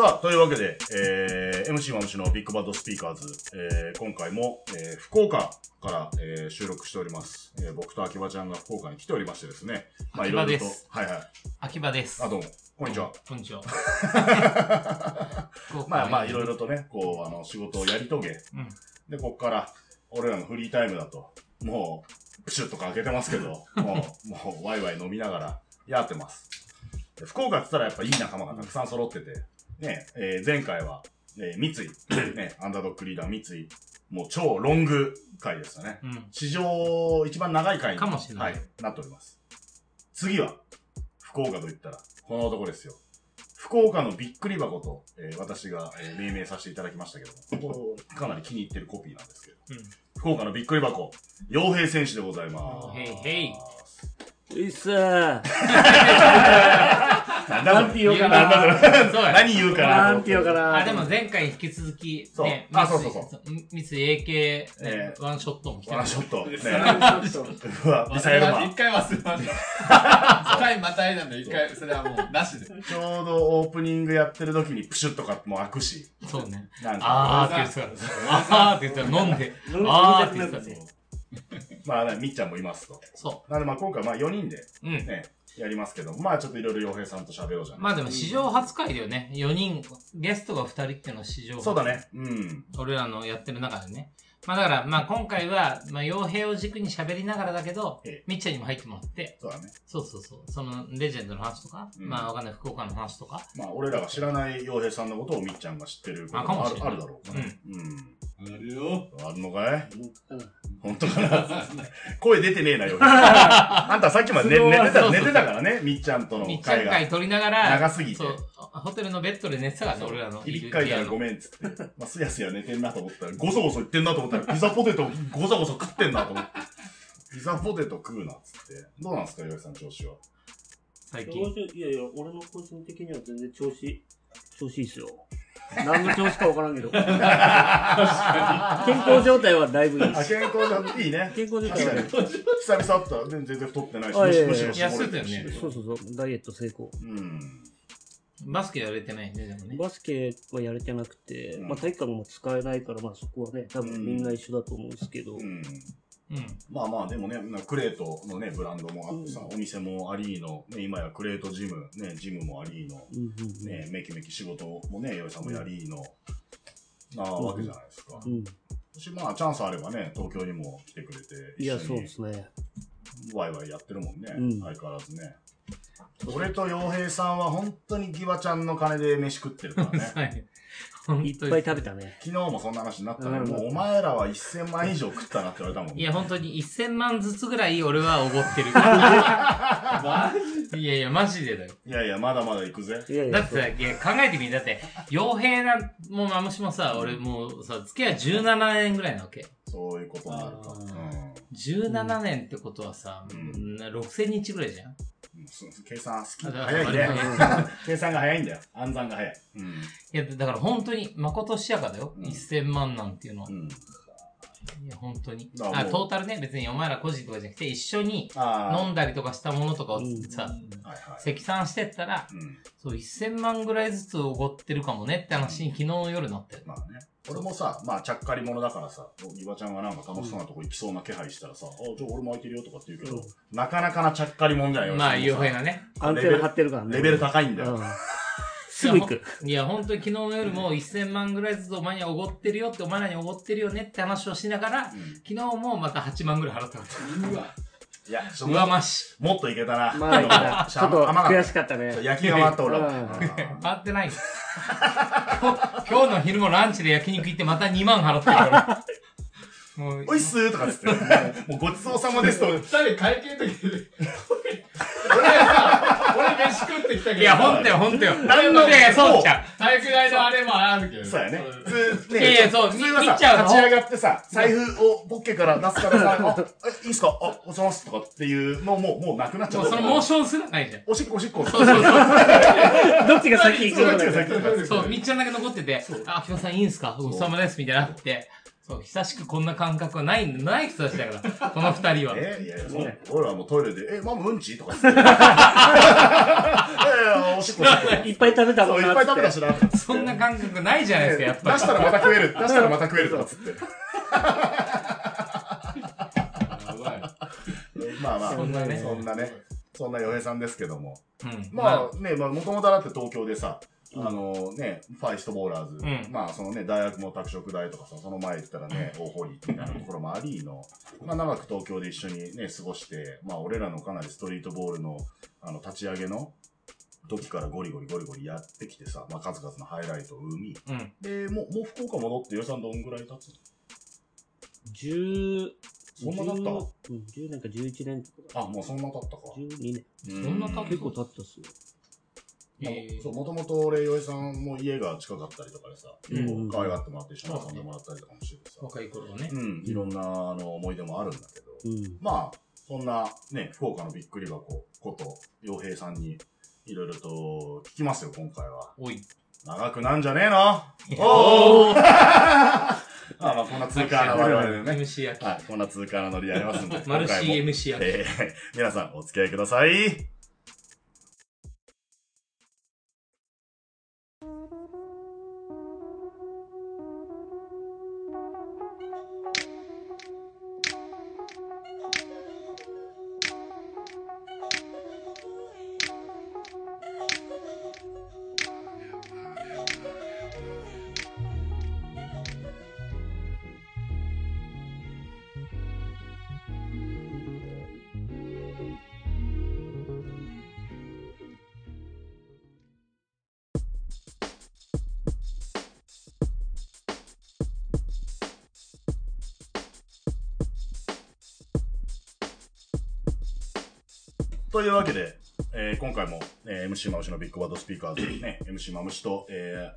さあ、というわけで、えー、MC マムシのビッグバッドスピーカーズ、えー、今回も、えー、福岡から、えー、収録しております。えー、僕と秋葉ちゃんが福岡に来ておりましてですね。まあ、いろいろと秋葉です。はいはい。秋葉です。あ、どうも。こんにちは。こんにちは。まあまあ、いろいろとね、こう、あの、仕事をやり遂げ、うん。で、こっから、俺らのフリータイムだと、もう、プシュッとか開けてますけど、もう、もう、ワイワイ飲みながら、やってます。で福岡って言ったらやっぱいい仲間がたくさん揃ってて、ね、えー前回は、えー三井、ね、アンダードックリーダー三井、もう超ロング回でしたね。うん。史上一番長い回にかもしれないはい、なっております。次は、福岡と言ったら、この男ですよ。福岡のびっくり箱と、えー私が、えー命名させていただきましたけども、かなり気に入ってるコピーなんですけど、福岡のびっくり箱、洋平選手でございます。へいへい。うっさー。なんだなんて言おうかななんだそれそうや何言うかななんて言おうかな。あ、でも前回に引き続き、そうね、あそうそうそう三井 AK、ワンショットも来てるワンショット。ね。ちょっとうわ、ミサイルマン一。回忘れました。一回またいだんで、一回、それはもう、なしで。ちょうどオープニングやってる時にプシュッとかも開くし。そうね。あーって言ってた。あーって言ってたら飲んで。あーって言ってたね。まあね、みっちゃんもいますと。そなのでまあ今回まあ4人でう。うん。ね、やりますけど、まあちょっといろいろ洋平さんと喋ろうじゃない。まあでも史上初回だよね。4人、ゲストが2人っていうのは史上初そうだ。ね。うん。俺らのやってる中でね。まあだから、まあ今回は、まあ傭兵を軸に喋りながらだけどええ、みっちゃんにも入ってもらって、そうだね。そうそうそう。そのレジェンドの話とか、うんまあわかんない福岡の話とか。まあ俺らが知らない洋平さんのことをみっちゃんが知ってることあかもしれないあるあるだろうからね。うん。あるよ。あるのかい？本当かな？声出てねえな、洋平。あんたさっきまで寝寝てた、寝てたからね、みっちゃんとのみっちゃん会が。会撮りながら、長すぎてそう、ホテルのベッドで寝てたからね、俺らの。響き会からごめんっつって。まあ、すやすや寝てんなと思ったら、ごそごそ言ってんなと思ったら、ピザポテトごそごそ食ってんなと思って。ピザポテト食うなっつって。どうなんですか、岩井さん調子は？最近。いやいや、俺の個人的には全然調子、調子いいっすよ。何の調子かわからんけど。健康状態はだいぶいいあ、し。健康じゃいいね。健康状態はね。久々会ったら全然太ってないし、あいやいやむしろ絞れてるし痩せたよねそうそうそう、ダイエット成功。うん。バスケやれてないね、でもね。バスケはやれてなくて、うんまあ体育館も使えないから、まあそこはね、多分みんな一緒だと思うんですけど、うん。うん。まあまあ、でもね、クレートのね、ブランドもあってさ、お店もありーの、ね、今やクレートジム、ね、ジムもありーの、うんうんね、めきめき仕事もね、岩井さんもやりーの、なわけじゃないですか。うん。私まあ、チャンスあればね、東京にも来てくれて、いや、そう一緒にですね。ワイワイやってるもんね、うん相変わらずね。俺と洋平さんは本当にギバちゃんの金で飯食ってるからね。はい。いっぱい食べたね。昨日もそんな話になったね。うんもうお前らは1000万以上食ったなって言われたもんね。いや、本当に1000万ずつぐらい俺はおごってる。いやいや、マジでだよ。いやいや、まだまだ行くぜ。いやいや、だってさ、いや考えてみだって、傭兵な、もうマムシもさ、俺もうさ、付き合い17年ぐらいなわけ。そういうことになるか。あーうん17年ってことはさ、うん6000日ぐらいじゃんそう計算好き。早いね。計算が早いんだよ。暗算が早い。うん。いや、だから本当に、まことしやかだよ。うん1000万なんていうのは。うん。いや、本当に。あ、トータルね、別にお前ら個人とかじゃなくて、一緒に。飲んだりとかしたものとかをうんさ。積算してったら、うん。そう、1000万ぐらいずつおごってるかもねって話に昨日の夜なったよ。まあね。俺もさ、まあ、ちゃっかり者だからさ、ギバちゃんがなんか楽しそうなとこ行きそうな気配したらさ、あ、じゃあ俺も空いてるよとかって言うけど、うんなかなかなちゃっかり者じゃないよ。まあ、洋傭兵がね。アンテナ張ってるからね。レベル高いんだよ。うん。すぐ行く。いや、本当に昨日の夜も1000万ぐらいずつお前にはおごってるよって、お前らにおごってるよねって話をしながら、うん昨日もまた8万ぐらい払ったかうわ。いや、ちょら。上増し。もっといけたな。まあいいな、ちょっと悔しかったね。焼きが回った俺は。回ってない。今日の昼もランチで焼肉行ってまた2万払ってるから。もうおいっすーとかっつって、もうごちそうさまですと、二人会計の時に、だけど。いや、ほんとよ、ほんとよ。何のいやいや、そうちゃん。体育大のあれもあるけど。そうやね。普通、いやいやそう普通は見ちゃうの？さ、立ち上がってさ、財布をポッケから出すからさ、あ、え、いいっすかあ、おざいますとかっていうのも、もうなくなっちゃう。そのモーションすらないじゃん。おしっこおしっこ。そうそうそう。どっちが先行くのどっちが先行くそう、みっちゃんだけ残ってて、あ、秋葉さんいいんすかごちそうさまです、みたいになって、そう、久しくこんな感覚はない、ない人たちだから、この二人は。えいやいや、そう。俺らもうトイレで、え、ママうんちとか言って。いやいや、おしっこ。いっぱい食べたもんないっぱい食べたっしな。そんな感覚ないじゃないですか、やっぱり。出したらまた食える。出したらまた食えるとかつって。まあまあ、そんなねそんなね、そんな洋平さんですけども。うん。まあね、まあ、もともとだって東京でさ、あのね、ファイストボーラーズ、うん。まあそのね、大学も拓殖大とかさ、その前言ったらね、大堀みたいなところもありの、まあ長く東京で一緒にね、過ごして、まあ俺らのかなりストリートボールの、あの、立ち上げの時からゴリゴリゴリゴリやってきてさ、まあ数々のハイライトを生み、うん。で、もう、もう福岡戻って、予算どんぐらい経つ10、そんな経った？うん、10年か11年とかあ、もうそんな経ったか。12年。うそんな経った結構経ったっすよ。もともと俺、洋平さんも家が近かったりとかでさ、結うん構可愛がってもらって一緒に遊んでもらったりとかもしててさ、若い頃はね。うん、いろんなあの思い出もあるんだけど、うん。まあ、そんなね、福岡のびっくり箱こと、洋平さんにいろいろと聞きますよ、今回は。おい。長くなんじゃねえの？おー あまあ、こんな通過な我々でね。MC 焼き。はい、こんな通過なノリやりますんで。マルシー MC 焼き。えー、皆さんお付き合いください。というわけで、えー今回も、えー MC マムシのビッグバッドスピーカーズ、ね、MC マムシと、え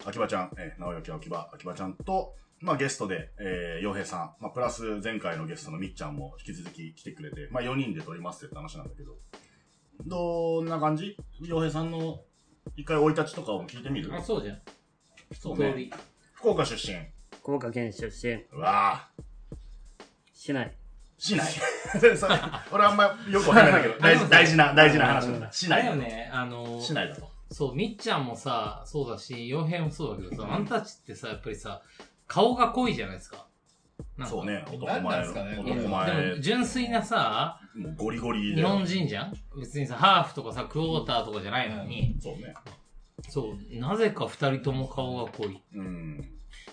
ー、秋葉ちゃん、えー、直焼秋葉、秋葉ちゃんと、まあゲストで、えー、洋平さん、まあプラス前回のゲストのみっちゃんも引き続き来てくれて、まあ4人で撮りますって話なんだけど、どんな感じ？洋平さんの一回生い立ちとかを聞いてみる？あ、そうじゃん。そうね。福岡出身。福岡県出身、うわぁ。市内。しない。俺あんまよくわかんないけど、大事大事な、大事な話なんだ。しあない。れよね、あのー、しないだと。そう、みっちゃんもさ、そうだし、洋平もそうだけどさ、あんたたちってさ、やっぱりさ、顔が濃いじゃないですか。なんかそうね、男前ですかね男前でも、純粋なさ、もうゴリゴリで。日本人じゃん？別にさ、ハーフとかさ、クォーターとかじゃないのに、そうね。そう、なぜか二人とも顔が濃い。うん。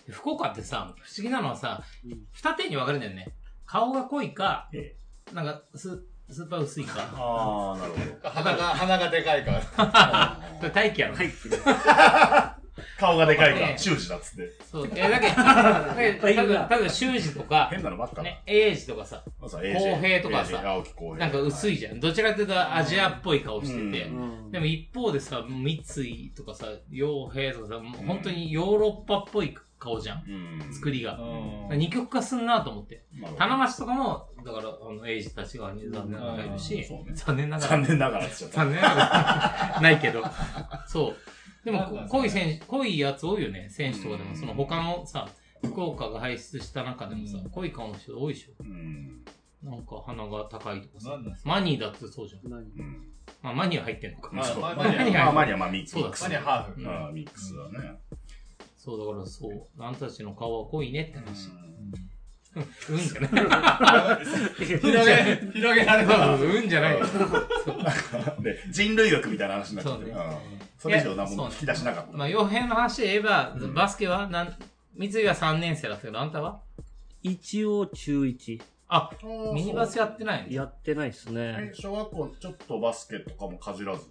で福岡ってさ、不思議なのはさうん、二手に分かれるんだよね。顔が濃いか、えなんかス、スーパー薄いか。ああ、なるほ鼻が、鼻がでかいから。これ大気やろ。入ってる。ど。顔がでかいから、ね修士だっつって。そう。え、だけど、多分、多分、修士とか、変なのばっかだ。ね、英二とかさ、公平とかさ。なんか薄いじゃん。どちらかというとアジアっぽい顔してて。でも一方でさ、三井とかさ、洋平とかさ、もう本当にヨーロッパっぽい顔じゃん。うん。作りが。うん二極化すんなと思って。なるほど花町とかも、だから、あの、エイジたち側に残念ながらいるしうんそうね、残念ながら残。念ながらって言っちゃっ残念ながら。ないけど。そう。でもなんなん、濃い選手、濃いやつ多いよね、選手とかでも。うんその他のさ、福岡が輩出した中でもさうん、濃い顔の人多いでしょ。た。うん。なんか鼻が高いとかさマニーだってそうじゃん。何？うん。まあ、マニーは入ってんのか。まあそうまあマニアマニアまあ、マニア、まあ、ミックス。そうだマニアハーフ。うんああ、ミックスだね。そう、だからそう、あんたたちの顔は濃いねって話。ううんじゃない。広げ、広げられたら。うんじゃないで、人類学みたいな話になっちゃって。それ以上何いやも引き出しなかった。まあ、傭兵の話で言えば、うんバスケは、なん、三井は3年生だったけど、あんたは？一応中1。あ、ミニバスやってないの？やってないっすね。え小学校ちょっとバスケとかもかじらず？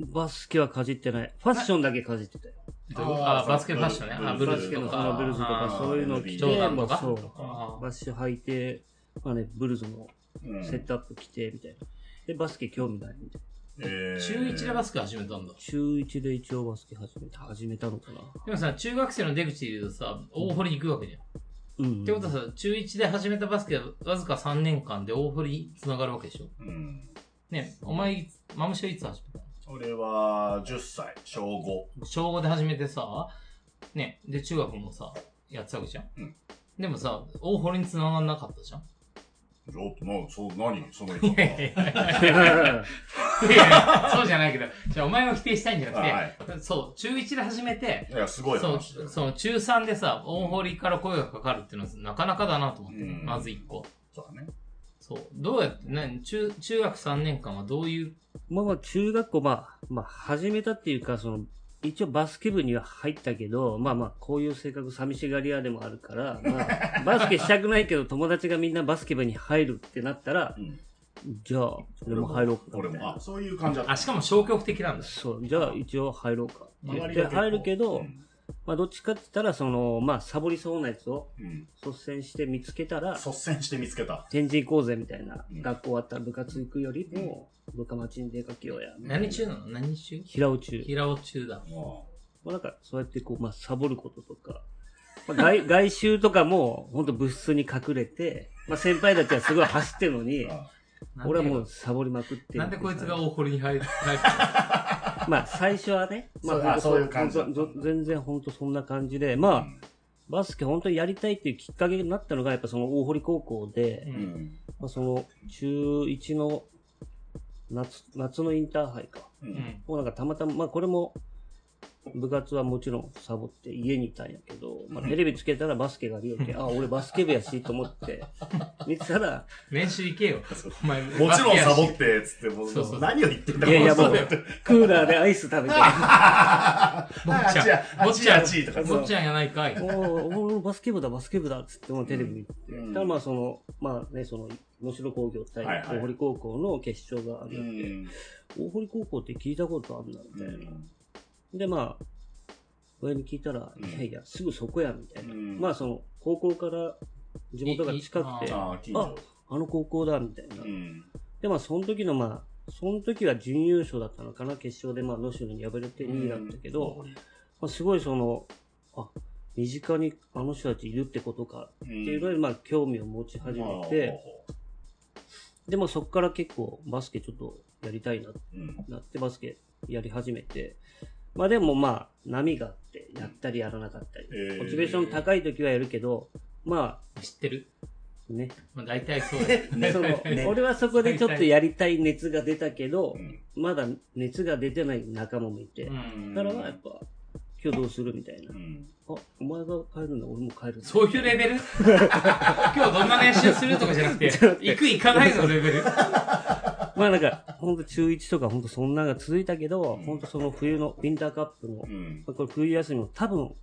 バスケはかじってない。ファッションだけかじってたよ。あバスケファッションね。あ、ブルーズとバスケのそのか。ブルーズとかそういうの着ジョーて、まあそう。あバッシュ履いて、まあね、ブルーズのうんセットアップ着て、みたいな。で、バスケ興味ないみたいえー中1でバスケ始めたんだ。中1で一応バスケ始めた、始めたのかな。でもさ、中学生の出口で言うとさ、大堀行くわけじゃん。うん。ってことはさ、中1で始めたバスケはわずか3年間で大堀に繋がるわけでしょ？うん。ね、お前、マムシはいつ始めた俺は、10歳、小5。の小5で始めてさ、ね、で、中学もさ、やってたわけじゃん。うんでもさ、大堀に繋がんなかったじゃん。おっと、な、そう、何そのい言い方。やいやいやいやそうじゃないけど、じゃあお前を否定したいんじゃなくて、そう、中1で始めて、いや、すごいそう。そう、中3でさ、大堀から声がかかるっていうのはなかなかだなと思って、うんまず1個。そうだね。そう。どうやって、何？中、中学3年間はどういう、まあまあ、中学校、まあ、まあ、始めたっていうか、その、一応バスケ部には入ったけど、まあまあ、こういう性格寂しがり屋でもあるから、まあ、バスケしたくないけど、友達がみんなバスケ部に入るってなったら、うん。じゃあ、俺も入ろうかな俺も、あ、。そういう感じだった。あ、しかも消極的なんだ。そう、じゃあ一応入ろうかっ入るけど、うんまあどっちかって言ったら、その、まあサボりそうなやつをうん。率先して見つけたら、率先して見つけた。展示行こうぜみたいな、うん学校終わったら部活行くよりも、部下町に出かけようや。何中なの？何中？平尾中。平尾中だ。もまあなんか、そうやってこう、まあサボることとか、まあ、外 外周とかも、本当部室に隠れて、まあ先輩たちはすごい走ってるのにう、、あ俺はもうサボりまくってるなんでこいつが大堀に入る、入ってまあ最初はね、まあそういう感じ全然本当そんな感じで、まあ、バスケ本当にやりたいっていうきっかけになったのが、やっぱその大堀高校で、ううんん。まあ、その中1の夏、夏のインターハイか。う。うんん。もうなんかたまたま、まあこれも、部活はもちろんサボって家にいたんやけど、まあテレビつけたらバスケがあるよって、あ、俺バスケ部やしと思って、見てたら、練習行けよ。お前、もちろんサボっバて、つって、もそうそうう、何を言ってんだいやいやもうクーラーでアイス食べて、あスケやし。あっちや、あっちや、あっちとか。もっちゃんやないかい。おーおーバスケ部だ、バスケ部だっつってもうテレビ見て、うんただまあその、まあね、その、能代工業対大堀高校の決勝があうるんで、ん。大堀高校って聞いたことあるんだみうたいな。ん。で、まあ、親に聞いたら、うんいやいや、すぐそこや、みたいな。うんまあその、高校から地元が近くて、あああ。の高校だ、みたいな。うん。で、まあその時のまあ、その時は準優勝だったのかな、決勝でまあ、能代に敗れて2位だったけど、まあ、すごいその、あ、身近にあの人たちいるってことかっっていうので、まあ、興味を持ち始めて、でもそこから結構バスケちょっとやりたいな、うん。なってバスケやり始めて、まあでもまあ、波があって、やったりやらなかったり、えー。モチベーション高い時はやるけど、ま知ってる？あ、ね、まあ大体そうだよ。その、ね。俺はそこでちょっとやりたい熱が出たけどう、ん。まだ熱が出てない仲間もいて、うん。だからやっぱ、今日どうするみたいな。う。ん。あ、お前が帰るんだ、俺も帰る。そういうレベル？今日どんな練習するとかじゃなくて、行く行かないのレベルまあなんか、ほんと中1とかほんとそんなのが続いたけど、うんほんとその冬のウィンターカップの、まうん。あこれ冬休みも多分、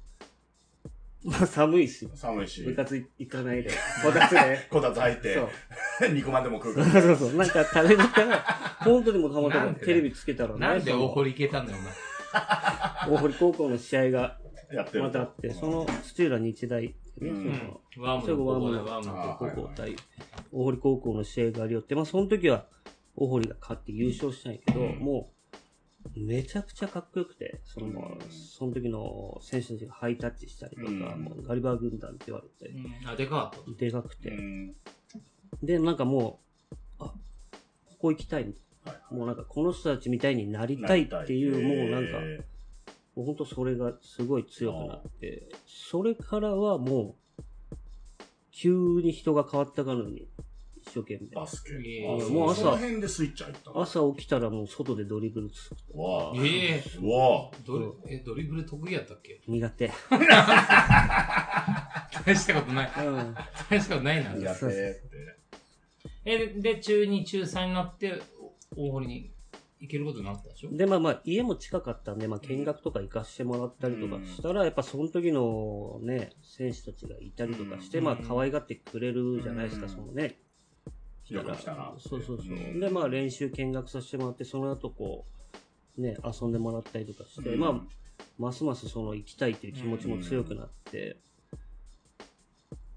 まあ寒いし、寒いし。部活行かないで、こたつで。こたつ入っそうて、肉まんでも食うそから。うそうそう。なんか食べながら、本当にもうたまたまテレビつけたらね、なんで大堀行けたんだよ、大堀高校の試合がやってる。またあって、その土浦日大、ね、うんワームの高校対大堀高校の試合がありよって、まあその時は大堀が勝って優勝したんやけど、うん。もう、めちゃくちゃかっこよくて、その、うん。その時の選手たちがハイタッチしたりとか、うん。もうガリバー軍団って言われて、うん。あ、でか。でかくて、うん。で、なんかもう、あ、ここ行きたい。もうなんかこの人たちみたいになりたいっていう、もうなんか、えもう本当それがすごい強くなって、それからはもう、急に人が変わったかのように、一生懸命。ーバスケ。もう朝その辺でスイッチ入ったの？朝起きたらもう外でドリブルつくとわあ。ええうわあ。ドリえ、ドリブル得意やったっけ？苦手。大したことない。うん。大したことないな。やってって。え、で、で中2、中3になって、大堀に行けることになったでしょ？で、まあまあ、家も近かったんで、まあ見学とか行かしてもらったりとかしたら、やっぱその時のね、選手たちがいたりとかして、うんまあ可愛がってくれるじゃないですか、うんそのね。よく来たな。そうそうそう。うんで、まあ練習見学させてもらって、その後こう、ね、遊んでもらったりとかして、うんまあ、ますますその行きたいっていう気持ちも強くなって、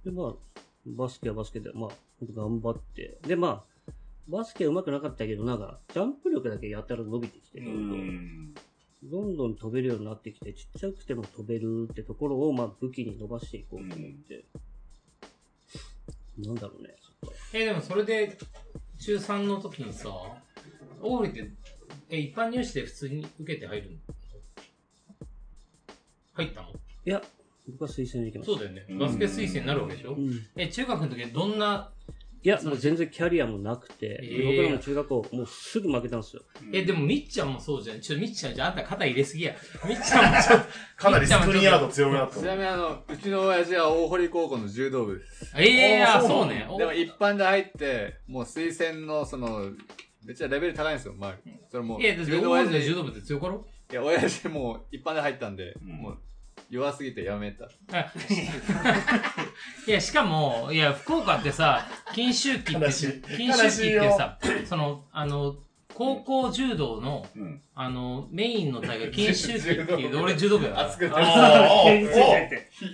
で、まあ、バスケはバスケで、まあ、頑張って、で、まあ、バスケ上手くなかったけど、なんか、ジャンプ力だけやったら伸びてきて、うどんどんん。どんどん飛べるようになってきて、ちっちゃくても飛べるってところを、まあ、武器に伸ばしていこうと思って。なんだろうね。え、でもそれで、中3の時にさ、大堀って、え、一般入試で普通に受けて入るの？入ったの？いや、僕は推薦できました。そうだよね。バスケ推薦になるわけでしょ？うん。え、中学の時はどんな、いや、もう全然キャリアもなくて、えー僕らの中学校、もうすぐ負けたんですよ。え、でもみっちゃんもそうじゃん。ちょ、みっちゃんじゃあんた肩入れすぎや。みっちゃんもちょっと、かなりスクリーンヤード強めだったちなみにあの、うちの親父は大堀高校の柔道部です。ええあ、あそうね。おでも一般で入って、もう推薦のその、めっちゃレベル高いんですよ、まあ。それもう、いや、だって大自分の親父柔道部って強かろ？いや、親父もう一般で入ったんで、うんもう弱すぎてやめた。あ いや、しかも、いや、福岡ってさ、禁酒期って、悲しい。禁酒期ってさ、その、あの、高校柔道の、うん。あの、メインの大会、禁酒期っていう、俺柔道部やから。熱くああ、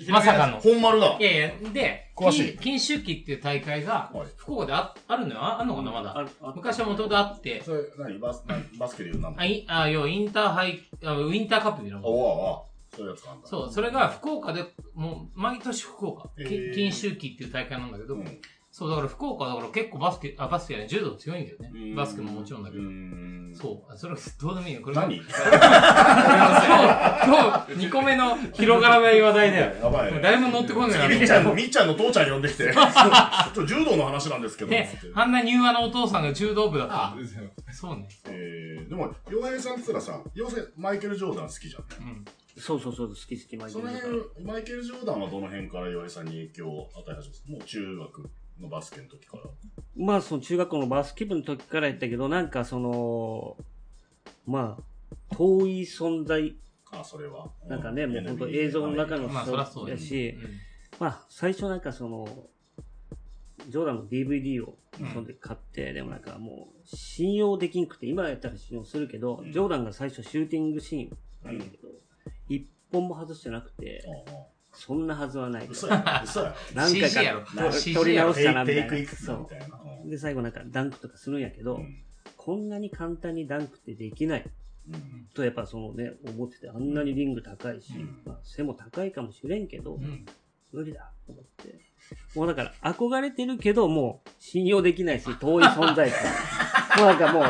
まさかの。本丸だい。やいや、で、禁禁酒期っていう大会がはい、福岡でああるのよ。ああんのかな、まだ。ああ昔はもともとあって、それ、何ババスケで言うなんだあ、いあ、要はインターハイ、あウィンターカップみたいなのおおおそういうやつなんだ。そう、それが福岡で、もう、毎年福岡。へーき禁酒期っていう大会なんだけど、うん。そう、だから福岡だから結構バスケ、あ、バスケやね、柔道強いんだよね。うんバスケももちろんだけうど。ん。そう、あそれどうでもいいよ。これ何？今日、今日、2個目の広がらない話題だよ。やばいね。誰も乗ってこないなみっちゃんの、みっちゃんの父ちゃん呼んできて。ちょっと柔道の話なんですけど。あんな柔和のお父さんが柔道部だった。そうね。えー、でも、洋平さんって言ったらさ、要するにマイケル・ジョーダン好きじゃん。うん。そうそうそう、好き好きマイケそのルだから辺、マイケル・ジョーダンはどの辺から洋平さんに影響を与え始めたもう中学のバスケの時から。まあ、その中学校のバスケ部の時からやったけど、なんかその、まあ、遠い存在、あ、それは。なんかね、もう本当映像の中のまあ、そりゃそうだし、うんまあ、最初なんかその、ジョーダンの DVD をそんで買って、でもなんかもう、信用できんくて、今やったら信用するけど、うん。ジョーダンが最初シューティングシーンあるんだけど、一本も外してなくて、そんなはずはない。嘘や嘘や何回 CG やろかと CG 取り直テしたなみたいな。イクテイクいくつそみたいな。う。で、最後なんかダンクとかするんやけど、うんこんなに簡単にダンクってできないうんとやっぱそのね、思ってて、あんなにリング高いし、うんまあ、背も高いかもしれんけど、うん。無理だと思って。もうだから憧れてるけど、もう信用できないし、遠い存在感。もうなんかもう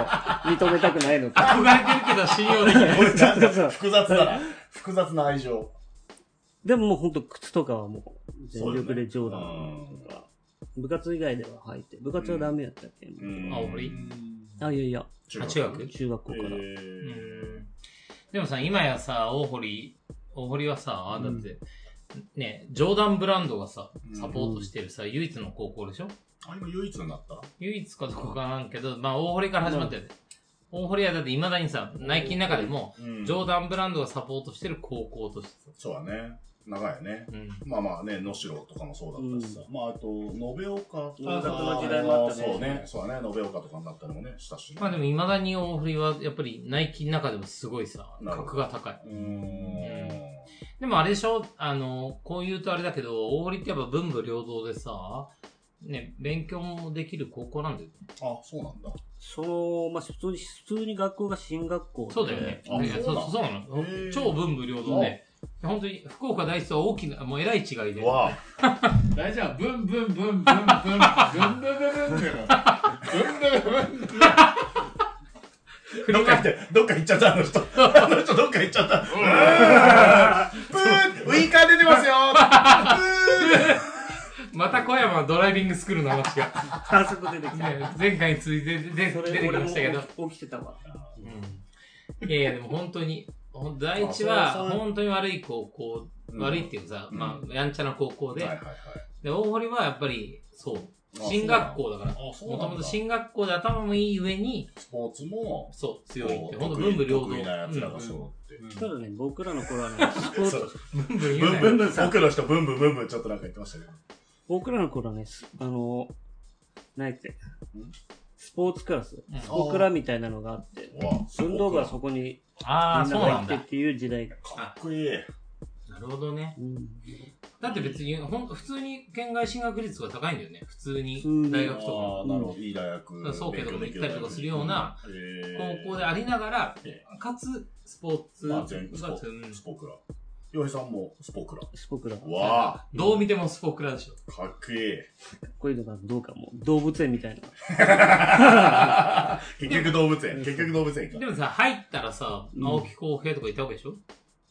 認めたくないのか。憧れてるけど信用できない。これなんかそう複雑だな。複雑な愛情。でももうほんと靴とかはもう全力でジョーダンとか、部活以外では履いて、部活はダメやったっけ、うん。あ俺あ、いやいや、あ中学？中学校から。うえん。でもさ、今やさ、大堀、大堀はさ、だって、ね、ジョーダンブランドがさ、サポートしてるさ、唯一の高校でしょ？ー、あ、今唯一になった？唯一かどこかなんけど、まあ大堀から始まったよね。大堀はだって未だにさ、ナイキの中でも、うん。ジョーダンブランドがサポートしてる高校としてさ。そうだね。長いね。うん。まあまあね、能代とかもそうだったしさ。まああと、延岡とあかそう時代もあったねそうね。そうだね。延岡とかになったりもね、したしね。まあでも未だに大堀はやっぱりナイキの中でもすごいさ、なるほど格が高い。うーん。でもあれでしょ？あの、こう言うとあれだけど、大堀ってやっぱ文武両道でさ、ね、勉強もできる高校なんだよね。あ、そうなんだ。その、まあ、普通に、普通に学校が進学校でそうだよね。あそうなのそうなのへー超文武両道で。本当に、福岡第一とは大きな、もうえらい違いで。わ大丈夫ブンブンブンブンブンブンブンブンブンブンブンブンブンブンどっか行って、どっか行っちゃった、あの人。あの人どっか行っちゃった。うーんプーウインカー出てますよまた小山のドライビングスクールの話が、あそこ出てきた。ね、前回に続いて出そ出てきましたけど。起きてたわ。うん。いやいや、でも本当に、第一は本当に悪い高校、うん悪いっていうかさ、うん。まあ、やんちゃな高校で、はいはいはい。で、大堀はやっぱり、そう、あ進学校だから、もともと進学校で頭もいい上に、スポーツも、そう、強いって、本当文武両道。ただね、僕らの頃はね、スポーツ、う。ん 文武言うブンなよ。ブン、僕の人、ブンブンブンブンちょっとなんか言ってましたけど。僕らの頃はね、すあの、何やって、スポーツクラス、うんスポクラみたいなのがあって、わ運動部はそこにああ、みんそうなんだな入ってっ。ていう時代が。かっこいい。なるほどね。うんだだって別に、ほん普通に県外進学率が高いんだよね。普通に大学とかあなるほど。いい大学。そう慶とかも行ったりとかするような高校でありながらえ、かつ、スポーツまあ、全スポがうんスポクラ。洋平さんもスポクラ。スポクラ。かわあ、どう見てもスポークラでしょ。かっこいい。っこいいのがどうかもう動物園みたいな。結局動物園。結局動物園かで。もさ、入ったらさ、うん青木浩平とかいたわけでしょ？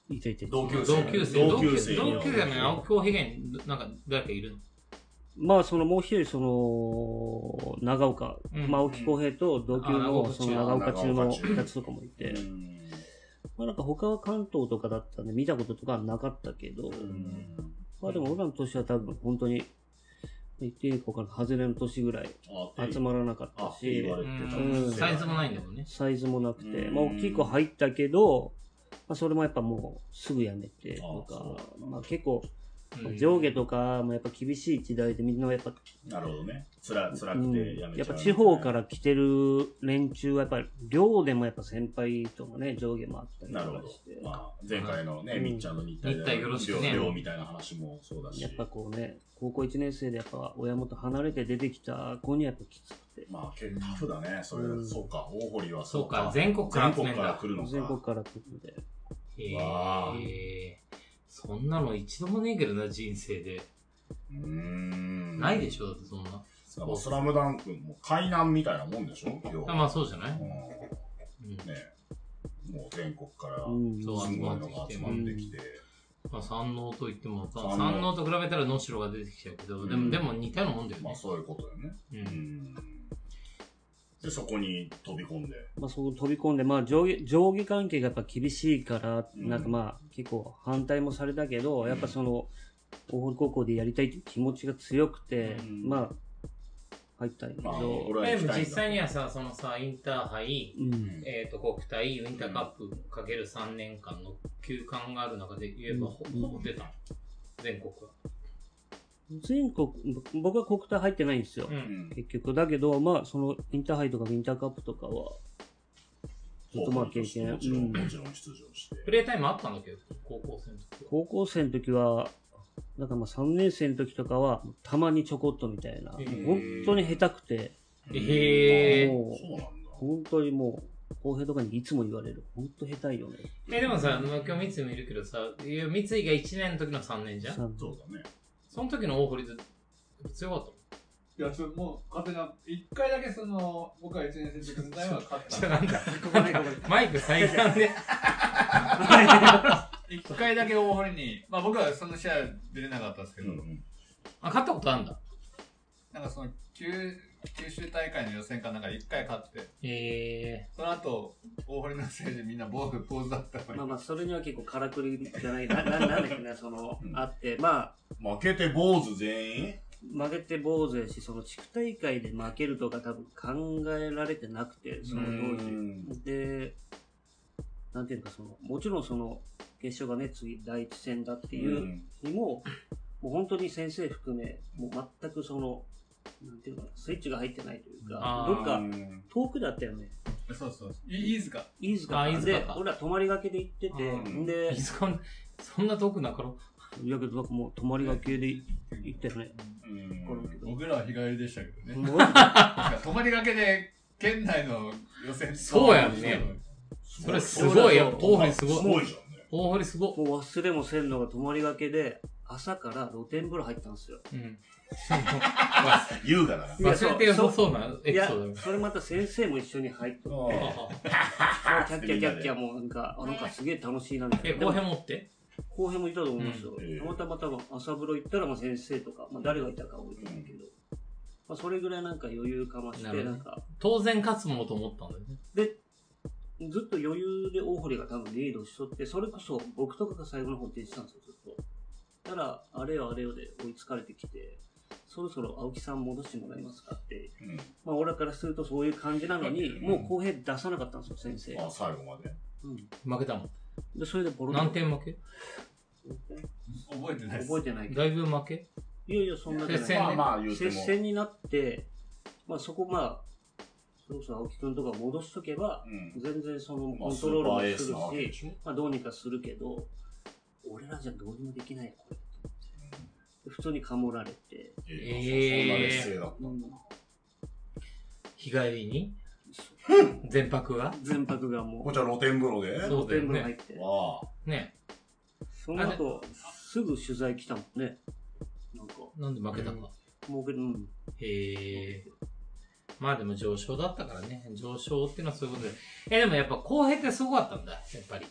いたいたいた同級生。同級生。同級生。同級生なのに青木浩平以外に、なんか誰かいるの？まあ、そのもう一人、その、長岡、うんまあ、青木浩平と同級の、岡中その長岡中のやつとかもいて、うんまあなんか他は関東とかだったんで見たこととかはなかったけど、うんまあでも俺らの年は多分本当に、言っていいか外れの年ぐらいあ集まらなかったし、サイズもないんだもんね。サイズもなくて、うんまあ大きい子入ったけど、まあそれもやっぱもうすぐやめて、あなんかまあ結構、うん上下とかもやっぱ厳しい時代でみんなやっぱ、なるほどね。つら、辛うんくてやめちゃう。やっぱ地方から来てる連中はやっぱり寮でもやっぱ先輩とのね、上下もあったりとなるほどかして。。まあ、前回のね、うんみっちゃんの日体日体よろしくね寮みたいな話もそうだし。やっぱこうね、高校1年生でやっぱ親元離れて出てきた子にはやっぱきつくて。まあ、結構タフだね。それ、うんそうか。大堀はそうか全国か全国から来るのか。全国から来るので。へえ。そんなの一度もねえけどな、人生で。うーん。ないでしょ、だってそんな。なんかスラムダンクも海南みたいなもんでしょ要はあまあそうじゃない？うんうんねもう全国からすごいのが集まってきて。まあ山王と言っても、山王山王と比べたら能代が出てきちゃうけど、でうんも、でも似たようなもんだよね。まあそういうことよね。う。うんん。で、そこに飛び込んで。まあそこ飛び込んで、まあ上下、上下関係がやっぱ厳しいから、うんなんかまあ結構反対もされたけど、うんやっぱその、大堀高校でやりたいっていう気持ちが強くて、うんまあ、入ったんやけど、まあ俺は実際にはさ、そのさ、インターハイ、うん。えっ、と、国体、ウィンターカップかける3年間の休館がある中で言えば、ほうんほぼ出たの。全国は。全国、僕は国体入ってないんですよ。う。うんん。結局。だけど、まあ、その、インターハイとかウィンターカップとかは、ずっとまあ経験。もちろん、うんもちろん出場して。プレータイムあったんだけど、高校生の時は。高校生の時は、だからまあ3年生の時とかは、たまにちょこっとみたいな、本当に下手くて、ええもう。本当にもう、後輩とかにいつも言われる。本当下手いよね。え、でもさ、まあ今日三井もいるけどさ、いや三井が1年の時の3年じゃんさそうだね。その時の大堀で強かったの？いや、ちょもう、勝手な、一回だけその、僕は1年生の時の代は勝っちょ、た。なんだ、マイク最短で。一回だけ大堀に、まあ僕はその試合出れなかったんですけど、うんうん。あ、勝ったことあるんだ。なんかその、九、九州大会の予選かなんか一回勝って、えその後、大堀の選手みんな坊主ポーズだったのに。まあまあ、それには結構からくりじゃない、な、ななんだっけな、その、うん。あって、まあ、負けて坊主全員？負けて坊主やし、その地区大会で負けるとか多分考えられてなくて、その当うん。時。で、なんていうのか、その、もちろんその、決勝がね、次、第一戦だっていう日も、もう本当に先生含め、もう全くその、なんていうのかな、スイッチが入ってないというかどっかうん遠くだったよね。そうそう。い飯塚。飯塚あ飯塚でか、俺ら泊まりがけで行っててうん、でー、、そんそんな遠くなかろいやけど、なんかもう泊まりがけで行ったよね。うんわかるけど僕らは日帰りでしたけどね。泊まりがけで、県内の予選そうやんねそれすごい、やっぱ大堀すすごい。ごいじゃんね。大堀すごい。もう忘れもせんのが泊まりがけで、朝から露天風呂入ったんですよ。うん。優雅だな。忘れてよさそうなエピソードよ、それまた先生も一緒に入っとって、キャッキャキャッキャもうなんか、あなんかすげえ楽しいなみたいえ、な。後編持って後編もいたと思いますよ。たまたま多分朝風呂行ったらまあ先生とか、まあ誰がいたかは覚えてないけど、まあそれぐらいなんか余裕かまして、なんか、当然勝つものと思ったんだよね。で、ずっと余裕で大堀が多分リードしとって、それこそ僕とかが最後の方出てたんですよ、ずっと。たら、あれよあれよで追いつかれてきて、そろそろ青木さん戻してもらえますかって、うんまあ俺らからするとそういう感じなのに、うんもう公平出さなかったんですよ、先生あ、が。最後まで。うん。負けたもん。で、それでボロ何点負け？覚えてないです。覚えてないけど。だいぶ負け？いやいや、そんなじゃない接戦ねまあまあ言うて接も。戦になって、まあそこまあ、それこそ青木くんとか戻しとけば、うん全然そのまあコントロールもするし、しょまあどうにかするけど、俺らじゃどうにもできないよ、これ。普通にかもられて、ええーそんな劣勢だった。うん日帰りに？全泊が全泊がもう、こっちは露天風呂で？露天風呂入ねっ。て、わあ。ね。その後、すぐ取材来たもんね。なんか、なんで負けたか。もうけど、うん。へえ。まあでも上昇だったからね。上昇っていうのはそういうことで。え、でもやっぱ公平ってすごかったんだ。やっぱり。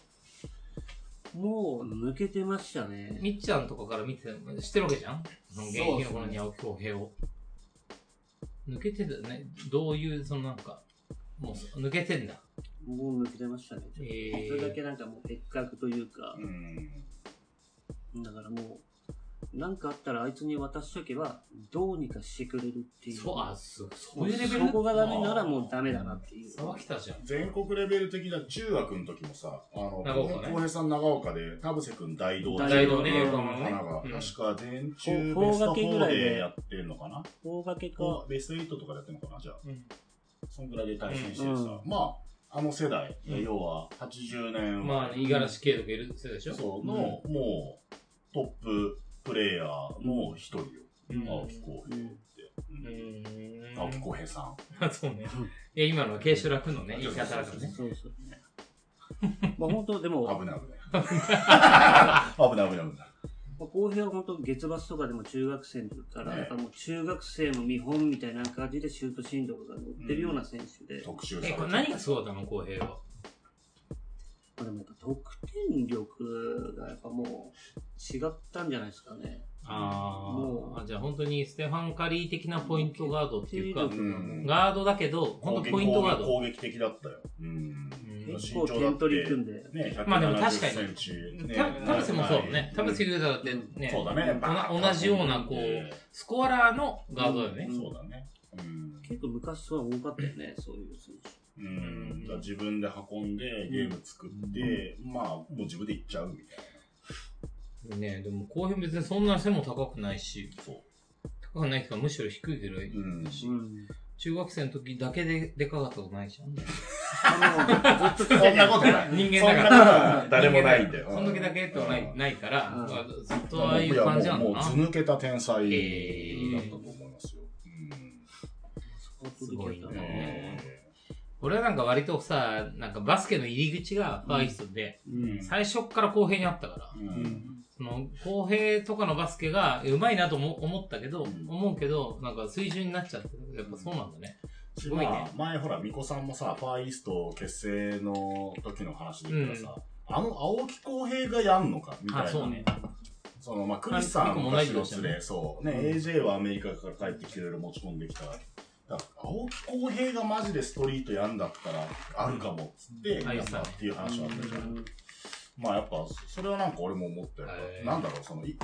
もう抜けてましたね。みっちゃんとかから見てた知ってるわけじゃん？その現役の頃に青木公平を。抜けてたよね。どういう、そのなんか、もう抜けてんだ。もう抜けてましたね。へーそれだけなんかもう別格というかう、ん。だからもう、なんかあったらあいつに渡しとけば、どうにかしてくれるっていう。そう、あ、そう、そもうういうレベル。そこがダメならもうダメだなっていう。沢北じゃん。全国レベル的な中学の時もさ、あの、長岡ね。浩平さん長岡で、田臥君大道大道ね、うん横浜のね。確か全中ベスト法掛けぐらい4ででやってるのかな？大掛けか、ベスト8とかでやってるのかな？じゃあ。うん。そんぐらいで対戦してさ、うん。まあ、あの世代、うん。要は80年まあ、五十嵐圭とかいるせいでしょ？そうの、もう、トッププレイヤーの一人よ。うん青木浩平って。ううん。青木浩平さん。あ そうね。いや、今のは慶州楽のね、言い方だからね。そうそう。まあ本当でも、危ない危ない。危ない危ない危ない。まあ、公平は本当月罰とかでも中学生の時から、ねもう中学生の見本みたいな感じでシュート振動が乗ってるような選手で、え、特集されてこれ何がすごかったの公平は？まあでもやっぱ得点力がやっぱもう違ったんじゃないですかね。あもうあ。じゃあ本当にステファン・カリー的なポイントガードっていうかううんガードだけど、本当ポイントガード。攻撃的だったよ。うん。うん結構点取り組んで、ね、まあでも確かに170センチねた田臥もそうだね。田うん臥優太だってね、そうだね。同じような、こう、スコアラーのガードだよね。うんそうだね。うん。結構昔そう多かったよね、そういう選手。うん。自分で運んで、ゲーム作って、まあ、もう自分で行っちゃうみたいねでも公平別にそんな背も高くないし、な。そう。高くないけどむしろ低いぐらいうんだし、うん。中学生の時だけででかかったことないじゃん。あの、ずっと そんなことない。人間だから。ことは誰もないんだよ。その時だけってないうんないから、うんまあずっとああいう感じなんだな。もうず抜けた天才だったと思いますよ。うんすごいねえ俺はなんか割とさ、なんかバスケの入り口がファーイーストで、うん。最初っから公平にあったから、ーうんその公平とかのバスケが上手いなとも思ったけど、うん思うけど、なんか水準になっちゃってる。やっぱそうなんだね。すごいねまあ、前ほら、ミコさんもさ、ファーイースト結成の時の話で言ったらさ、あの青木浩平がやんのかみたいな。あ、そうね。その、まあ、クリスさんも同じだしねそう。ね、AJ はアメリカから帰ってきていろいろ持ち込んできた。青木浩平がマジでストリートやんだったら、あるかもっつって、うんやったっていう話はあったじゃん。まあやっぱ、それはなんか俺も思ったよ。なんだろう、その、い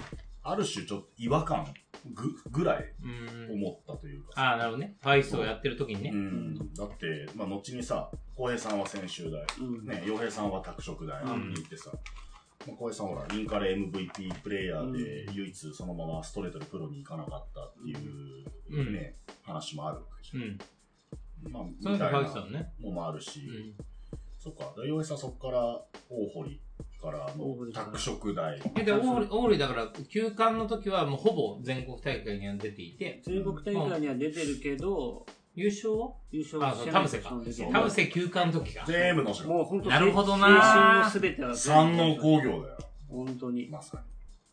ある種ちょっと違和感ぐぐらいうん。思ったというか。ああ、なるほどね。ファーイーストをやってる時にね。うん。だって、まあ後にさ、浩平さんは専修大、うん。ね、洋平さんは拓殖大うんに行ってさ、まあ浩平さんほら、インカレ MVP プレイヤーで唯一そのままストレートでプロに行かなかったっていうね、話もあるわけじゃん。うん。まあ、みたいな。のもあるし、うん。そっか、洋平さんそこから大堀から大の拓殖大。え、で、大堀、大堀だから、休館の時はもうほぼ全国大会には出ていて、全国大会には出てるけど、優勝は優勝あ、田臥か田臥休館の時か。全部の城。もう本当なるほどな青春のすべては山王工業だよ。本当に。まさ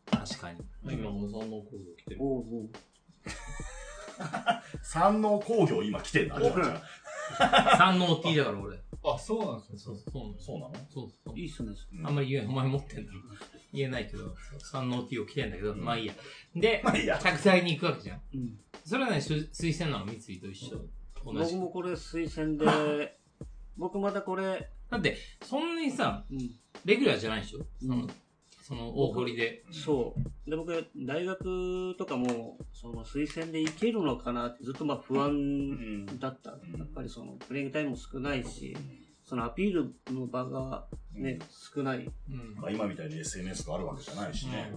確かに。今もそんな工業来てる。おうおう 山王工業今来てんだ。三能 T だから俺。あ、そうなんですね。そうそう。そうなの？そうそう。いいっすね。うんあんまり言えん、お前持ってんだろ。言えないけど、三能 T を着てんだけど、まあいいや。で、まあいに行くわけじゃん。うん。それはね、す推薦なの？三井と一緒。僕もこれ推薦で、僕またこれ、だって、そんなにさ、うん。レギュラーじゃないでしょ？そのうん、その大堀で。そう。で、僕、大学とかも、その推薦でいけるのかな？ってずっとまあ不う安ん。だった。やっぱりその、プレイングタイムも少ないし、そのアピールの場がね、少ない。今みたいに SNS があるわけじゃないしね。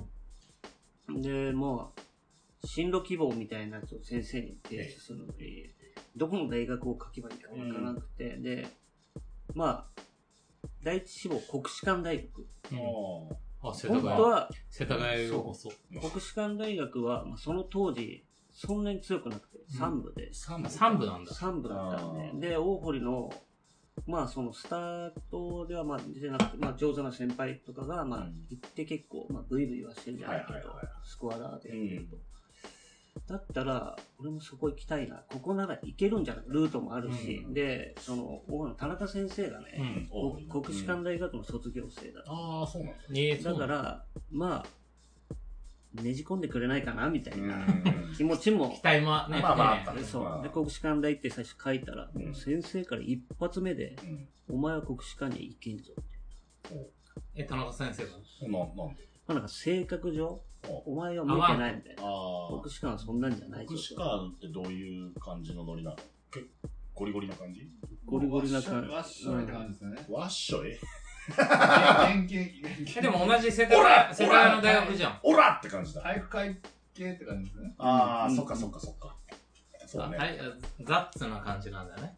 で、まあ、進路希望みたいなやつを先生に提出するのに、どこの大学を書けばいいかわからなくて、で、まあ、第一志望国士舘大学。うんああ、世田谷。本当は、世田谷こそ。国士舘大学は、まあ、その当時、そんなに強くなくて、3部で、三部三部なんだ。3部だったんで、で、大堀の、まあ、そのスタートでは、まあ、出てなくて、まあ、上手な先輩とかが、まあうん、行って結構、まあ、ブイブイはしてるんじゃないけどスコアラーでやってると。だったら、俺もそこ行きたいな。ここなら行けるんじゃない？ルートもあるし、うんで、その、大堀の田中先生がうね、ん。おこ国士舘大学の卒業生だった。ああ、そうなんだ。ええ、そうなんだ。だから、まあ、ねじ込んでくれないかな、みたいなうん気持ちも期待もね、まあまああったねねそう。で、国士舘大って最初書いたら、うん先生から一発目で、うんお前は国士舘に行けんぞ。え、田中先生が？ななんで？まあ、なんか性格上、おお前は向いてないみたいな。ああ。国士舘はそんなんじゃないぞ国士舘ってどういう感じのノリなの？結構ゴリゴリな感じ？ゴリゴリな感じ。わっしょいって感じですよね。わっしょい原型、原え、型。でも同じ世田オラ谷、世田谷の大学じゃん。オラって感じだ。体育会系って感じですね。ああ、うんそっかそっかそっか。そうね。はいザッツな感じなんだよね。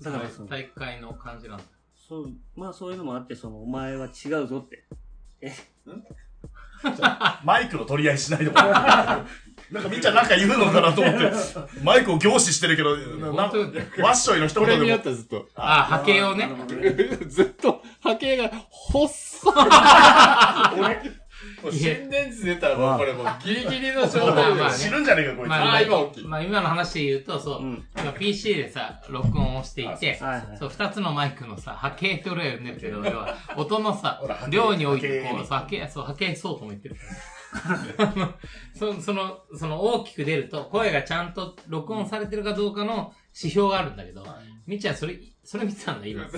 だから体育会の感じなんだ。そう、まあそういうのもあって、その、お前は違うぞって。マイクの取り合いしないでもなんかみっちゃんなんか言うのかなと思って、マイクを凝視してるけど、な本当わっしょいの一これにあ言でもったずっと。あ、波形をね。ずっと波形が細い。もう心電図出たらもうこれもう。ギリギリの状態でまあね。知るんじゃねえか、こいつ。まあ、今大きいまあ今の話で言うと、そう、うん。今 PC でさ、録音をしていて、はいはい。そう、二つのマイクのさ、波形と例をねってるの要は、音のさ量において、こう、波形そう波形、そう、とも言ってる。から。そその、その大きく出ると、声がちゃんと録音されてるかどうかの指標があるんだけど、みっちゃんそれ、それ見てたんだ、今。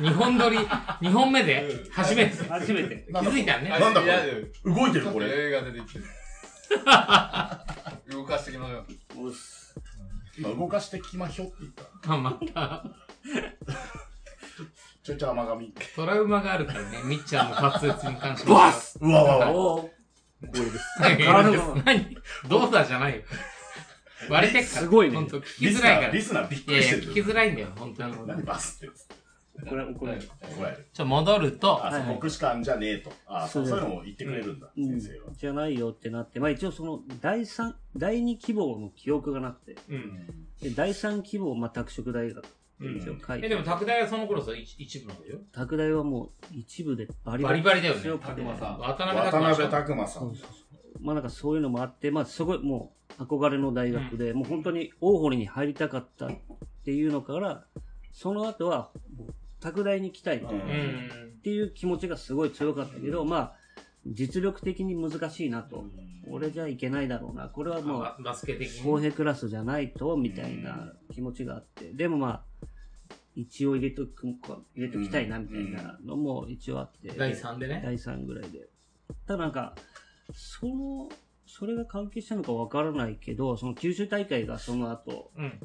2本撮り、2本目で？初めて。気初めて。づいたね。なんだこれ。いや動いてる、ことれ。映画出てきてる。動かしてきましょ今動かしてきまひょって言った。あ、また、ちょいちょい甘噛み。トラウマがあるからね、みっちゃんの滑舌に関して。は。バスうわうわうわ。おー。何？体が何？どうだじゃないよ。割れてっから。すごいねほんと、聞きづらいから。いリスナーびっくやいや、りしてる。聞きづらいんだよ、本当に。何？バスって。これ怒られる。怒られる。ちょ、戻ると、あ、そう、はいはい国士舘じゃねえと。あ、そうそうそういうのも言ってくれるんだ、うん先生は。じゃないよってなって、まあ一応その、第三、第二希望の記憶がなくて、うん。で第三希望、まあ拓殖大学って一応書いて、え、でも、拓大はその頃さ、一一部なんだよ。拓大はもう一部でバリバリバリだよね。強くて、拓磨さん渡辺渡辺拓拓馬さ。そうんそうそうまあなんかそういうのもあって、まあすごいもう憧れの大学で、もう本当に大堀に入りたかったっていうのから、その後は、もう拓大に行きたい。っていう気持ちがすごい強かったけど、まあ、実力的に難しいなと。俺じゃいけないだろうな。これはもう、ババスケ的公に。平クラスじゃないと、みたいな気持ちがあって。でもまあ、一応入れとくか、入れときたいな、みたいなのも一応あって。第3でね。第3ぐらいで。ただなんか、その、それが関係したのかわからないけど、その九州大会がその後、うん。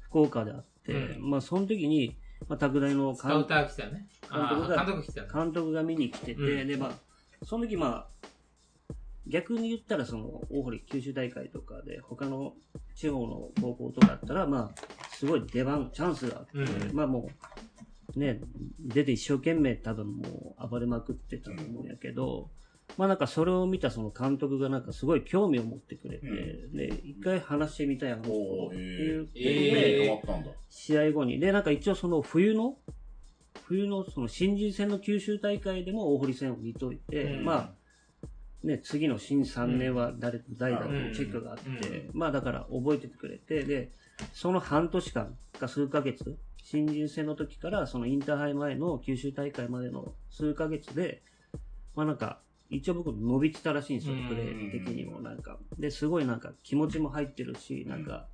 福岡であって、うんまあその時に、まあ、拓大のスカウター来たよね。あ監督がー監督来たよね。監督が見に来てて、うんで、まあ、その時まあ、逆に言ったらその、大堀九州大会とかで、他の地方の高校とかだったら、まあ、すごい出番、チャンスがあって、うんまあもう、ね、出て一生懸命多分もう暴れまくってたと思うんやけど、まあなんかそれを見たその監督がなんかすごい興味を持ってくれて、うで、一回話してみたいな、おーっていう、え目に留まったんだ。試合後に。で、なんか一応その冬の、冬のその新人戦の九州大会でも大堀戦を見といて、うんまあ、ね、次の新3年は誰と誰だとうんチェックがあって、うまあだから覚えててくれて、で、その半年間か数ヶ月、新人戦の時からそのインターハイ前の九州大会までの数ヶ月で、まあなんか、一応僕伸びてたらしいんですよ、うんプレー的にもなんか。で、すごいなんか気持ちも入ってるし、なんか、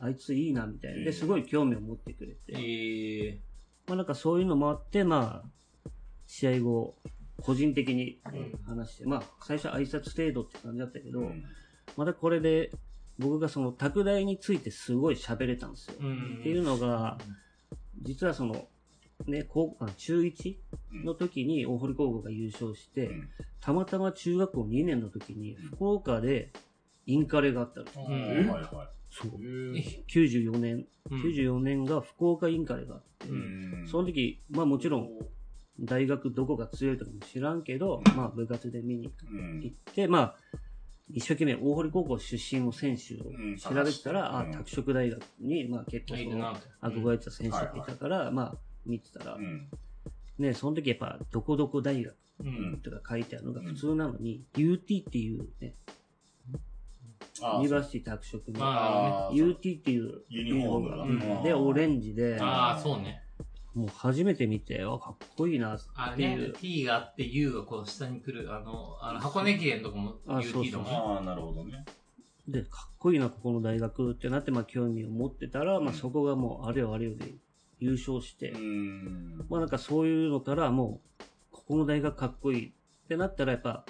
あいついいなみたいな。で、すごい興味を持ってくれて。ええまあなんかそういうのもあって、まあ、試合後、個人的にうん話して、まあ最初挨拶程度って感じだったけど、うんまたこれで僕がその拓大についてすごい喋れたんですよ。うんっていうのが、実はその、ね、高あ中1の時に大堀高校が優勝して、うん。たまたま中学校2年の時に福岡でインカレがあったの。あうん。ーはいはそう。え。94年、うん。94年が福岡インカレがあって、その時、まあもちろん、大学どこが強いとかも知らんけど、まあ部活で見にうん行って、まあ、一生懸命大濠高校出身の選手をうん。調べてたら、うんあ、拓殖大学に、まあ結構その。憧れてた選手がいたから、まあ見てたらう、ん。ね、その時やっぱどこどこ大学うん。とか書いてあるのが普通なのに、UT っていうね、あ University 拓殖の、UT っていうユニフォームがうんで、オレンジで、ああ、そうね。もう初めて見て、あ、かっこいいなっあていう。れね、T があって U がこう下に来る、あの、あの箱根駅伝とかもあそうそう UT だも。ああ、なるほどね。で、かっこいいな、ここの大学ってなって、まあ興味を持ってたら、まあうんそこがもうあれよあれよで優勝して、うん。まあなんかそういうのからもう、ここの大学かっこいいってなったらやっぱ、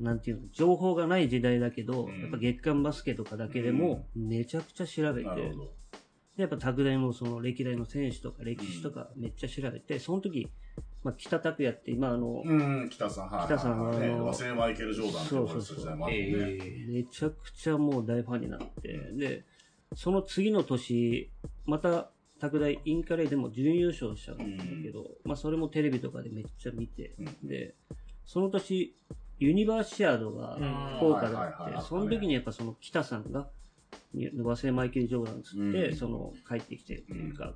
なんていうの、情報がない時代だけど、うんやっぱ月刊バスケとかだけでも、めちゃくちゃ調べて、なるほど。でやっぱ拓大のその歴代の選手とか歴史とかめっちゃ調べて、その時、まあ北拓也って今あの、うん、北さん、はい。北さんはあのね、忘れマイケル・ジョーダンって呼ばれてた時代もあってね。えめちゃくちゃもう大ファンになって、で、その次の年、また、拓大インカレでも準優勝したんだけど、まあそれもテレビとかでめっちゃ見て、うん。で、その年、ユニバーシアードがうん。福岡であって、その時にやっぱその北さんが、和製マイケル・ジョーダンつって、うん。その帰ってきてっていうか、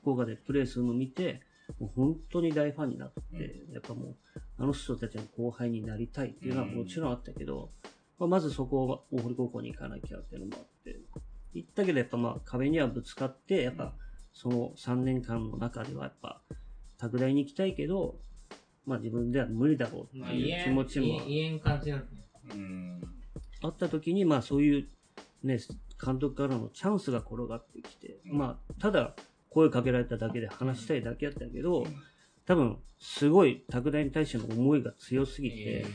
福岡でプレーするのを見て、もう本当に大ファンになって、やっぱもう、あの人たちの後輩になりたいっていうのはもちろんあったけど、まあ、まずそこを大堀高校に行かなきゃっていうのもあって、行ったけどやっぱまあ壁にはぶつかって、やっぱその3年間の中ではやっぱ、拓大に行きたいけど、まあ自分では無理だろうまあ、っていう気持ちも言え言えん感じになってね。うん。あった時に、まあそういうね、監督からのチャンスが転がってきて、うんまあただ声かけられただけで話したいだけやったけど、うん多分すごい拓大に対しての思いが強すぎて、え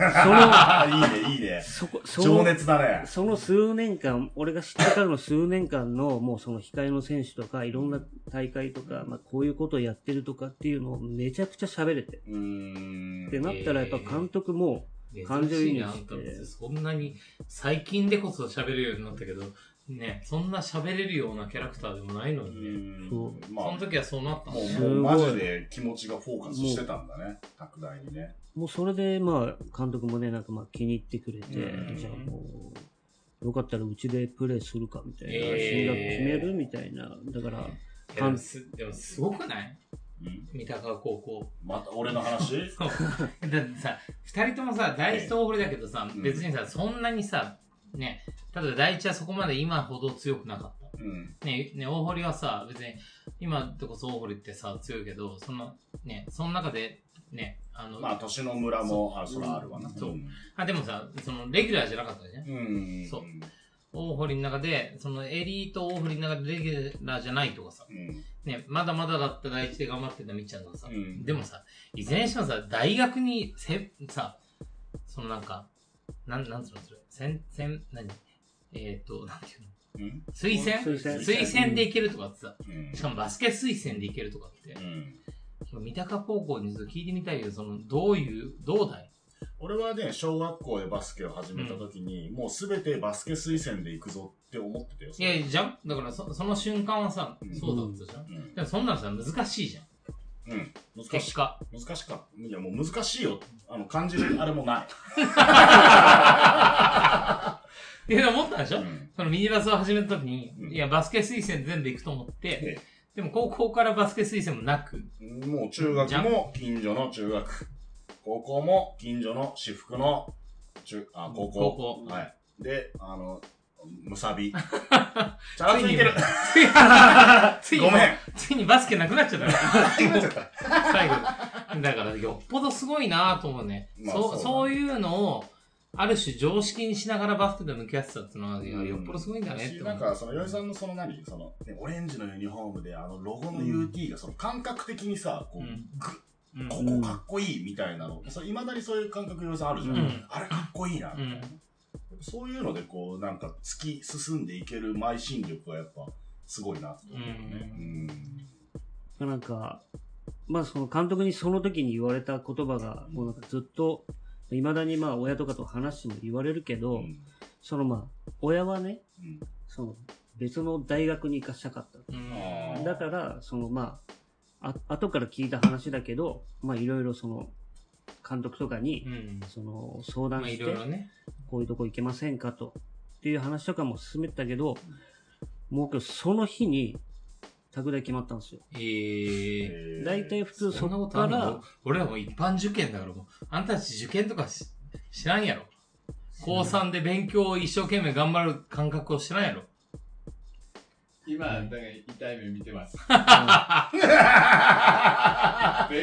ああ、いいね、いいね。そこ、そ情の、熱だね。その数年間、俺が知ってからの数年間の、もうその控えの選手とか、いろんな大会とか、まあこういうことをやってるとかっていうのをめちゃくちゃ喋れて。うーん。ってなったらやっぱ監督も、ー感情移入してそんなに、最近でこそ喋れるようになったけど、ね、そんな喋れるようなキャラクターでもないのうにね。んそまあその、時はそうなったのもね。う、もうマジで気持ちがフォーカスしてたんだね。拓大にね。もうそれで、まあ、監督もね、なんかまあ気に入ってくれて、うんじゃあもう、よかったらうちでプレーするかみたいな、えー進学決めるみたいな。だから、でもすでもすごくない？うん？三鷹高校。また、俺の話？だってさ、二人ともさ、第一と大堀だけどさ、うん別にさ、そんなにさ、ね、例えば第一はそこまで今ほど強くなかった。うん。ね、ね、大堀はさ、別に、今でこそ大堀ってさ、強いけど、その、ね、その中で、ね、あの、まあ、年の村も、あ、そらあるわな。そうあ、でもさ、その、レギュラーじゃなかったじゃん。うん。そう大堀の中で、そのエリート大堀の中でレギュラーじゃないとかさ、うん。ね、まだまだだった第一で頑張ってたみっちゃんとかさ、うんでもさ、いずれにしてもさ、大学にせ、さ、そのなんか、なん、なんつうのそれ、せん、せん、何？えっ、ー、と、なんていうの？うん？推薦？推薦。でいけるとかってさ、うん。しかもバスケ推薦でいけるとかって。う、ん。三鷹高校にちょっと聞いてみたいけど、その、どういう、どうだい？俺はね、小学校でバスケを始めた時に、もうすべてバスケ推薦で行くぞって思ってたよ。いやいや、じゃん？だからそ、その瞬間はさうん、そうだったじゃん、うん。でもそんなのさ、難しいじゃん。うん。難し結果。難しか。いや、もう難しいよ。あの、漢字であれもない。いや、思ったでしょ、うんそのミニバスを始めた時に、うんいや、バスケ推薦全部行くと思って、えでも高校からバスケ推薦もなく、もう中学も近所の中学。高校も近所の私服の中、あ、高校。高校はい。で、あの、むさび。ちゃんといける。ついにごめん。ついにバスケなくなっちゃった。最後。だから、よっぽどすごいなと思うね。そう、まあそうそういうのを、ある種常識にしながらバスケと向き合ってたっていうのは、よっぽどすごいんだねって思う。なんか、その、よいさんのその何その、ねオレンジのユニフォームで、あの、ロゴの UT が、その、感覚的にさ、こう、うんここかっこいいみたいなの。それ未だにそういう感覚よいさんあるじゃんあれかっこいいな、みたいな。うんそういうので、こう、なんか、突き進んでいける邁進力がやっぱ、すごいなって思うよね。うん。なんか、まあその監督にその時に言われた言葉が、もうなんかずっと、未だにまあ親とかと話しても言われるけど、うんそのまあ、親はね、うんその別の大学に行かしたかった。だから、そのまあ、あ後から聞いた話だけど、まあいろいろその、監督とかにう、ん。その、相談まあいして、ろいろね。こういうとこ行けませんか？と。っていう話とかも進めてたけど、もう今日その日に、拓大決まったんですよ。ええ大体普通そそんなことあるの？っから、俺らもう一般受験だからもう、あんたたち受験とかし知らんやろ。高3で勉強を一生懸命頑張る感覚を知らんやろ。今、だから痛い目見てます。勉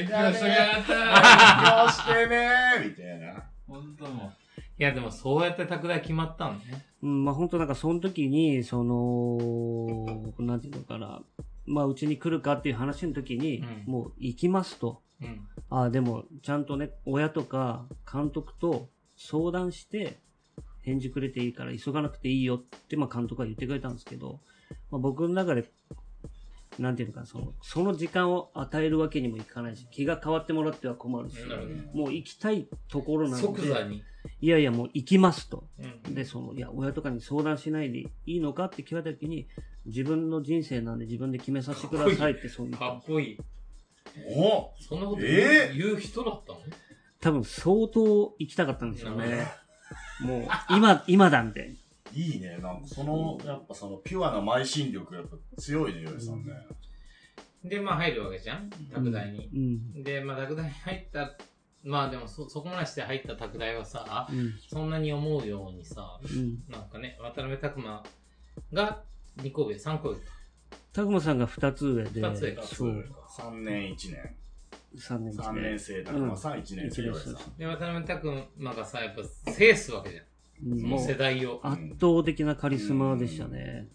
強しやがった勉強してねーみたいな。本当もいやでもそうやって拓大決まったのね。うん、まあ本当なんかその時に、その、なんていうのかな、まあうちに来るかっていう話の時に、うんもう行きますと。うん。ああ、でもちゃんとね、親とか監督と相談して、返事くれていいから急がなくていいよって、まあ監督は言ってくれたんですけど、まあ僕の中で、なんていうのかな、その、その時間を与えるわけにもいかないし、気が変わってもらっては困るし、もう行きたいところなので、即座に。いやいやもう行きますと。うん。で、その、いや、親とかに相談しないでいいのかって聞かれたときに、自分の人生なんで自分で決めさせてくださいってそう言ったかっこいい。おそんなこと言う,、え言う人だったの？多分相当行きたかったんでしょうね。もう、今、今だみたいな。いいね。なんかその、やっぱそのピュアな邁進力やっぱ強いね、ヨイさんね。で、まあ入るわけじゃん拓大に。うん。で、まあ拓大に入った、まあでもそ、そこまでして入った拓大はさ、うん。そんなに思うようにさ、うん。なんかね、渡辺拓馬が2個上、3個上か。たくまさんが2つ上で、二つ上かそう。3年1年。3年3年生、たくまさん1年生、ヨイさん。で、渡辺拓馬がさ、やっぱ制すわけじゃん。うんもう世代を。圧倒的なカリスマでしたね。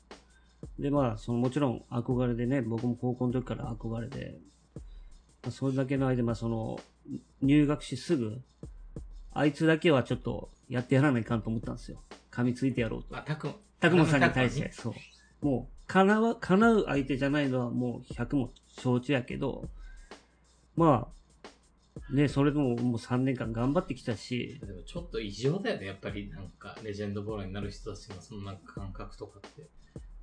で、まあ、そのもちろん憧れでね、僕も高校の時から憧れで、まあ、それだけの間、まあその、入学しすぐ、あいつだけはちょっとやってやらないかんと思ったんですよ。噛みついてやろうと。あ、拓馬。たくまさんに対して、拓そう。もう、叶わ、叶う相手じゃないのはもう100も承知やけど、まあ、ね、それでももう3年間頑張ってきたし、でもちょっと異常だよね、やっぱりなんか、レジェンドボーラーになる人たちのそのなんか感覚とかって。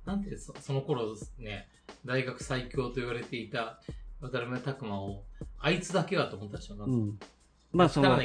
なんでそその頃ね、大学最強と言われていた渡辺拓馬を、あいつだけはと思ったでしょ、なんかうん。まあその。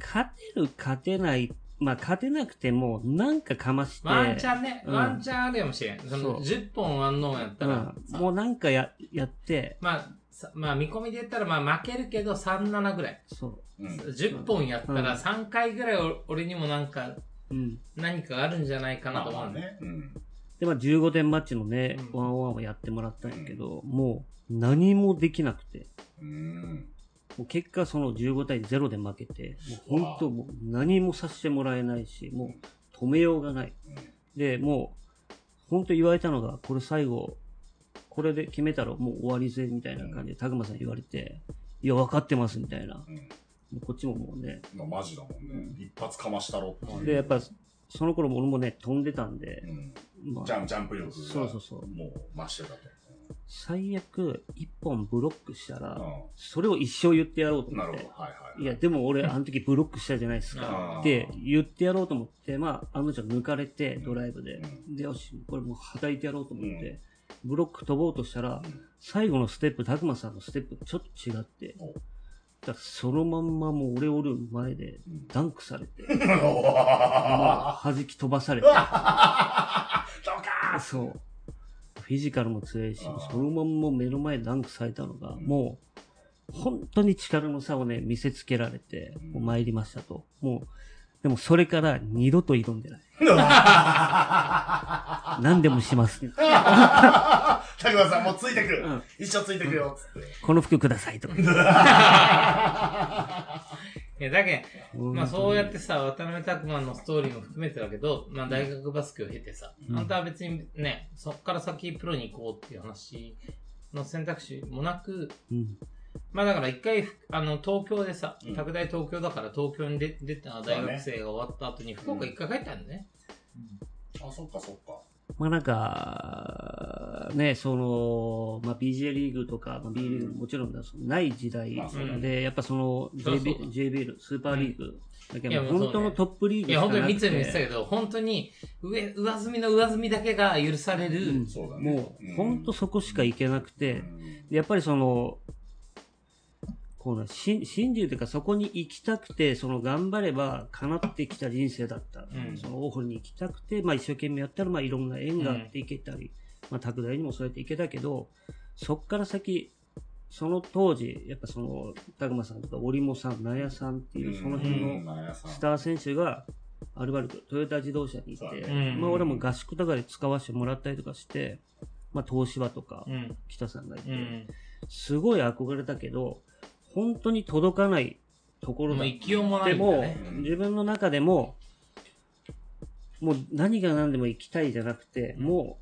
勝てる、勝てない、まあ勝てなくても、なんかかまして、ワンチャンね、うんワンチャンあるかもしれん。そのそう10本ワンノーンやったら、うん、もうなんかや、やって、まあ、さまあ見込みで言ったらまあ負けるけど3、7ぐらい。そう。うん。10本やったらうん3回ぐらいお俺にもなんかうん。何かあるんじゃないかなまと思うね。うん。で、まあ15点マッチのね、うんワンワンをやってもらったんやけど、もう何もできなくて、うん。もう結果その15対0で負けて、もう本当もう何もさせてもらえないし、もう止めようがない。で、もう、本当言われたのが、これ最後、これで決めたらもう終わりぜ、みたいな感じで、たくまさん言われて、いや、分かってます、みたいな。こっちももうね。まあマジだもんね。一発かましたろっていう。で、やっぱ、その頃も俺もね、飛んでたんでう、ん。まあジャン、ジャンプ力が。そうそうそうもう増してたと。最悪、一本ブロックしたら、うそれを一生言ってやろうと思って。るほど。はいはい。いや、でも俺、あの時ブロックしたじゃないですか。って言ってやろうと思って、まあ、あの女抜かれて、ドライブで。うで、よし、これもう叩いてやろうと思って、ブロック飛ぼうとしたら、ん最後のステップ、たくまさんのステップちょっと違って、おだそのまんまもう俺おる前でんダンクされて、うまわあ、弾き飛ばされて、ドカそう。フィジカルも強いしそのまんま目の前でダンクされたのが、もう、本当に力の差をね、見せつけられて、もう参りましたと。もう、でもそれから二度と挑んでない。何でもします。ーたくまさんもうついてくるうん。一生ついてくよ、つって。この服くださいとか。いや、だけど、うんまあそうやってさ、渡辺拓馬のストーリーも含めてだけど、まあ大学バスケを経てさ、うんあんたは別にね、そっから先プロに行こうっていう話の選択肢もなく、うん。まあだから一回、あの、東京でさうん、拓大東京だから東京に出出た大学生が終わった後に福岡一回帰ったんだね。あ、そっかそっか。まあなんか、ね、その、まあ BJ リーグとか、まあ B リーグもちろんだない時代で、やっぱその JB JBL、スーパーリーグ、だけど本当のトップリーグいや、本当に三つしかなくて。に言ってたけど、本当に上、上積みの上積みだけが許される、そうだね。もう、本当そこしか行けなくて、うん。やっぱりその、こうね、し信じるというか、そこに行きたくて、その頑張れば叶ってきた人生だった。んその大堀に行きたくて、まあ一生懸命やったら、まあいろんな縁があって行けたり、まあ拓大にもそうやって行けたけど、そっから先、その当時、やっぱその、たぐまさんとか、織茂さん、納屋さんっていう、その辺うんのスター選手が、アルバルク、トヨタ自動車にいて、そうだねうんまあ俺も合宿とかで使わせてもらったりとかして、まあ東芝とかう、ん。北さんがいて、うん。すごい憧れたけど、本当に届かないところだ。もう行きようもでもね。、自分の中でも、もう何が何でも行きたいじゃなくて、も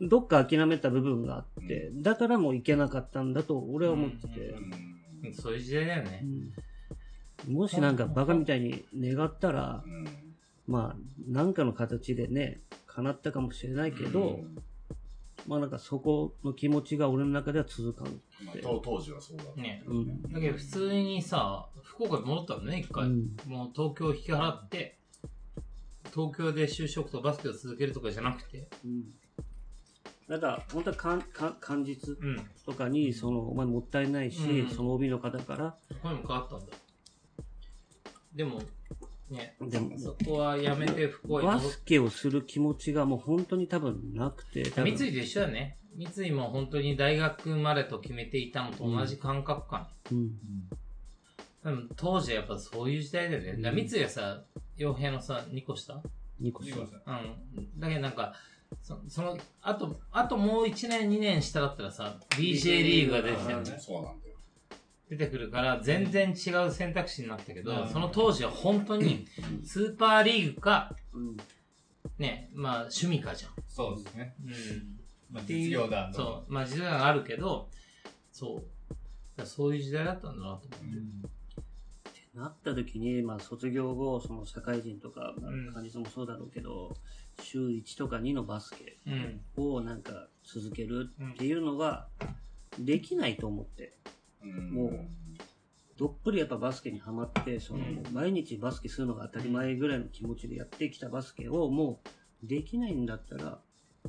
う、どっか諦めた部分があって、だからもう行けなかったんだと俺は思ってて、うん。そういう時代だよね。うん。もしなんかバカみたいに願ったらう、ん。まあ、なんかの形でね、叶ったかもしれないけど、うんまあなんかそこの気持ちが俺の中では続かん。まあ当当時はそうだったねうん。だけど普通にさ、福岡に戻ったのね、一回。うんもう東京引き払って、東京で就職とバスケを続けるとかじゃなくて、うん。ただ、本当はかんか感実うん。とかに、その、お前もったいないし、うんその OB の方から、声も変わったんだ。でも、ね、でも、そこはやめて福岡にバスケをする気持ちがもう本当に多分なくて、三井と一緒だね。三井も本当に大学までと決めていたのと同じ感覚かね。うん。多分当時はやっぱそういう時代だよね。だ三井はさ、洋平のさ、2個下？ニコさん。うん。だけどなんか、そその、あと、あともう1年2年下だったらさ、BJ リーグが出てたよね。そうなんだよ。出てくるから、全然違う選択肢になったけど、うんその当時は本当に、スーパーリーグか、うん。ね、まあ趣味かじゃん。そうですね。うん。まあ、っていう実業団の。そう。まあ、時代があるけど、そう。そういう時代だったんだなと思って。なった時に、まあ卒業後、その社会人とか、まあうん感じもそうだろうけど、週1とか2のバスケうん。をなんか続けるっていうのが、できないと思って。うん。もうどっぷりやっぱバスケにはまって、その、うん。毎日バスケするのが当たり前ぐらいの気持ちでやってきたバスケをもうできないんだったら、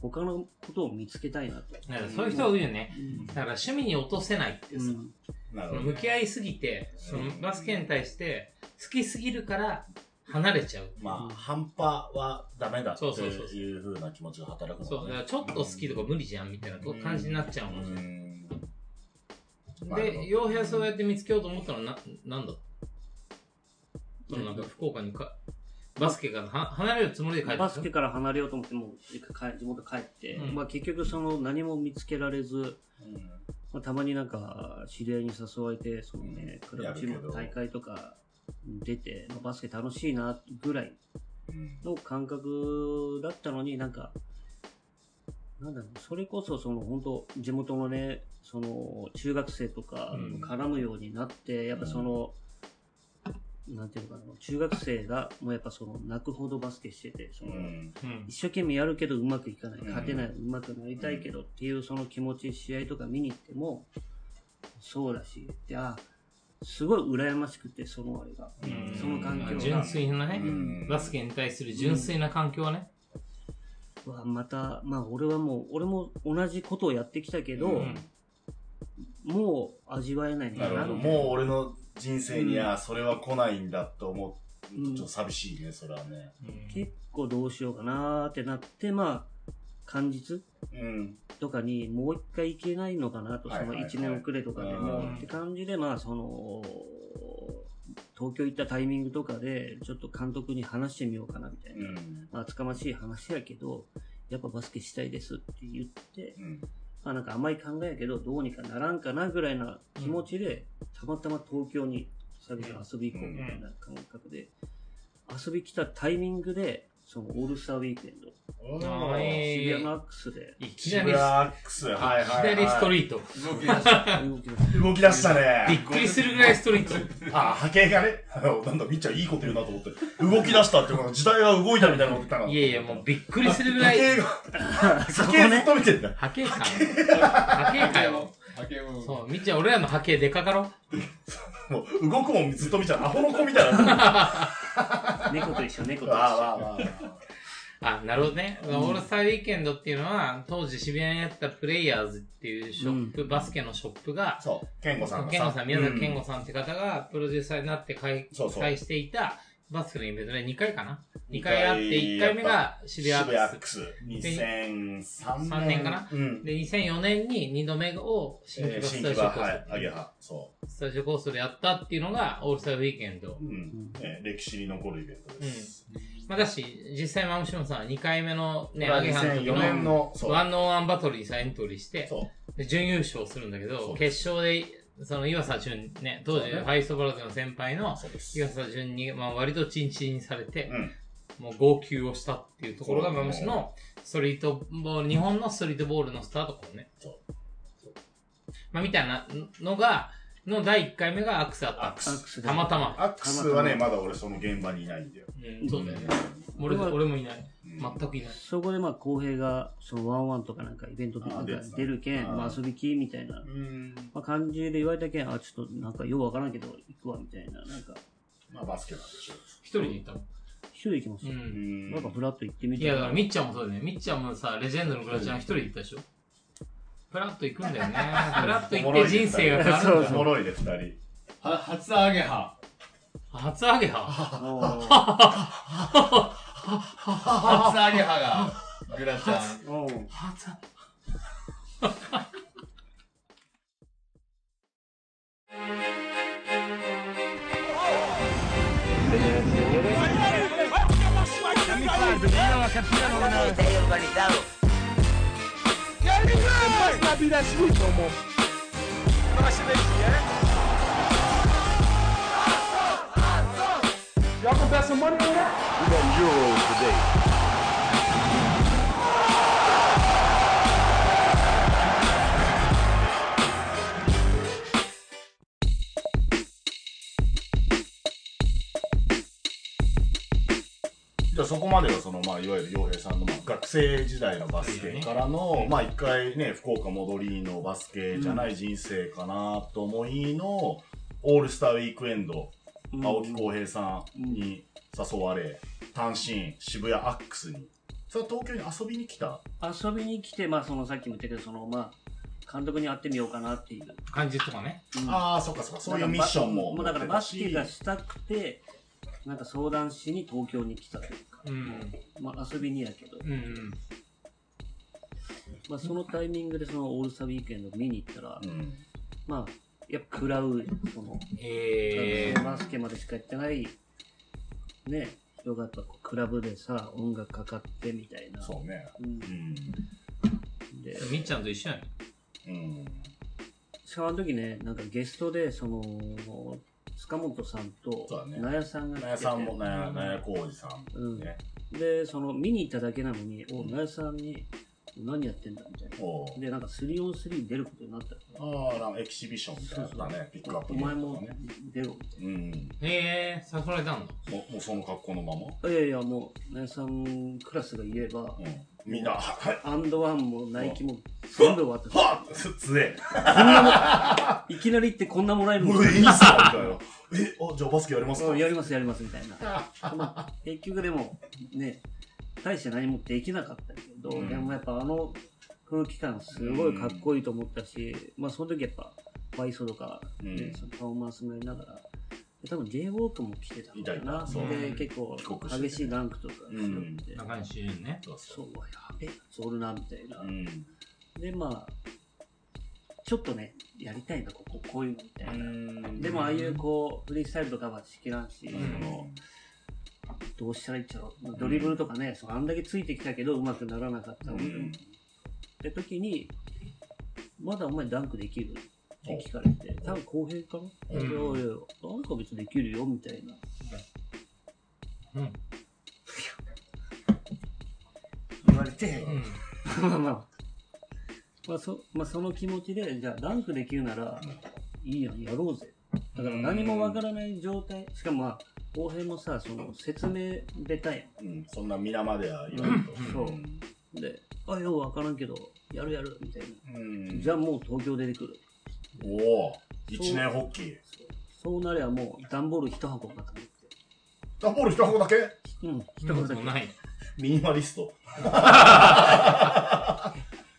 他のことを見つけたいなと。だからそういう人多いよね。うん。だから趣味に落とせないってさ、うん。向き合いすぎて、そのバスケに対して好きすぎるから離れちゃう。まあ、半端はダメだってそうそうな気持ちが働くそう、だのね。からちょっと好きとか無理じゃんみたいな感じになっちゃうの。んなるほどで、洋平そうやって見つけようと思ったのはな、なんだ？そのなんか福岡にか、バスケからは離れるつもりで帰った？バスケから離れようと思ってもう一回地元帰って、うん。まあ結局その何も見つけられず、うん。まあ、たまになんか知り合いに誘われて、そのね、うん。クラブチームの大会とか出て、まあ、バスケ楽しいなぐらいうん。の感覚だったのになんか、なんだろう、それこそその本当地元のね、その中学生とかうん。絡むようになって、やっぱその、なんていうのかな、中学生がもうやっぱその泣くほどバスケしてて、その、うん。うん。一生懸命やるけどうまくいかない、うん。勝てない、うまくなりたいけどっていうその気持ち、試合とか見に行っても、そうだし、で、あ、すごい羨ましくて、そのあれが。うん。その環境が。純粋なね、うん。バスケに対する純粋な環境はね。わまた、まあ俺はもう、俺も同じことをやってきたけど、うんもう味わえないんだななるほど。もう俺の人生にはそれは来ないんだと思う。うんちょっと寂しいね、それはね。結構どうしようかなーってなって、まあ、感実うん。とかにもう一回行けないのかなと、そのはいはいはい1年遅れとかでも、うんって感じで、まあ、その、東京行ったタイミングとかで、ちょっと監督に話してみようかなみたいな。うん。まあ、厚かましい話やけど、やっぱバスケしたいですって言って、うん。まあなんか甘い考えやけど、どうにかならんかなぐらいな気持ちで、たまたま東京に久々に遊び行こうみたいな感覚で、遊び来たタイミングで、そのオールスターウィークエンド、あー渋谷のアックスでいきなり、ックス、はいはい、はい。左ストリート。動き出した。動きました。動き出したびっね。くりするぐらいストリート。あ、波形がね。なんだ、みっちゃんいいこと言うなと思って。動き出したっていうか、時代が動いたみたいなこと言ったの。いやいや、もうびっくりするぐらい。波形が、波形ずっと見てんだ。波形か。波形かよ。波形も。そう、みっちゃん俺らの波形でかかろ？もう動くもんずっと見ちゃう。アホの子みたいな。猫と一緒、猫と一緒。わあわあ。あ、なるほどね。オールスターウィーケンドっていうのは、当時渋谷にあったプレイヤーズっていうショップ、バスケのショップが、そう、健吾さんが健吾さん、宮崎健吾ん。さんって方がプロデューサーになって開そうそう開していたバスケのイベントで2回かな ?2 回あって、1回目が渋谷渋谷アアックス。ックス。2003年。三年かな？うん。で、2004年に2度目を新木えー場スタジオコーはい、スアゲハ。そスタジオコースでやったっていうのがオールスターウィーケンドう。。うん。ね歴史に残るイベントです。まあだし、実際マムシモンさんは2回目のね、アゲハの時2004年の。ワンオンワンバトルにさエントリーして、そう。で準優勝するんだけど、決勝で、その岩佐淳ね、当時そうねファイストバラズの先輩の。岩佐淳に、まあ割とチンチンにされて、うん。もう号泣をしたっていうところがそうマムシのストリートボール、日本のストリートボールのスタートかもね。そう。まあみたいなのが、の第1回目がアクセあった。アックス。たまたま。アックスはね、まだ俺その現場にいないんだよ。うん、そうだよね。俺俺もいない。うん全くいない。そこでまあ、公平が、そのワンワンとかなんかイベントとかあ出るけん、あまあ遊びきみたいな、うん。まあ感じで言われたけん、あ、ちょっとなんかようわからんけど、行くわ、みたいな。なんか、まあバスケなんでしょ一人で行ったの。一人で行きます？うよ。うんん。なんかフラッと行ってみて。いや、だからみっちゃんもそうだよね。みっちゃんもさ、レジェンドのグラちゃん一人で行ったでしょフラッと行くんだよね。フラッと行って人生が変わるんだよ。おもろいで、二人。は初アゲハ。初上げは。初アゲハが、グラちゃん。おー初じ時代のバスケからの、まあ一回ね、福岡戻りのバスケじゃない人生かなと思いの、オールスターウィークエンド、うん青木浩平さんに誘われ、単身渋谷アックスに。それは東京に遊びに来た？遊びに来て、まあそのさっきも言ったけど、そのまあ、監督に会ってみようかなっていう。感じとかね。うんああ、そっかそっか、そういうミッションも。もうだからバスケがしたくて、なんか相談しに東京に来たというか、うん。まあ遊びにやけど、うんうん。まあそのタイミングでそのオールスターウィークエンド見に行ったら、うん。まあ、やっぱ食らう、その、えバスケまでしかやってない、ね、人がやっぱこうクラブでさ、音楽かかってみたいな。そうね。うんうん。で、ー。みっちゃんと一緒やねうん。しかもあの時ね、なんかゲストで、その、塚本さんと納屋さんが来てて納屋さんも、納屋納屋浩二さん。ね。で、その、見に行っただけなのに、お、納屋さんに、何やってんだみたいな。で、なんか 3on3 出ることになったからああ、なんかエキシビションみたいなのだね。ピックアップお前もね。出ろみたいうん。へえー、誘われたんだ。もうもうその格好のまま？な。いやいや、もう、納屋さんクラスが言えば、うん。みんな、はい。アンドワンもナイキも全部終わった。はっつえ。いきなり行ってこんなもらえるもの？ういいっすよみたいな。え、あ、じゃあバスケやりますか？うんやりますやりますみたいな。まあ、結局でも、ね、大して何もできなかったけど、うんでもやっぱあの空気感すごいかっこいいと思ったし、まあその時やっぱ、バイソとか、ねうんそのパフォーマンスもやりながら、多分 J ウォークも来てたのかいたいな。たそうで、結構激しいダンクとかしとって、中西潤ね。そうそそう、やべえやつおるな、みたいな。う。うん。で、まあ、ちょっとね、やりたいな、ここ、こういうのみたいな。んでもああいうこう、フリースタイルとかはしきらんし、んそのどうしたらいいっちゃろう。ドリブルとかね、そのあんだけついてきたけど、うまくならなかった。うんって時に、まだお前ダンクできる？って聞かれて、多分公平かな、うんいやいや、なんか別にできるよ、みたいな。うん。てうん。まあまあ。まあそ、まあその気持ちで、じゃあダンクできるなら、いいやん、やろうぜ。だから何もわからない状態。しかもまあ、公平もさ、その説明ベタやうん、そんな皆までは言わんと。そう。で、あ、ようわからんけど、やるやる、みたいな。うん。じゃあもう東京出てくる。おお一年発起。そうなればもう段ボール一箱かと思って。ダンボール一箱だけ？うん、一一箱だけ。もない。ミニマリスト。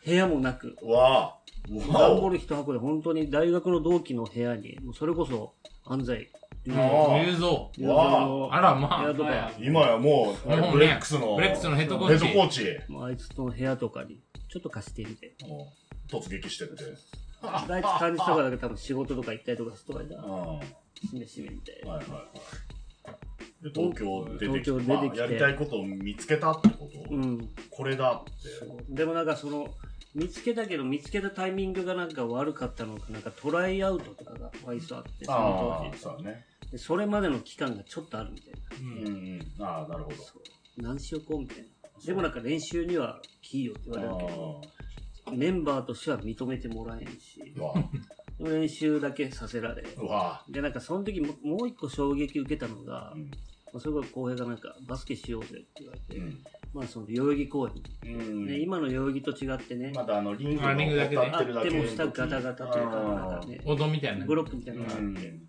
部屋もなく。わあ。段。ボール一箱で本当に大学の同期の部屋に、もうそれこそ安西、ああ雄三。わあら、まあ。部屋とかまあ今やもう、ブレックスの。ブレックスのヘッドコーチヘッドコーチ。もうあいつの部屋とかに、ちょっと貸してみて。うん突撃してって。あいつ感じとかだけ多分仕事とか行ったりとかするとかいたら、しめしめみたいな。いはいはい。で、東京出てきて、東京出てきてまあやりたいことを見つけたってこと、うん。これだって。でもなんかその、見つけたけど、見つけたタイミングがなんか悪かったのか、なんかトライアウトとかがワイスあって、そあの当あ、そね。時で。それまでの期間がちょっとあるみたいな。うんうんうん。ああ、なるほど。そう何しようこうみたいな。でもなんか練習には来いよって言われるけど、メンバーとしては認めてもらえんし、練習だけさせられ。で、なんかその時ももう一個衝撃受けたのが、うんまあ、それから浩平がなんかバスケしようぜって言われて、うん。まあその代々木公園、うん。ね、今の代々木と違ってね、まだあの、リングあリングだけで立ってるだけ。あっても下ガタガタというか、なんかね、おどんみたいな。ブロックみたいな。のがあって、うん。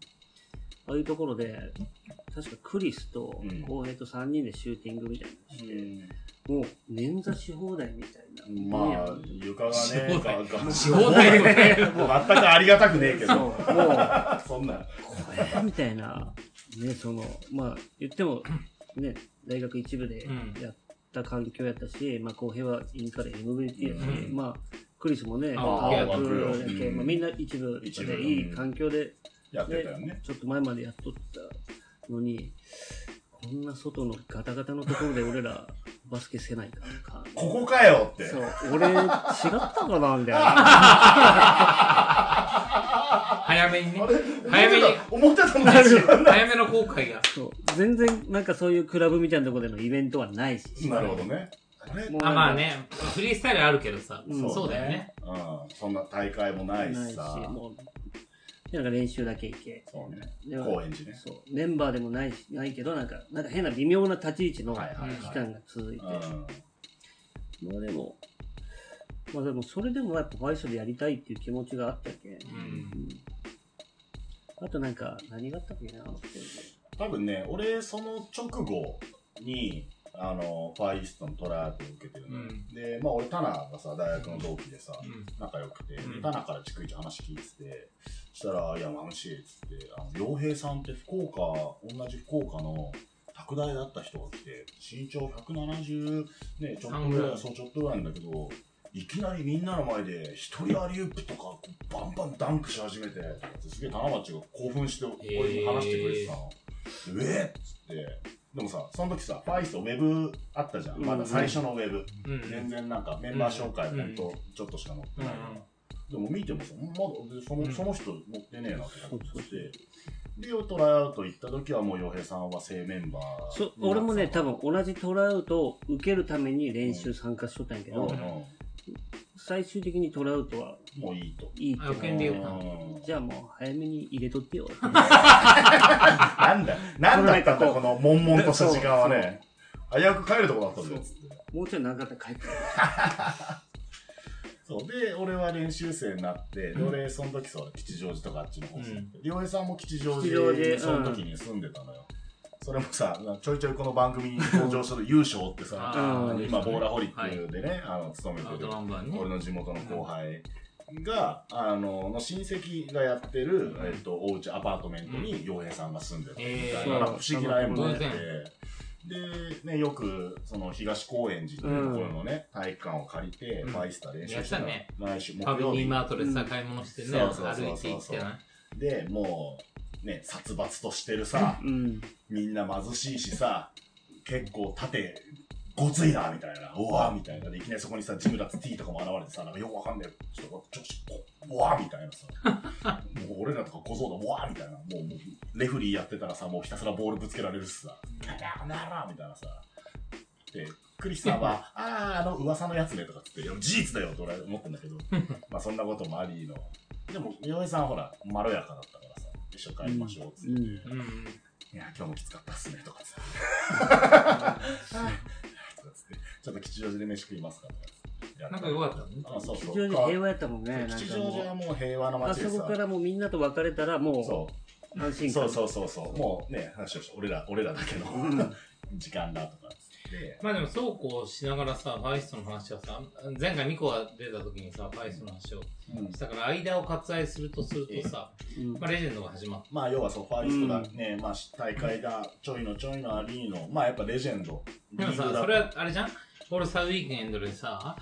ああいうところで、確かクリスとうん。浩平と3人でシューティングみたいなのして、もう捻挫し放題みたいな。まあ、床がね、ががし放題。ね。全くありがたくねえけそう、ど、もう、そんな。えーみたいな、ね、その、まあ、言っても、ね、大学一部でうん。やった環境やったし、まあ、浩平はインカレ MVP やし、うんまあ、クリスもね、あ大枠よ学やけ、うんまあ、みんな一部一部でいい環境で、やってたよね。ちょっと前までやっとったのに、こんな外のガタガタのところで俺らバスケせないかんか。ここかよって。そう、俺違ったかなみたいな。早めにね早めに思ってたのに違うな。早めの後悔が。そう全然なんかそういうクラブみたいなところでのイベントはないし。なるほどね。あまあね、フリースタイルあるけどさ。うんそうだよね。。うん。そんな大会もないし、しさ。もう、でなんか練習だけ行け。そうね。でも高円寺ね。そう、メンバーでもないし、ないけど、なんか、なんか変な微妙な立ち位置のはいはいはい期間が続いて。うん。まあでも、まあでもそれでもやっぱファイスでやりたいっていう気持ちがあったけん。うん。あとなんか、何があったっけなって多分ね、俺、その直後に、あの、ファイストのトライアウトを受けてるのよ、うんで、まあ俺、タナがさ、大学の同期でさ、うん仲良くて、うんタナから逐一話聞いてて、そしたら、いや、マムシーっつって、あの、洋平さんって福岡、同じ福岡の拓大だった人が来て、身長170、ね、ちょっとぐらい、そう、ちょっとぐらいなんだけど、いきなりみんなの前で、一人アリウープとか、バンバンダンクし始めて、すげえ棚町が興奮して、俺に話してくれてたの。えっつって。でもさ、その時さ、ファイストウェブあったじゃん。うんまだ最初のウェブ。うん。全然なんかメンバー紹介うんほんとちょっとしか載ってうんないから。でも見てもさ、まだでその,、うんその人乗ってねえなってそう思って。で、トライアウト行った時はもう洋平さんは正メンバー。俺もね、多分同じトライアウトを受けるために練習参加しとったんやけど、うんうん最終的にトライアウトはもういいと。いいってあ予見で言ううんじゃあもう早めに入れとってよ。なんだ、なんだったんだ、ここの悶々とした時間はね。危うく帰るとこだったんだよ。もうちょい長かったら帰ってくる。そう。で、俺は練習生になって、で、俺、その時そう、吉祥寺とかあっちの方住んでて、りょうへいさんも吉祥吉祥寺寺にその時に住んでたのよ。それもさ、ちょいちょいこの番組に登場する優勝ってさ、あー今、ボーラホリはいックでね、あの、勤めてアウるトナンバーね。俺の地元の後輩が、あの、の親戚がやってる、えっと、お家アパートメントに洋平さんが住んでるみたいえな、なんか不思議な縁もあってで、ね、よく、その、東高円寺っていうところのね、体育館を借りて、うん。ファイスター練習やったね。毎週木ファミ曜日リーマートでさ、買い物してね、歩いて行ってな。で、もう、ね、殺伐としてるさ、うん。みんな貧しいしさ、結構縦、ごついな、みたいな。うわーみたいな。で、いきなりそこにさ、ジムラッツ T とかも現れてさ、なんかよくわかんない。ちょっと、ちょっと、うわーみたいなさ。もう俺らとか小僧だ、うわーみたいな。もう、もうレフリーやってたらさ、もうひたすらボールぶつけられるしさ、キャキャーならみたいなさ。で、クリスさんは、ああ、あの噂のやつねとかっつって、いや事実だよと俺は思ってんだけど、まあそんなこともありの。でも、洋平さんはほら、まろやかだったからさ、一緒に帰りましょうっつって。うん。うん。いや、今日もきつかったっすねとかっ ちょっと吉祥寺で飯食いますかとかなんかったの？あ、そうそう。吉祥寺平和やったもんね。吉祥寺はもう平和なう、あ街でさ。そこからもうみんなと別れたらも、そう安心感。そうそうそうそう。もうね、話をして、俺ら、俺らだけのうん 時間だとかっつって。まあでもそうこうしながらさ、ファイストの話はさ、前回ミコが出た時にさ、ファイストの話をうんしたから、間を割愛するとするとさ、うんまあレジェンドが始まっまあ要はそう、ファイストだね、まあ大会がちょいのちょいのアリーの、まあやっぱレジェンド。た。でもさ、それはあれじゃん？オールスターウィークエンドでさ、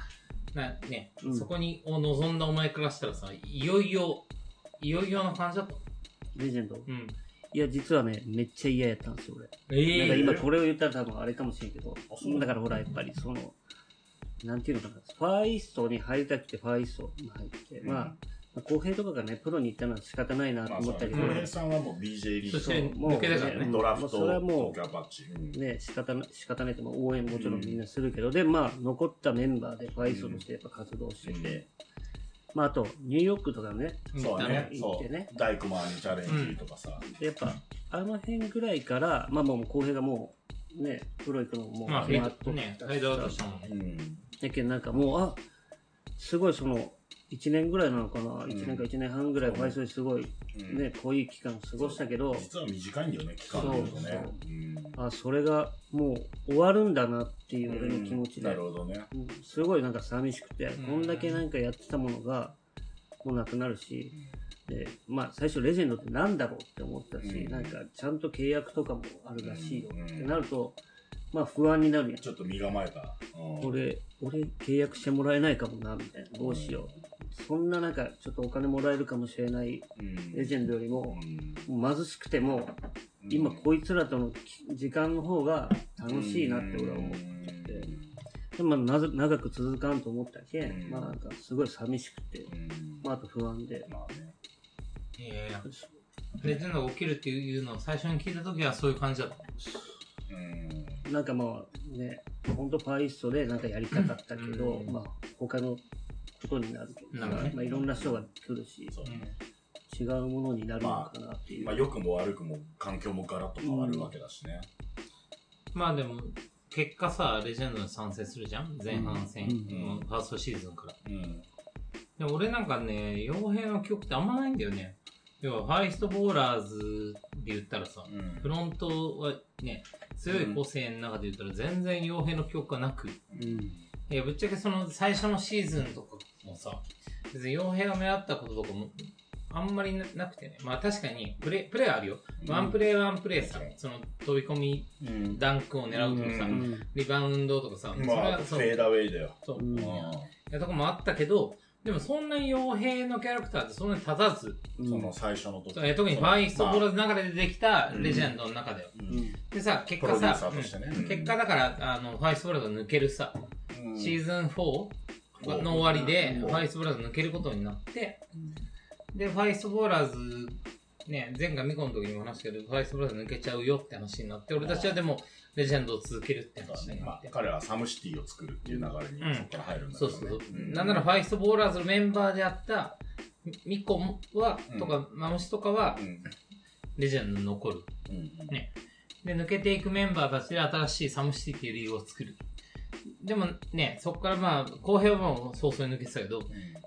なね、うんそこにを望んだお前からしたらさ、いよいよ、いよいよな感じだった。レジェンド？うん。いや、実はね、めっちゃ嫌やったんですよ、俺。えなんか今これを言ったら多分あれかもしれんけど。あそう、だからほら、やっぱりその、なんていうのかな、ファイストに入りたくてファイストに入って、うん。まあ、まあ公平とかがね、プロに行ったのは仕方ないなと思ったけど、浩平さんはもう BJ リーグそもう抜けだからね。ドラフト、もうそれはもうね、仕方な仕方ないと、まあ応援もちろんみんなするけど、で、まあ、残ったメンバーでファイストとしてやっぱ活動してて、まあ、あと、ニューヨークとかね、そうね、そ行ってねう。大熊にチャレンジとかさ。でやっぱ、あの辺ぐらいから、まあもう公平がもう、ね、プロ行くのももう、まあ、フェイド、アウトしたもんね。うん。だけどなんかもう、あ、すごいその、1年ぐらいなのかな、1年か1年半ぐらいファイストですごい、うんね、濃い期間過ごしたけど、実は短いんだよね、期間で言うとね。あ、それがもう終わるんだなっていう俺の気持ちで、なるほどね。うんすごいなんか寂しくて、んこんだけなんかやってたものが、もうなくなるし、で、まあ最初レジェンドってなんだろうって思ったし、うんなんかちゃんと契約とかもあるらしいようんってなると、まあ不安になるやん。ちょっと身構えた。うん俺、俺契約してもらえないかもな、みたいな。どうしよう。そんななんかちょっとお金もらえるかもしれないうん。レジェンドよりも、うん。貧しくても、今こいつらとの時間の方が楽しいなって俺は思ってて、でもまあなぜ長く続かんと思ったけん、うん。まあなんかすごい寂しくて、うん。まああと不安で、まあね。いやいや、レジェンドが起きるっていうのを最初に聞いた時はそういう感じだった。うん。なんかまあね、ほんとパイストでなんかやりたかったけど、うん。まあ他のことになるけどさ、なるほどねまあいろんな人が来るし、そうね。違うものになるのかなっていう。まあ良くも悪くも環境もガラッと変わるわけだしね。まあでも、結果さ、レジェンドに参戦するじゃん前半戦、うんうんファーストシーズンから。うん。でも俺なんかね、傭兵の曲ってあんまないんだよね。要は、ファイストボーラーズで言ったらさ、うんフロントはね、強い個性の中で言ったら全然傭兵の曲がなく、うん。いや、ぶっちゃけその最初のシーズンとかもさ、別に傭兵が目立ったこととかも、あんまりななくてね。まあ確かに、プレイ、プレイあるよ。ワンプレイワンプレイさ、その飛び込み、うん。ダンクを狙うとかさ、リバウンドとかさ、それまあ、はそう、フェーダーウェイだよ。そう、うん。いやとこもあったけど、でもそんなに傭兵のキャラクターってそんなに立たず、うん。その最初の時。特にファイストボーまルの中で出てきたレジェンドの中ででさ、結果さ、結果だから、あの、ファイストボールが抜けるさ、うん。シーズン4の終わりで、うんファイストボーラーズ抜けることになって、で、ファイストボーラーズ、ね、前回ミコの時にも話したけど、ファイストボーラーズ抜けちゃうよって話になって、俺たちはでも、レジェンドを続けるって話になって。まあ、彼はサムシティを作るっていう流れに、うんそこから入るんだけどねそうそうそう。んなんならファイストボーラーズのメンバーであった、ミミコは、うんとか、マムシとかはう、んレジェンドに残る。うんねで、抜けていくメンバーたちで新しいサムシティっていうリーグを作る。でもね、そこからまあ、公平はもう早々に抜けてたけど、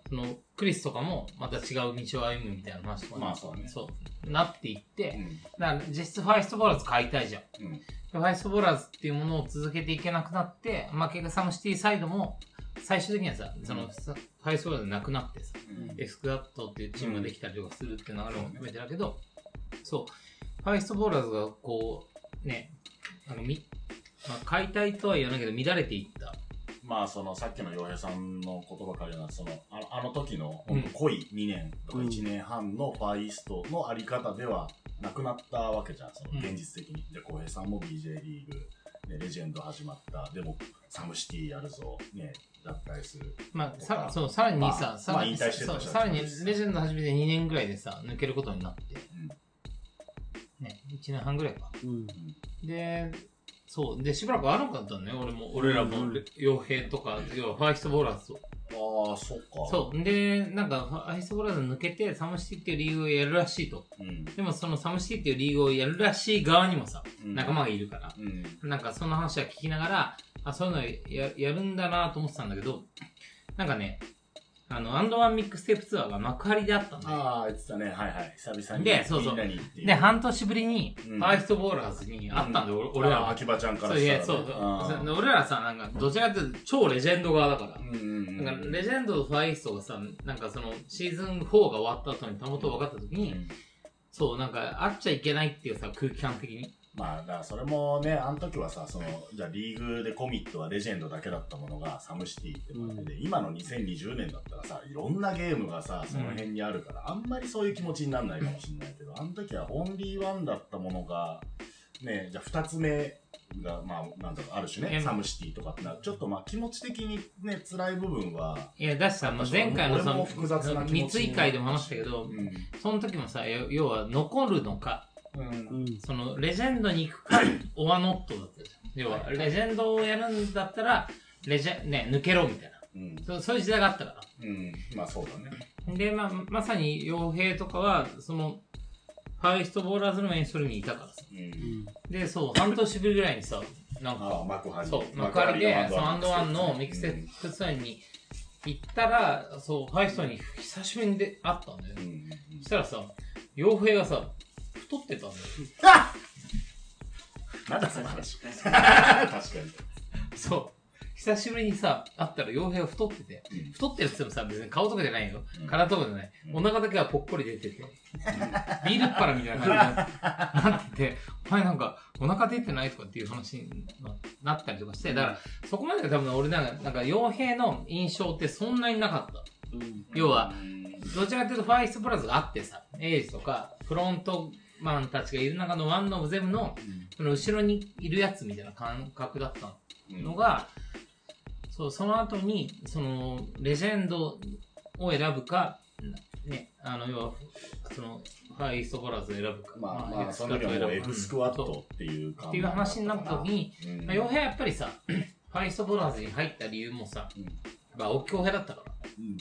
その、クリスとかもまた違う道を歩むみたいな話とかにまあそうね。そう、なっていって、うん。だから実質ファイストボーラーズ買いたいじゃん。うん。でファイストボーラーズっていうものを続けていけなくなって、まあ結果サムシティサイドも、最終的にはさ、その、さファイストボーラーズなくなってさ、うん。エスクダットっていうチームができたりとかするっていう流れも含めてだけど、そう、ファイストボーラーズがこう、ね、あの、み、まあ、解体とは言わないけど乱れていった。まあそのさっきの洋平さんの言葉から言うのはそのあのあの時の濃い2年とかうん。1年半のファイストのあり方ではなくなったわけじゃん。そのうん。現実的に、で浩平さんも BJ リーグでレジェンド始まった。でもサムシティやるぞ。ね脱退する。まあ、さそう、さらにさ、まあさらに、まあ引退してたそう人さらにレジェンド始めて2年ぐらいでさ、抜けることになって、うん。ね、1年半ぐらいか。うん。で、そう。で、しばらく会わなかったのね、俺も、俺らも、傭兵とか、要は Far East Ballers と。ああ、そっか。そう。で、なんか、 Far East Ballers 抜けて、 SOMECITY っていうリーグをやるらしいと。うん。でも、その SOMECITY っていうリーグをやるらしい側にもさ、うん仲間がいるから。うん。なんかその話は聞きながら、あ、そういうのややるんだなと思ってたんだけど、なんかね、あの、 AND1 Mixtape Tour が幕張であったんだよ。ああ、言ってたね。はいはい。久々に。でそうそう。で、半年ぶりに、うん Far East Ballers に会ったんだよ、俺俺ら秋葉ちゃんからしたらね。そうそう。俺らさ、なんか、どちらかというと超レジェンド側だから。うん。なんか、レジェンドと Far East がさ、なんかその、シーズン4が終わった後にたまたま分かった時に、うんそう、なんか、会っちゃいけないっていうさ、空気感的に。まあ、だからそれもね、あの時はさ、その、じゃあリーグでコミットはレジェンドだけだったものが、サムシティってわけで、今の2020年だったらさ、いろんなゲームがさ、その辺にあるから、あんまりそういう気持ちにならないかもしれないけど、あの時はオンリーワンだったものが、ね、じゃあ二つ目が、まあ、なんだろう、ある種ね、えサムシティとかってなるちょっとまあ気持ち的にね、辛い部分は、いや、だしさ、まあ前回のその三井会でも話したけど、うん。その時もさ、要要は残るのか、うんうん。そのレジェンドに行くか、オアノットだったじゃん。要は、レジェンドをやるんだったら、レジェ、ね、抜けろみたいな。うん。そうそういう時代があったかうん。まあそうだね。ら。で、まあ、まさに YOHEIとかは、その、 FAR EAST BALLERS のメインストリームにいたからさ。うん。で、そう、半年ぶりぐらいにさ、なんああ、か、幕張。そう、幕張で、その AND1 の mixtape tour に行ったら、そう、ファイストに久しぶりにで会ったんだよう。ん。そしたらさ、傭兵がさ、太ってたんだよ。なんだその話。確かに。そう。久しぶりにさ、会ったら傭兵が太ってて、うん太ってるって言ってもさ、別に顔とかじゃないようん。体とかじゃない。うんお腹だけはぽっこり出てて、ビールっ腹みたいな感じになってて、お前なんか、お腹出てないとかっていう話にななったりとかして、だから、そこまでが多分俺なんか、なんか YOHEIの印象ってそんなになかった。要は、どちらかというと FAR EAST BALLERS があってさ、エイジとか、フロントマンたちがいる中の one of them の、その後ろにいるやつみたいな感覚だったのが、そう、その後に、その、レジェンドを選ぶか、ね、あの、要は、その、 FAR EAST BALLERS を選ぶか。まあまあ、その時はもうエグスクワットっていう感っていう話になった時に、うん。まあ、 YOHEIはやっぱりさ、FAR EAST BALLERS に入った理由もさ、うん。まあ、大きい傭兵だったから。うん。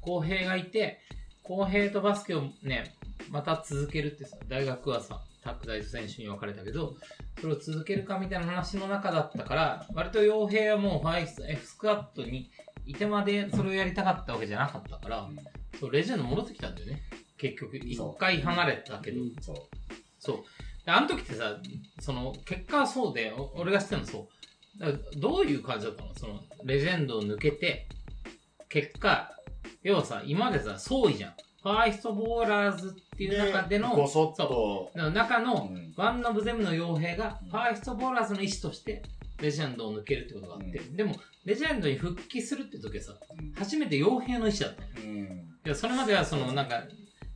公平がいて、公平とバスケをね、また続けるってさ、大学はさ、タック大選手に分かれたけど、それを続けるかみたいな話の中だったから、割と傭兵はもうファイス、F スクワットにいてまでそれをやりたかったわけじゃなかったから、うんそう、レジェンド戻ってきたんだよね。結局、一回離れたけど、そう。そう。であの時ってさ、その、結果はそうで、お俺が知ってるのそう。どういう感じだったの？その、レジェンドを抜けて、結果、要はさ、今までさ、総意じゃん。ファイストボーラーズっていう中での、ごそ。中のう、ん。ワンオブゼムの傭兵がうん、ファイストボーラーズの意思として、レジェンドを抜けるってことがあって、うでも、レジェンドに復帰するって時はさ、うん。初めて傭兵の意思だった。の。うん。いや、それまではその、なんか、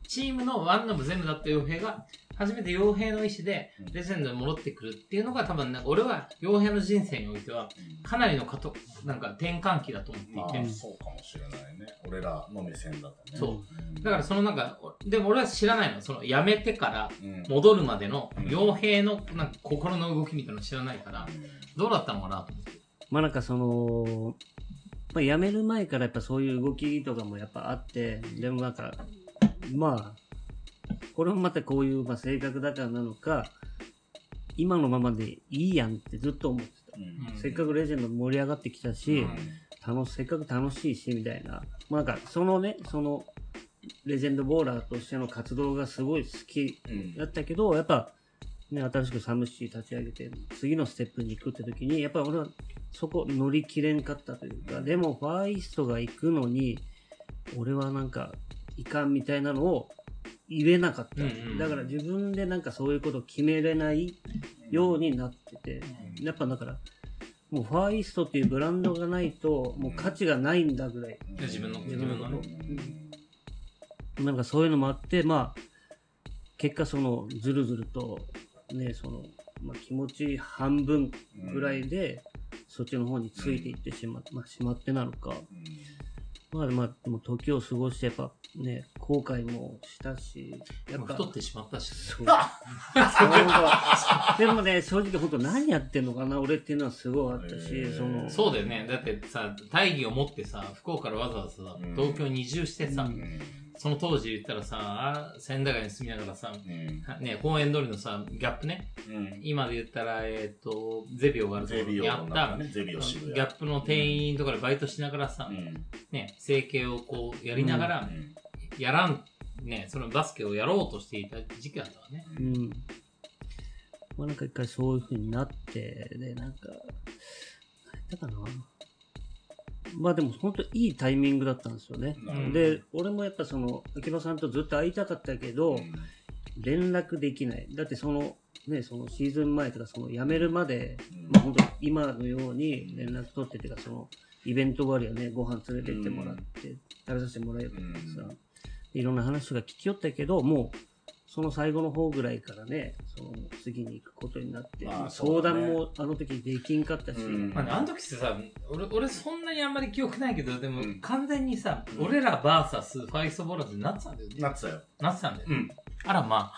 チームのワンオブ全部だった傭兵が、初めて傭兵の意思でうん、レジェンドに戻ってくるっていうのが多分、なんか俺は傭兵の人生においては、かなりのかと、なんか転換期だと思っていて、まあ、そうかもしれないね。俺らの目線だとね。そう。うん。だからそのなんか、でも俺は知らないの。その辞めてからうん。戻るまでのうん。傭兵のなんか心の動きみたいなの知らないから、どうだったのかなと思って。まあなんかその、まあ辞める前からやっぱそういう動きとかもやっぱあって、でもなんか、まあ、これもまたこういうまあ性格だからなのか、今のままでいいやんってずっと思ってた。うんうんせっかくレジェンド盛り上がってきたし、うん楽しせっかく楽しいしみたいな。まあなんかそのね、そのレジェンドボーラーとしての活動がすごい好きうんだったけど、やっぱ、ね、新しくサムシティ立ち上げて、次のステップに行くって時に、やっぱ俺はそこ乗り切れんかったというか、でもファイストが行くのに、俺はなんか、いかんみたいなのを言えなかった。うんうんだから自分でなんかそういうことを決めれないようになってて、やっぱだから、もうファイストっていうブランドがないと、もう価値がないんだぐらい。うん。自分の自分のうん。なんかそういうのもあって、まあ、結果その、ずるずると、ね、その、まあ、気持ち半分ぐらいで、そっちの方についていってしま,、まあ、しまってなのか、まあまあ、でも時を過ごして、やっぱね、後悔もしたし、やっぱ。太ってしまったし、ね。そう。そうでもね、正直本当何やってんのかな、俺っていうのはすごいあったし、その、そうだよね。だってさ、大義を持ってさ、福岡からわざわざさうん、東京に移住してさ、うんうんその当時言ったらさ、あ千駄ヶ谷に住みながらさ、うんね、公園通りのさ、ギャップね、うん今で言ったら、えっ、と、ゼビオがあるところゼビオにあった、ね、ゼビオ渋谷。ギャップの店員とかでバイトしながらさ、うんね、整形をこうやりながら、うんやらん、ね、そのバスケをやろうとしていた時期だったわね。うん。まあなんか一回そういう風になって、で、なんか、何やったかな。まあでも本当いいタイミングだったんですよね。で、俺もやっぱその、秋葉さんとずっと会いたかったけど、うん。連絡できない。だってその、ね、そのシーズン前とか、その辞めるまで、うん。まあ本当今のように連絡取っててか、その、イベント終わりはね、ご飯連れてってもらって、食べさせてもらえるとかさ、いろんな話とか聞きよったけど、もう、その最後の方ぐらいからね、その次に行くことになって、まあまあ相談もあの時できんかったし、うんまあね、あの時ってさ、俺、俺そんなにあんまり記憶ないけど、でもうん完全にさ、うん俺らバーサスファイストボーラーズになってたんだよね。なってたよ。なってたんだよね。うん。あらま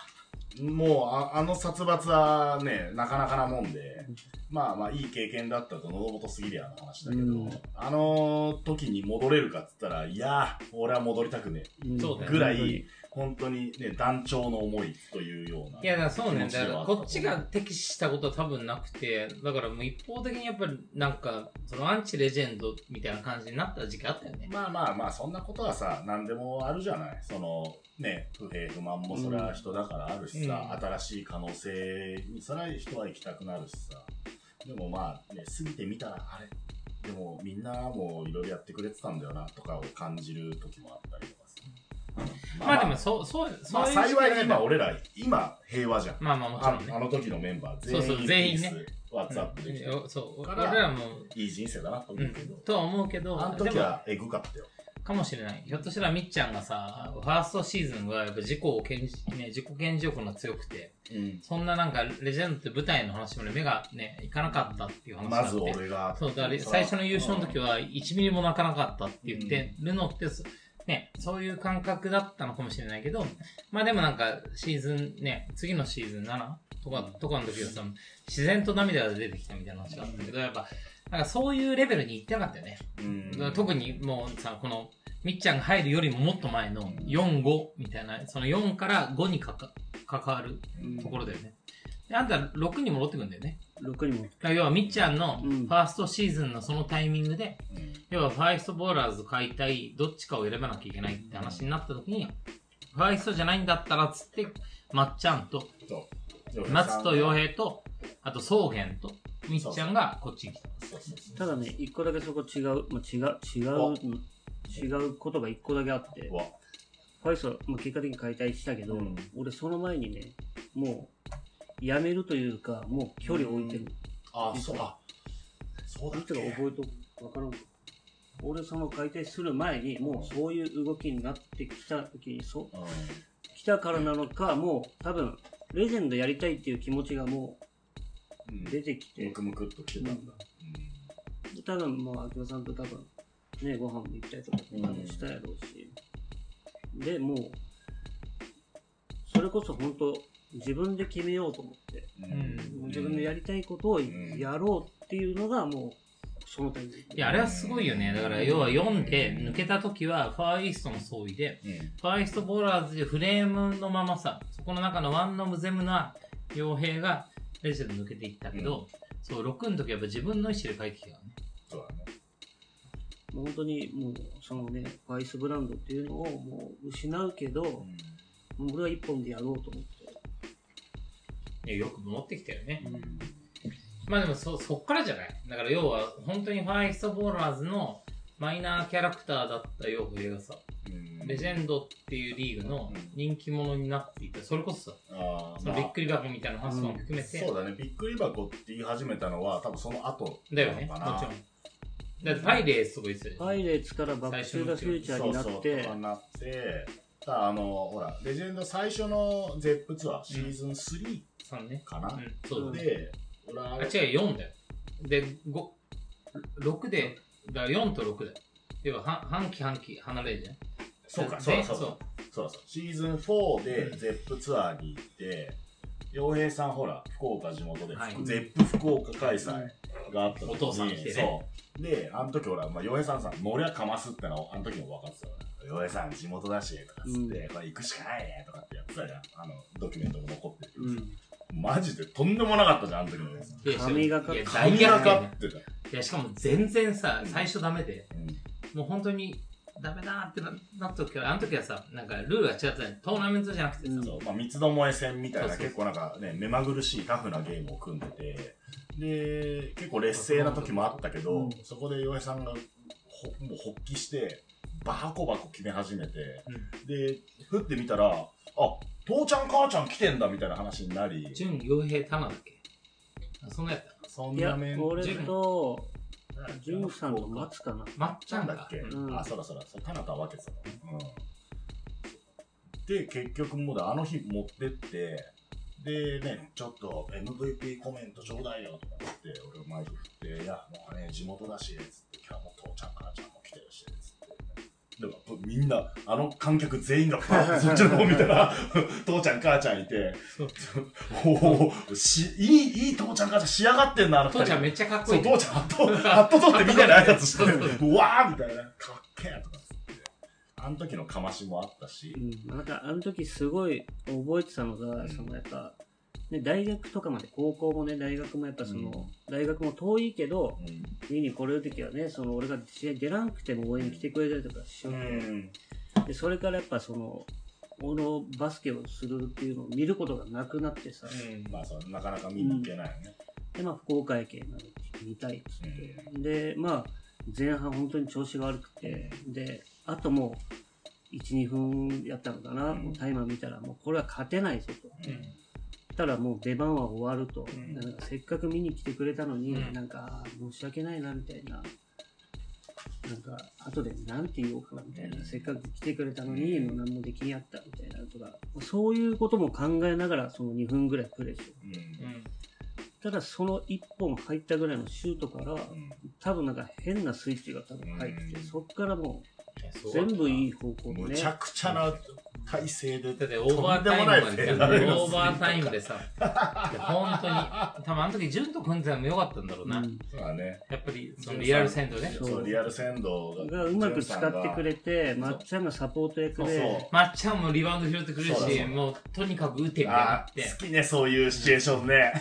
もうあ、あの殺伐はね、なかなかなもんで、まあまあ、いい経験だったと、喉元すぎりゃの話だけど、うんあの時に戻れるかっつったら、いやー、俺は戻りたくねえ。うんそうだよぐらい、本当にね、団長の思いというような。あ。いや、だそうね。だからこっちが敵視したことは多分なくて、だからもう一方的にやっぱりなんか、そのアンチレジェンドみたいな感じになった時期あったよね。まあまあまあ、そんなことはさ、何でもあるじゃない。その、ね、不平不満もそれは人だからあるしさ、うん新しい可能性にそれは人は行きたくなるしさ。でもまあ、ね、過ぎてみたら、あれ？でもみんなもいろいろやってくれてたんだよな、とかを感じる時もあったりとかさ。まあでも、そう、そう、まあそういう時期幸い今俺ら、今平和じゃん。まあまあもちろんあね。あの時のメンバーそうそう全員ね。ワッツアップできて、うんそう、俺かららも、いい人生だなと思ううけど。ん、とは思うけど、あの時はエグかったよ。かもしれない。ひょっとしたらみっちゃんがさ、ファーストシーズンはやっぱ自己を顕示、ね、自己顕示欲が強くて、うん。そんななんかレジェンドって舞台の話まで目がね、いかなかったっていう話があって。まず俺が。そう、だから最初の優勝の時は1ミリも泣かなかったって言ってるのって、そね、そういう感覚だったのかもしれないけど、まあでもなんかシーズンね、次のシーズン7とか、とかの時はさ、自然と涙が出てきたみたいな話があったけど、やっぱ、なんかそういうレベルに行ってなかったよね。うん特にもうさ、この、みっちゃんが入るよりももっと前の4、5みたいな、その4から5にかか関わるところだよね。であんた6に戻ってくんだよね。6にも。要はみっちゃんのうん。ファーストシーズンのそのタイミングで、うん要はファイストボーラーズ買いたい、どっちかを選ばなきゃいけないって話になった時に、ファイストじゃないんだったらっつって、まっちゃんと、そう。松と洋平と、あと草原と、みっちゃんがこっちに来た。ただね、一個だけそこ違う、まあ、違う、違お。う、違うことが一個だけあってファイスは、まあ、結果的に解体したけど、うん。俺その前にね、もう、やめるというか、もう距離を置いてる。あ、そうだ。そうだっいつがけ覚えとくわからんか俺その解体する前に、もうそういう動きになってきた時に、そう、う来たからなのか、もう多分、レジェンドやりたいっていう気持ちがもん。う出てきてむ、くむくっと来てたんだ。多分もう、秋葉さんと多分、ね、ご飯も行ったりとか多分したやろうし。で、もう、それこそ本当、自分で決めようと思って、うん自分でやりたいことをんやろうっていうのがもう、そのタイミング。いや、あれはすごいよね。だから、要は読んで抜けた時は、ファーイーストの総意で、うんファーイーストボーラーズでフレームのままさ、そこの中のワンノムゼムな傭兵がレジェンド抜けていったけど、そう、6の時はやっぱ自分の意思で書いてきたからね。そうだね。もう本当にもう、そのね、ファイスブランドっていうのをもう失うけど、もう俺は一本でやろうと思って。よく戻ってきたよね。うん。まあでもそ、そっからじゃない。だから要は、本当にファーイーストボーラーズのマイナーキャラクターだった傭兵がさ、うん。レジェンドっていうリーグの人気者になっていた。それこそさ、そのびっくり箱みたいな発想も含めて、そうだね。びっくり箱って言い始めたのは、多分その後だよね、なのかな。もちろん。だってパイレーツとか言ってたよパイレーツからバックトゥーザフューチャーになっそうそう。なって、さあ、あの、ほら、レジェンド最初の Zeppツアー、シーズン3 3ね。かな、うん、そうだね。で、俺はああ、れ違う、4だよ。で、5、6で、だから4と6だよ。要は半半期半期離れるじゃん。そうか、そうでだそうだ。そうそう。シーズン4でゼップツアーに行って、洋平さんほら、福岡地元で、はいゼップ福岡開催があった時に、お父さん来てねそう。で、あの時ほら、まあ、洋平さんさ、乗りゃかますってのは、あの時も分かってたから、洋平さん地元だし、とかっつって、これ行くしかないね、とかってやってたじゃん。あの、ドキュメントも残ってる。けどさ、マジでとんでもなかったじゃん、あの時の洋平さがかいや神が大逆転ねかってた。いや、しかも全然さ、最初ダメで、うん。もう本当にダメだなってななった時から、あの時はさ、なんかルールが違ってたねトーナメントじゃなくてさ、そう。まあ、三つどもえ戦みたいなそうそう結構なんかね、目まぐるしいタフなゲームを組んでて、で、結構劣勢な時もあったけど、うん。そこで洋平さんがほもう発起して、バコバコ決め始めて、で、ふってみたら、あ、父ちゃん母ちゃん来てんだみたいな話になり、純傭兵タナだっけ？あそんなやった。そんいやな面、俺と、ジュンさんの松松かな。まっちゃんだっけ、うん。あ、そうだそうだ、そうタナとは分けてたの。うん。で、結局もうだあの日持ってって、でね、ちょっと MVP コメントちょうだいよとか言って、俺マイク振って、いや、もうね、地元だし、つって、今日も父ちゃん母ちゃんも来てるし、つって。でもみんな、あの観客全員がパーッと そっちの方見たら、父ちゃん母ちゃんいて、おおし、いい、いい父ちゃん母ちゃん仕上がってんな、あの。父ちゃんめっちゃかっこそ、いうい。父ちゃん、ハット、ハット取ってみんなで挨拶してそうそうる。うわーみたいな。かっけえとかっつって。あの時のかましもあったし。うん、なんかあの時すごい覚えてたのが、うんそのやっぱ、ね、大学とかまで高校もね大学もやっぱその、うん。大学も遠いけどうん。見に来れる時はねその俺が試合出なくても応援に来てくれたりとかしよって、でそれからやっぱその俺のバスケをするっていうのを見ることがなくなってさ、まあそう、なかなか見に行けないよね。でまあ福岡駅になるって見たいっつって、でまあ前半本当に調子が悪くて。であともう12分やったのかな、うん。もうタイマー見たらもうこれは勝てないぞと。うんたらもう出番は終わると、ん。なんかせっかく見に来てくれたのに、うん。なんか申し訳ないなみたいな、なんか後でなんて言おうかなみたいな、うん。せっかく来てくれたのに、うん。もう何もできんやったみたいなとか、そういうことも考えながらその2分ぐらいプレーしてうん。ただその1本入ったぐらいのシュートから、うん。多分なんか変なスイッチが多分入ってて、うん。そっからもう全部いい方向でね。むちゃくちゃな体勢で。だってオーバータイムまでオーバータイムでさ、で本当に、多分あの時、純と組んでたのも良かったんだろうな。うんそうだね。やっぱり、そのリアル戦闘ね。そうリアル鮮度が。がうまく使ってくれて、まっちゃんがサポート役で、そう。まっちゃんもリバウンド拾ってくれるし、もうとにかく打てみたいになあって。好きね、そういうシチュエーションね。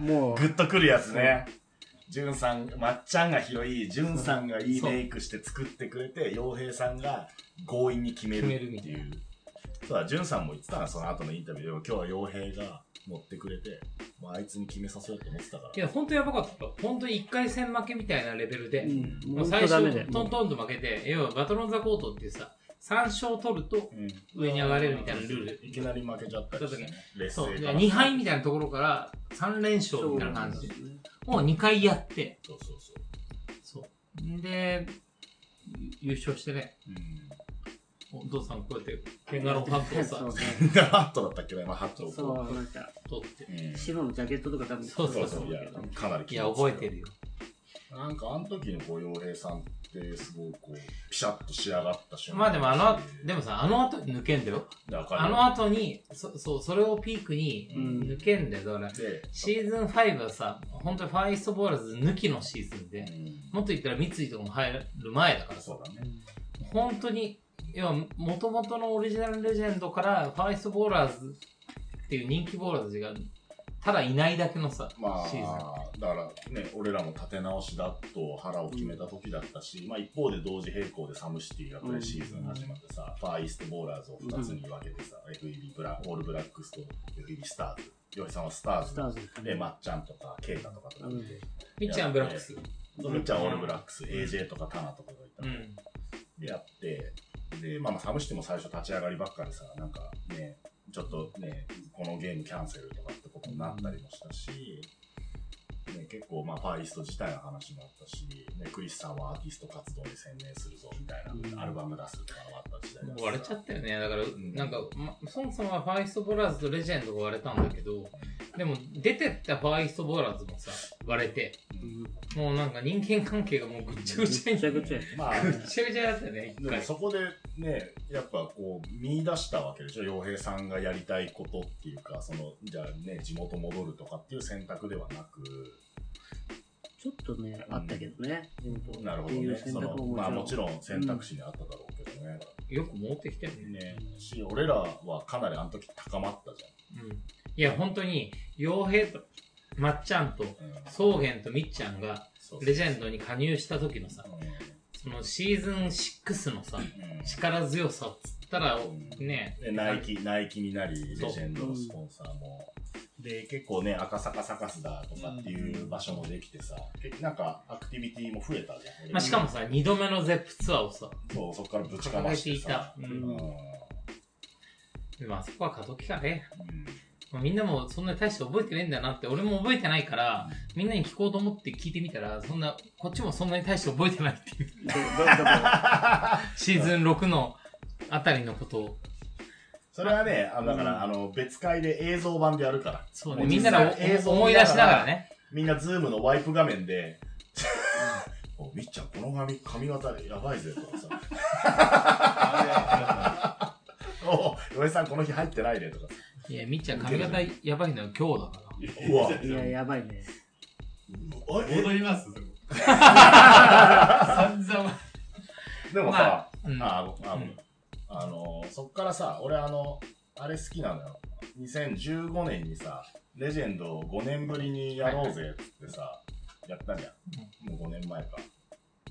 もう グッとくるやつね。じゅんさん、まっちゃんが拾い、じゅんさんがいいメイクして作ってくれて、洋平さんが強引に決めるっていう。そうだ、じゅんさんも言ってたな、その後のインタビューで。今日は洋平が持ってくれて、もうあいつに決めさせようと思ってたから。いや、本当やばかった。本当に1回戦負けみたいなレベルで、うん、もう本最初。トントンと負けて、要はバトロンザコートっていうさ、3勝取るとうん上に上がれるみたいなルール。いきなり負けちゃったりしてね。劣勢そう。でから2敗みたいなところから3連勝みたいな感じで、もう2回やって、そうそうそう。そう。で、優勝してね、うん。お父さんこうやって、ケンガローハットをさそう、ね。ハットだったっけね、まあ、ハットをそう、こなんか、取って。白のジャケットとか多分、そうそうそう、いや、かなりいや、覚えてるよ。なんかあの時のこう、洋平さんってすごいこう、ピシャッと仕上がった瞬間まあでもあの、でもさ、あの後に抜けんだよ。でわかるあの後に、そそう、それをピークにうん抜けんだよ。だから、で、シーズン5はさ、本当にファイストボーラーズ抜きのシーズンで、うんもっと言ったら三井とかも入る前だからさそう、だね。本当に、要は、もともとのオリジナルレジェンドから、ファイストボーラーズっていう人気ボーラーズが、ただいないだけのさ、まあシーズン。、だからね、俺らも立て直しだと腹を決めた時だったし、まあ一方で同時並行でサムシティがプレシーズン始まってさ、ファーイーストボーラーズを2つに分けてさ、FEB ブラオールブラックスと FEB スターズ。ヨイさんはスターズ。スターズでまっちゃんとか、ケイタとかとかって、みっちゃんブラックス。みっちゃんオールブラックス、AJ とかタナとかがいた。でやって、で、まあまあ、サムシティも最初立ち上がりばっかりさ、なんかね、ちょっとね、このゲームキャンセルとかってことになったりもしたし、ね、結構まあ、ファーイースト自体の話もあったし、ね、クリスさんはアーティスト活動に専念するぞみたいな、アルバム出すとかもあった時代割れちゃったよね。だから、んなんか、ま、そもそもはファイストボーラーズとレジェンドが割れたんだけど、でも、出てったファーイストボーラーズもさ、割れて、もうなんか人間関係がもうぐっちゃぐちゃに。ぐちゃぐちゃ。まあ、ぐっちゃぐちゃだったよね、そこでね、やっぱこう、見出したわけでしょ？洋平さんがやりたいことっていうか、その、じゃあね、地元戻るとかっていう選択ではなく、ちょっとね、あったけどね。なるほどね。選まあもちろん選択肢にあっただろうけどね。よく持ってきたよね。ね、し、俺らはかなりあの時高まったじうん。いや、本当に、傭兵と、まっちゃんと、ゃん。うん。草原とみっちゃんが、レジェンドに加入した時のさ、そのシーズン6のさ、うん。力強さっつったら、うん。ね、でナイキ、ナイキになり、レジェンドのスポンサーも。で、結構ね、赤坂サカスだとかっていう場所もできてさ、結なんかアクティビティも増えたじゃん。まあ、しかもさ、二度目のゼップツアーをさ、そう、そこからぶちかましてさ。いた。うん。うん。まあそこは過渡期かね。うん。まあみんなもそんなに大して覚えてないんだなって、俺も覚えてないから、みんなに聞こうと思って聞いてみたら、そんな、こっちもそんなに大して覚えてないっていう。シーズン6のあたりのことを。それはね、あのだから、あの、別会で映像版でやるから。そうね、もみんなで実際映像お思い出しながら。ね。みんなズームのワイプ画面で、おみっちゃん、この髪、髪型やばいぜ、とかさ。お岩井さん、この日入ってないね、とかさ。いや、みっちゃん髪型やばいのは今日だから。うわ。いや、やばいね。おい戻ります？散々。でもまさ、あうんあ、あ、うんあの、そっからさ、俺あの、あれ好きなのよ。2015年にさ、レジェンドを5年ぶりにやろうぜっつってさ、やったじゃん。もう5年前か。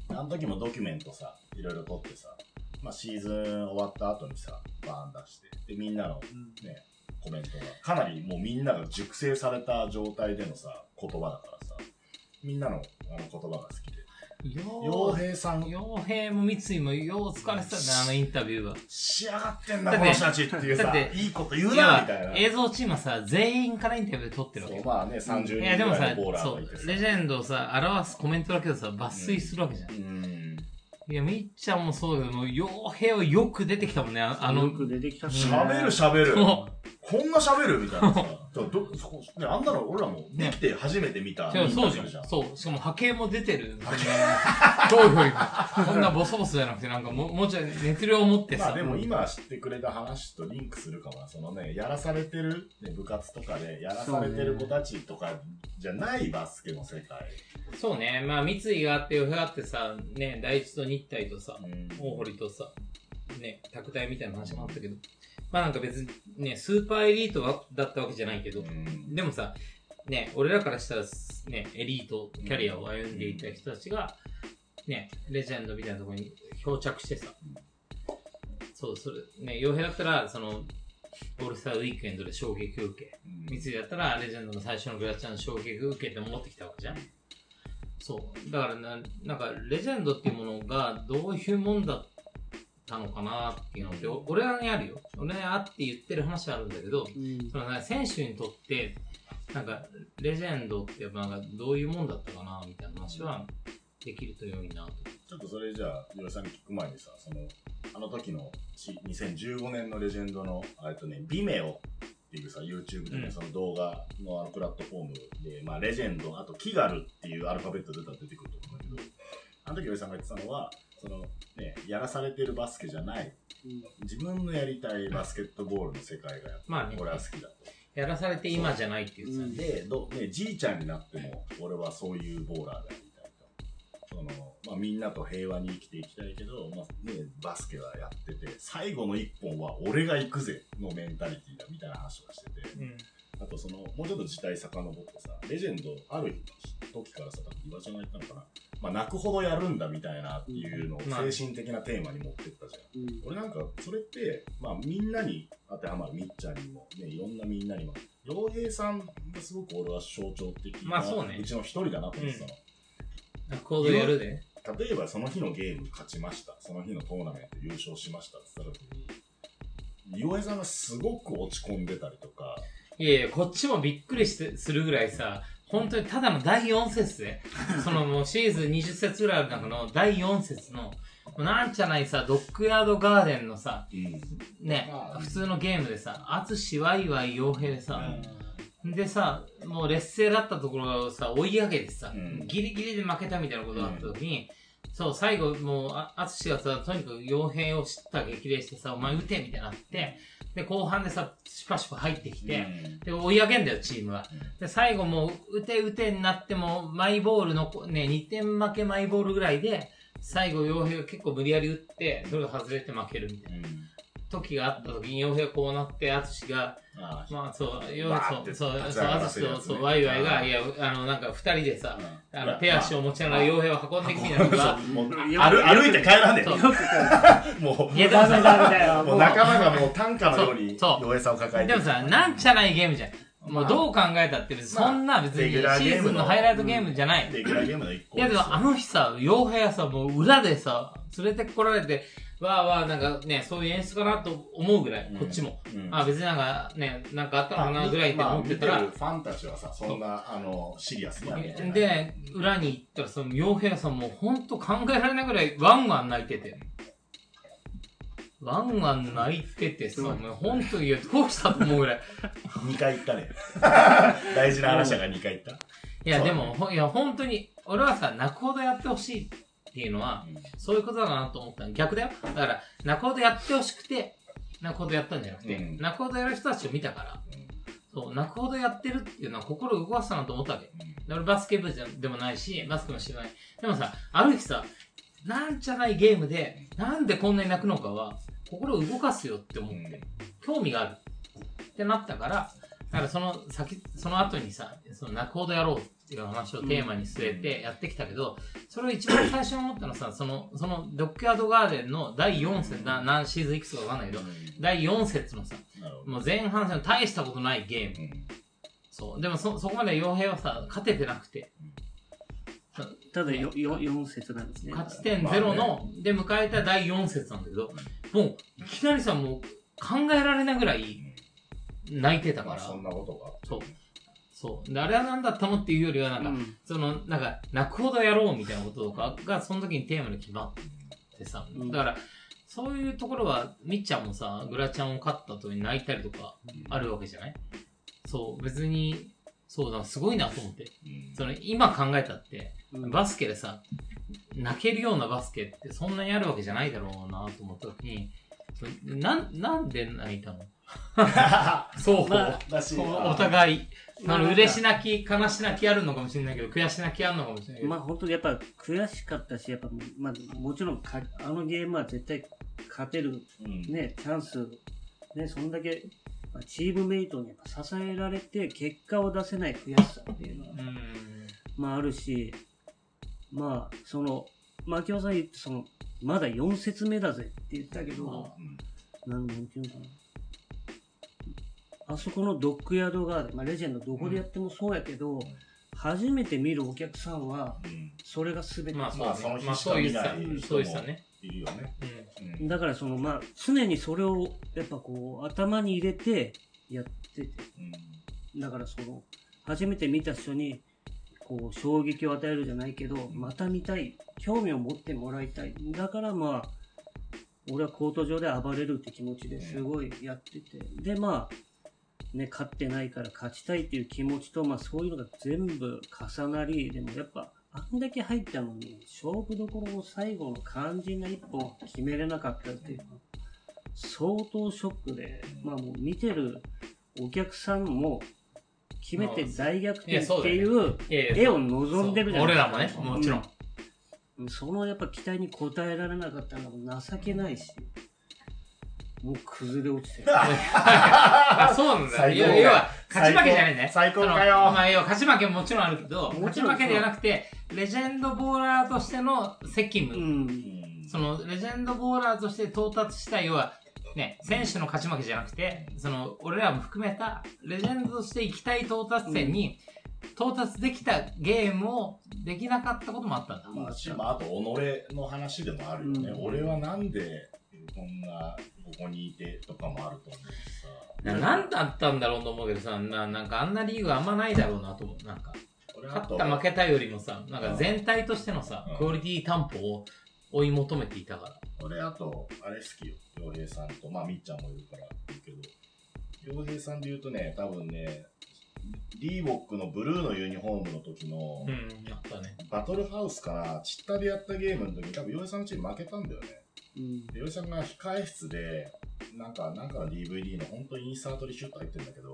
あの時もドキュメントさ、いろいろ撮ってさ、まあシーズン終わった後にさ、バーン出して、で、みんなのね、コメントが、かなりもうみんなが熟成された状態でのさ、言葉だからさ、みんなのあの言葉が好きで。よ洋う、平さん、傭兵も三井もよう疲れてたね、あのインタビューは。仕上がってんな、だってこの人たちっていうさ、だっていいこと言ういな、やみたいな。映像チームはさ、全員からインタビュー撮ってるわけうまあね、30人いや、でもさぐらいのボー、ラーがいて、さ。レジェンドをさ、表すコメントだけどさ、抜粋するわけじゃん。うん。いや、みっちゃんもそうだけど、傭兵はよく出てきたもんね、ああの。よ、く出てきた。ね喋る喋る。そこんな喋る？みたいなさ。だからどそこね、あんなの俺らもできて初めて見た。う。そうそうじゃん。そう。しかも波形も出てる。今日よりも。こんなボソボソじゃなくて、なんかもう、もうちょい熱量を持ってさ。まあでも今知ってくれた話とリンクするかもな。そのね、やらされてる、ね、部活とかでやらされてる子たちとかじゃないバスケの世界。そうね。まあ、三井があって、余があってさ、ね、第一と日体とさ、うん大堀とさ、ね、拓大みたいな話もあったけど、まあなんか別にね、スーパーエリートはだったわけじゃないけど、うんでもさ、ね、俺らからしたら、ね、エリートキャリアを歩んでいた人たちが、ね、レジェンドみたいなところに漂着してさ、そう、それ、ね、傭兵だったら、その、オールスターウィークエンドで衝撃を受け、三井だったら、レジェンドの最初のグラチャンの衝撃を受けて持ってきたわけじゃん。そう。だからな、なんか、レジェンドっていうものがどういうもんだったのかなっていうのって、お俺はね、あるよ。俺はあって言ってる話はあるんだけど、うんそのね、選手にとって、なんか、レジェンドってやっぱなんか、どういうもんだったかな、みたいな話は、できると良いなと。ちょっとそれじゃあ、岩井さんに聞く前にさ、その、あの時のし2015年のレジェンドの、あれとね、ビメオっていうさ、YouTube でね、うんその動画のあのプラットフォームで、まあ、レジェンド、あと、キガルっていうアルファベット出たら出てくると思うんだけど、あの時岩井さんが言ってたのは、その、ね、やらされてるバスケじゃない、自分のやりたいバスケットボールの世界がやっぱ、まあね俺は好きだと。やらされて今じゃないっていうさ、で、どね、じいちゃんになっても、俺はそういうボーラーでありたいと。その、まあみんなと平和に生きていきたいけど、まあね、バスケはやってて、最後の一本は俺が行くぜのメンタリティだみたいな話をしてて、うん。あとその、もうちょっと時代遡ってさ、レジェンドある時からさ、多分岩ちゃんが言ったのかな。まあ泣くほどやるんだみたいなっていうのをまあ精神的なテーマに持ってったじゃん。うん俺なんか、それって、まあみんなに当てはまる、みっちゃんにも、ね、いろんなみんなにも、洋平さんがすごく俺は象徴的な、まあそうねちの一人だなと思ってたの。行動やるで。例えばその日のゲーム勝ちました。その日のトーナメント優勝しましたって言った時に、洋平さんがすごく落ち込んでたりとか、いやいや、こっちもびっくりしてするぐらいさ、本当にただの第4節で、そのもうシーズン20節ぐらいある中の第4節の、なんじゃないさ、ドッグヤードガーデンのさ、ねまあ、普通のゲームでさ、あつしワイワイ傭兵でさ、でさ、もう劣勢だったところをさ、追い上げてさ、うん。ギリギリで負けたみたいなことがあった時に、そう、最後、もう、あ、アツシがさ、とにかく傭兵を知った激励してさ、お前撃てみたいになって、で、後半でさ、シュパシュパ入ってきて、で、追い上げんだよ、チームは。で、最後もう、打て打てになっても、マイボールの、ね、2点負けマイボールぐらいで、最後、傭兵が結構無理やり打って、それが外れて負けるみたいな。うん時があった時に、傭兵がこうなって、アツシが、あまあそう、よバーってそう、そう、立ちそう、上がアツシと、そう、ワイワイが、うんいや、あの、なんか二人でさ、ああの、手足を持ちながら傭兵を運んできてるのが、もうよ歩歩いて帰らねえそうよくもういや、ダメさ、ダメだよ。もう仲間がもう短歌のようにそうそう洋平さんを抱えてでもさ、なんちゃないゲームじゃん。もうどう考えたって、そんな別にシーゲームのーズンのハイライトゲームじゃない。レギュラーゲームの一個いやでもあの日さ、傭兵はさ、もう裏でさ、連れてこられて、わーわーなんかね、そういう演出かなと思うぐらい、うんこっちも。うんあ、別になんかね、なんかあったのかなぐらいってまあ思ってたら、見てるファンたちはさ、そんな、あの、シリアスには見てない。で、裏に行ったら、その傭兵さんもうほんと考えられないぐらいワンワン泣いてて。ワンワン泣いててさ、もうほんと、いや、どうしたと思うぐらい。2回行ったね。大事な話が2回行った。いや、でも、ほいや、本当に、俺はさ、泣くほどやってほしいっていうのは、そういうことだなと思ったの。逆だよ。だから、泣くほどやってほしくて、泣くほどやったんじゃなくて、うん泣くほどやる人たちを見たから、そう、泣くほどやってるっていうのは心を動かしたなと思ったわけ。で俺バスケ部じゃでもないし、バスケも知らない。でもさ、ある日さ、なんじゃないゲームで、なんでこんなに泣くのかは、心を動かすよって思って、興味がある。ってなったから、だからその先、その後にさ、その泣くほどやろうっていう話をテーマに据えてやってきたけど、それを一番最初に思ったのはさ、その、そのドッグヤードガーデンの第4節、な何シーズンいくつかわかんないけど、第4節のさ。もう前半戦の大したことないゲーム。そう。でもそ、そこまで傭兵はさ、勝ててなくて、ただよよ4節なんですね。勝ち点ゼロの、で迎えた第4節なんだけど、もう、いきなりさ、もう、考えられないぐらい、泣いてたから。まあそんなことが。そう。そう。で、あれは何だったのっていうよりは、なんか、うん。その、なんか、泣くほどやろうみたいなこととかが、その時にテーマで決まってさ、うん。だから、そういうところは、みっちゃんもさ、グラちゃんを勝った後に泣いたりとか、あるわけじゃない？そう、別に、そうだ、すごいなと思って。うん。その、今考えたって、うん。バスケでさ、泣けるようなバスケってそんなにあるわけじゃないだろうなと思った時に、なん、なんで泣いたの？そう、まあお互い、まあ嬉し泣き、悲し泣きあるのかもしれないけど、悔し泣きあるのかもしれないけど。まあ本当にやっぱ悔しかったし、やっぱ、まあもちろんかあのゲームは絶対勝てるうんね、チャンス、ね、そんだけ、まあチームメイトに支えられて結果を出せない悔しさっていうのはう、ん。まああるし、まあその、牧尾さん言ってその、まだ4節目だぜって言ったけど、なんなんていうのかな。あそこのドッグヤードガーデン、まあ、レジェンドどこでやってもそうやけど、初めて見るお客さんは、うん。それが全て。まあそうねまあその。日まあしかそういるよね。うん。うん。だからそのまあ常にそれをやっぱこう頭に入れてやってて。だからその初めて見た人にこう衝撃を与えるじゃないけどまた見たい興味を持ってもらいたい。だからまあ俺はコート上で暴れるって気持ちですごいやってて。でまあね勝ってないから勝ちたいっていう気持ちとまあそういうのが全部重なりでもやっぱあんだけ入ったのに勝負どころの最後の肝心な一本決めれなかったっていうのは相当ショックでまあもう見てるお客さんも決めて大逆転っていう絵を望んでるじゃない俺らもね、もちろん。うんそのやっぱ期待に応えられなかったのは情けないしもう崩れ落ちてる あそうなんだよ。最高いや要は、勝ち負けじゃないね。最高かよまあ、要は勝ち負けももちろんあるけど、勝ち負けではなくて、レジェンドボーラーとしての責務。うんその、レジェンドボーラーとして到達したい、要は、ね、選手の勝ち負けじゃなくて、その、俺らも含めた、レジェンドとして行きたい到達点に、到達できたゲームをできなかったこともあったんだ。まあ、しまあ、あと、己の話でもあるよね。うん俺はなんで、こんな、ここにいてとかもあると思うしさ。ななんだったんだろうと思うけどさ、ななんかあんなリーグあんまないだろうなと思う。なんか、勝とった負けたよりもさ、なんか全体としてのさうん、クオリティ担保を追い求めていたから。俺あと、あれ好きよ。洋平さんと、まあ、みっちゃんもいるから言うけど、洋平さんで言うとね、多分ね、リーボックのブルーのユニフォームの時の、うん、やったね。バトルハウスかな、チッタでやったゲームの時に多分、洋井さんのチーム負けたんだよね。うん。で、洋井さんが控え室で、なんか、なんかの DVD の本当にインサートにシュッと入ってるんだけど、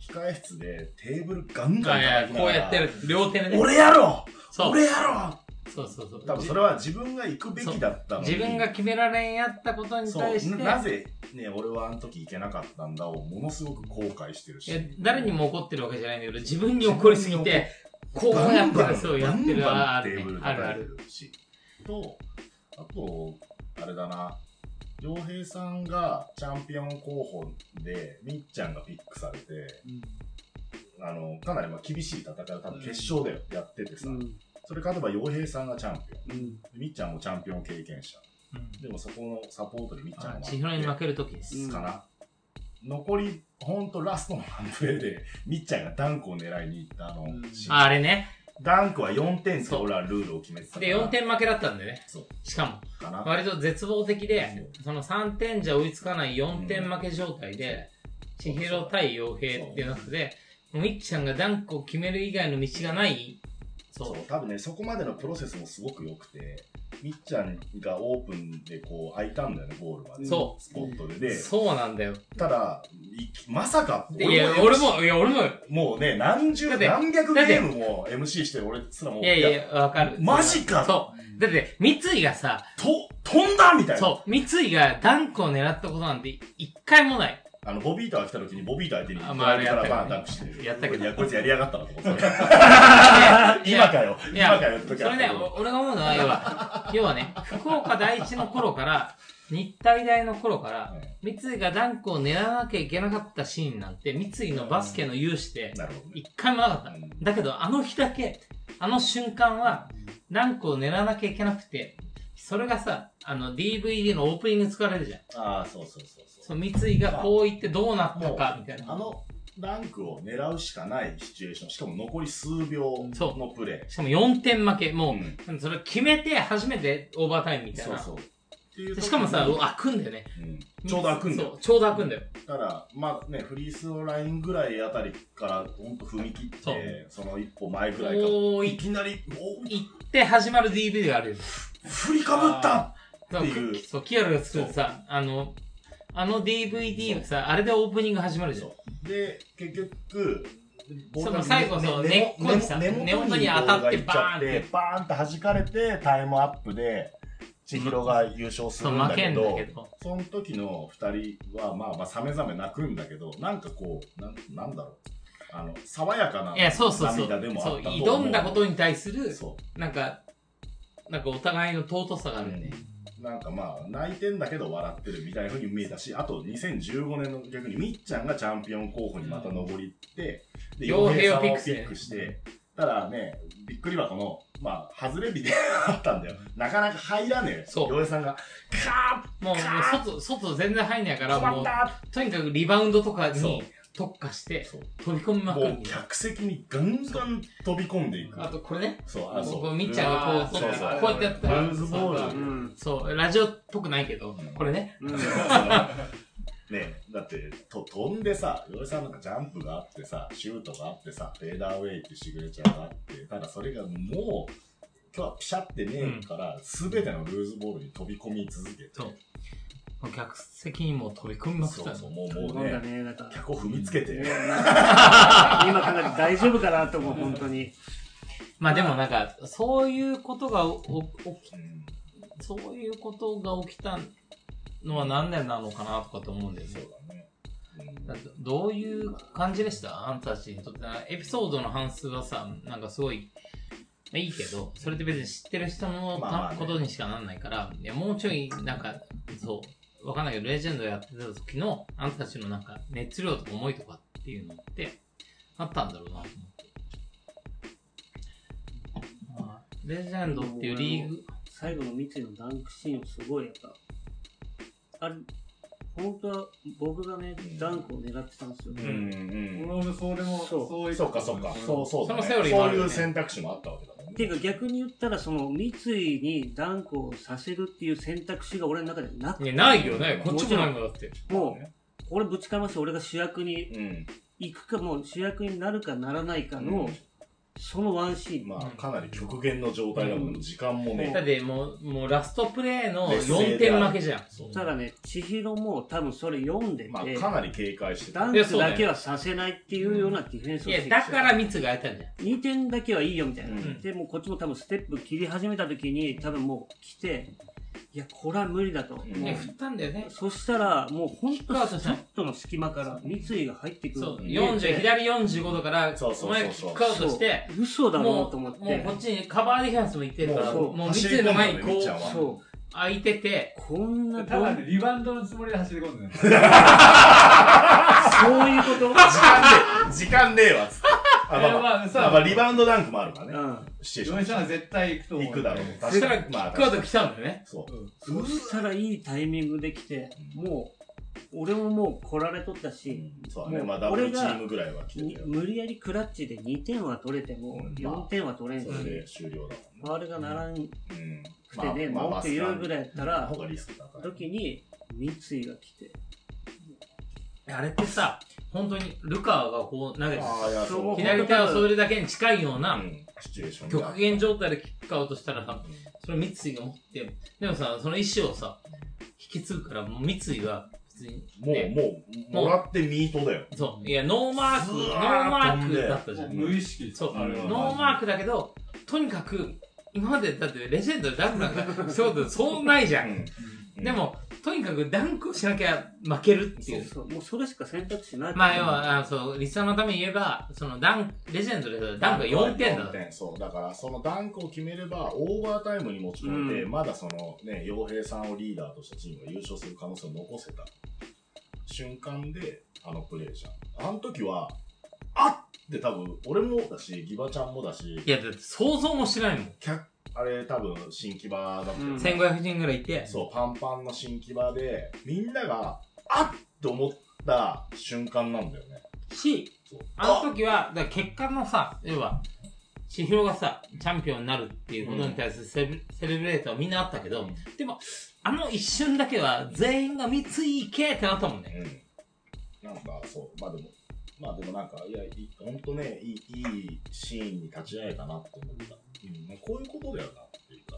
控え室でテーブルガンガンがらこうやってる。両手でね。俺やろ。俺やろそうそうそう。多分それは自分が行くべきだったのに自分が決められんやったことに対して、ななぜね俺はあの時行けなかったんだをものすごく後悔してるし誰にも怒ってるわけじゃないんだけど、自分に怒りすぎて、こうやってる、そうやってる、ああるあるある。るしとあとあれだな洋平さんがチャンピオン候補でみっちゃんがピックされてあのかなりまあ厳しい戦いを多分決勝でやっててさ、うん。それ勝てば洋平さんがチャンピオンうん。でみっちゃんもチャンピオン経験者うんでもそこのサポートにみっちゃんあが千尋に負けるときです。うんかな。残り、ほんとラストのワンプレーで、みっちゃんがダンクを狙いに行ったあのあれね。ダンクは4点ってそう。俺はルールを決めてたから。で、4点負けだったんでね。そう。しかも。割と絶望的で、その3点じゃ追いつかない4点負け状態で、千尋対洋平っていう中で、みっちゃんがダンクを決める以外の道がない、そう。そう、多分ね、そこまでのプロセスもすごく良くて、みっちゃんがオープンでこう開いたんだよね、ゴールまで。そうスポットで。で、そうなんだよ。ただ、いまさか、でいや、俺も、いや、俺も、もうね、何十、だって何百ゲームも MC してる俺すらもう、いやいや、わかる。マジかそう。だって、三井がさ、と、飛んだみたいな。そう、三井がダンクを狙ったことなんて一回もない。あの、ボビーターが来た時に、ボビーター相手に、あまああれやったけどバーンダンクして。やったけどいや、こいつやりやがったなと思って。今かよ。今かよって時それね、お俺が思うのは、要は、要はね、福岡第一の頃から、日体大の頃から、三井がダンクを狙わなきゃいけなかったシーンなんて、三井のバスケの勇姿って、なるほどね。一回もなかった。だけど、あの日だけ、あの瞬間は、ダンクを狙わなきゃいけなくて、それがさ、あの、DVD のオープニング使われるじゃん。ああ、そうそうそうそ、そう三井がこう言ってどうなったか、みたいな。あの、ダンクを狙うしかないシチュエーション。しかも残り数秒のプレー。しかも4点負け、もうんう、それ決めて初めてオーバータイムみたいな。そうそう。しかもさ、開くんだよね。うんちょうど開くんだよ。ちょうど開くんだよ。だから、まあね、フリースローラインぐらいあたりから、ほんと踏み切って、その一歩前ぐらいかおー、いいきなり、お行って始まる DVD があるよ。振りかぶったっていうそう、キアルが作るさ、あの、あの DVD がさ、あれでオープニング始まるじゃん。そう。で、結局、そうもう最後そう根っこにさ根元に当たってバーンってバーンって弾かれて、タイムアップで、千尋が優勝すそう、るんだ負けど、けど。その時の二人は、まあまあ、さめざめ泣くんだけど、なんかこう、なんなんだろう。あの、爽やかないや、そうそうそう。涙でもそう、あったと。挑んだことに対する、そなんか、なんかお互いの尊さがあう。るよね。なんかまあ、泣いてんだけど笑ってるみたいな風に見えたし、あと2015年の逆にみっちゃんがチャンピオン候補にまた上りって、で、傭兵を傭兵さんをピピックしてックして、ただね、びっくり箱の、まあ、外れ日であったんだよ。なかなか入らねえ。そう。洋平さんが、カもう、もう外、外全然入んないかーら、もう、とにかくリバウンドとかそう。に特化して、そう飛び込みまくるもう。客席にガンガン飛び込んでいく。あと、これね。そう、あ、そう。こうみっちゃんがこう、そうそうこうやってやったらルーズボールそううん。そう、ラジオっぽくないけど、これね。うん。ねだってと飛んでさ、洋井さんなんかジャンプがあってさ、シュートがあってさ、フェーダーウェイってシグネチャーがあって、ただそれがもう、今日はピシャってねえから、すべ、てのルーズボールに飛び込み続けて。客席にも飛び込みまくったそうそう、もうもうね、なんかね、なんか。脚を踏みつけて、今かなり大丈夫かなと思う、本当に。まあでもなんか、そういうことがおお起きうんそういうことが起きたのは何年なのかなとかと思うんだよねそう。だね。うんだってどういう感じでした？あんたたちにとって。エピソードの半数はさ、なんかすごい、いいけど、それって別に知ってる人のことにしかなんないから、いや、もうちょい、なんか、そう、わかんないけど、レジェンドやってた時の、あんたたちのなんか、熱量とか思いとかっていうのって、あったんだろうなと思って。まあレジェンドっていうリーグ、最後の三井のダンクシーンをすごいやっぱ、あれ、本当は僕がね、ダンクを狙ってたんですよ。うんうん。俺もそれも、そうそういうそうかそうか。そうそう。そのセオリーもあるそういう選択肢もあったわけだね。っていうか逆に言ったら、その三井にダンクをさせるっていう選択肢が俺の中でなくいや、ないよね。こっちもないもんだって。もう、俺ぶちかまして俺が主役にうん。行くかもう主役になるかならないかの、そのワンシーン。まあ、かなり極限の状態だもん、時間もねだ。ってもう、もうラストプレイの劣勢4である点負けじゃん。そうただね、千尋も多分それ読んでて、まあ、かなり警戒してた。ダンクだけはさせないっていうようなディフェンスをいや、してきてだからミツがやったんじゃん。2点だけはいいよみたいな。うんで、もうこっちも多分ステップ切り始めた時に、多分もう来て、いや、これは無理だと。んね、振ったんだよね。そしたら、もう本当ちょっとの隙間から三井が入ってくる。そう、ん40、左45度から、そうそうそうそうお前キックアウトして、嘘だろもう、うと思って。もうこっちにカバーディフェンスも行ってるから、もう三井の前にこう、そう。空いてて、こんなただね、リバウンドのつもりで走り込んでる。そういうこと？時間ねえ、時間ねえわ、つって。あ、まあまあ、まあさまあまあリバウンドダンクもあるからね。うん。シチュエーションさんは絶対行くと思う。行くだろう。そしたら確かに。キックアウト来たんだよね。そう。そしたらいいタイミングで来て、もう、俺ももう来られとったし、そうだね。まあ、ダブルチームぐらいは来て。無理やりクラッチで2点は取れても、うん4点は取れんしそ、れで終了だファールがならんく。てね、まあもっと言うぐらいやったのら方、がリスク高い。時に、三井が来て、あれってさ、本当にルカワがこう投げて、左手はそれだけに近いような、極限状態でキックアウトしたらさ、それ三井が持って、でもさ、その意思をさ、引き継ぐから、三井が、別に、もう、ね。もう、もらってミートだよ。そう、いや、ノーマーク、ノーマークだったじゃん。無意識。そう、ノーマークだけど、とにかく、今までだってレジェンドでダンクなんか、そうそうないじゃん。で、も、とにかくダンクをしなきゃ負けるっていう。そうもうそれしか選択肢ない。まあ、要は、あそう、リスナーのために言えば、そのダンク、レジェンドでダンクが4点だ4。点そう。だから、そのダンクを決めれば、オーバータイムに持ち込んで、うんまだそのね、洋平さんをリーダーとしたチームが優勝する可能性を残せた瞬間で、あのプレーじゃん。あの時は、あっって多分、俺もだし、ギバちゃんもだし、いや、だって想像もしないもん。客あれ多分新木場だったよねうん1500人ぐらいいて、そう、パンパンの新木場で、みんなが、あっと思った瞬間なんだよね。し、あの時は、だ結果のさ、要は、千尋がさ、チャンピオンになるっていうことに対するセレ,、セレブレートはみんなあったけど、でも、あの一瞬だけは全員が三井行けってなったもんね。うん。なんか、そう、まあでも、まあでもなんか、いや、いほんとね、いい、いいシーンに立ち会えたなって思った。うん、まあこういうことだよなっていうか、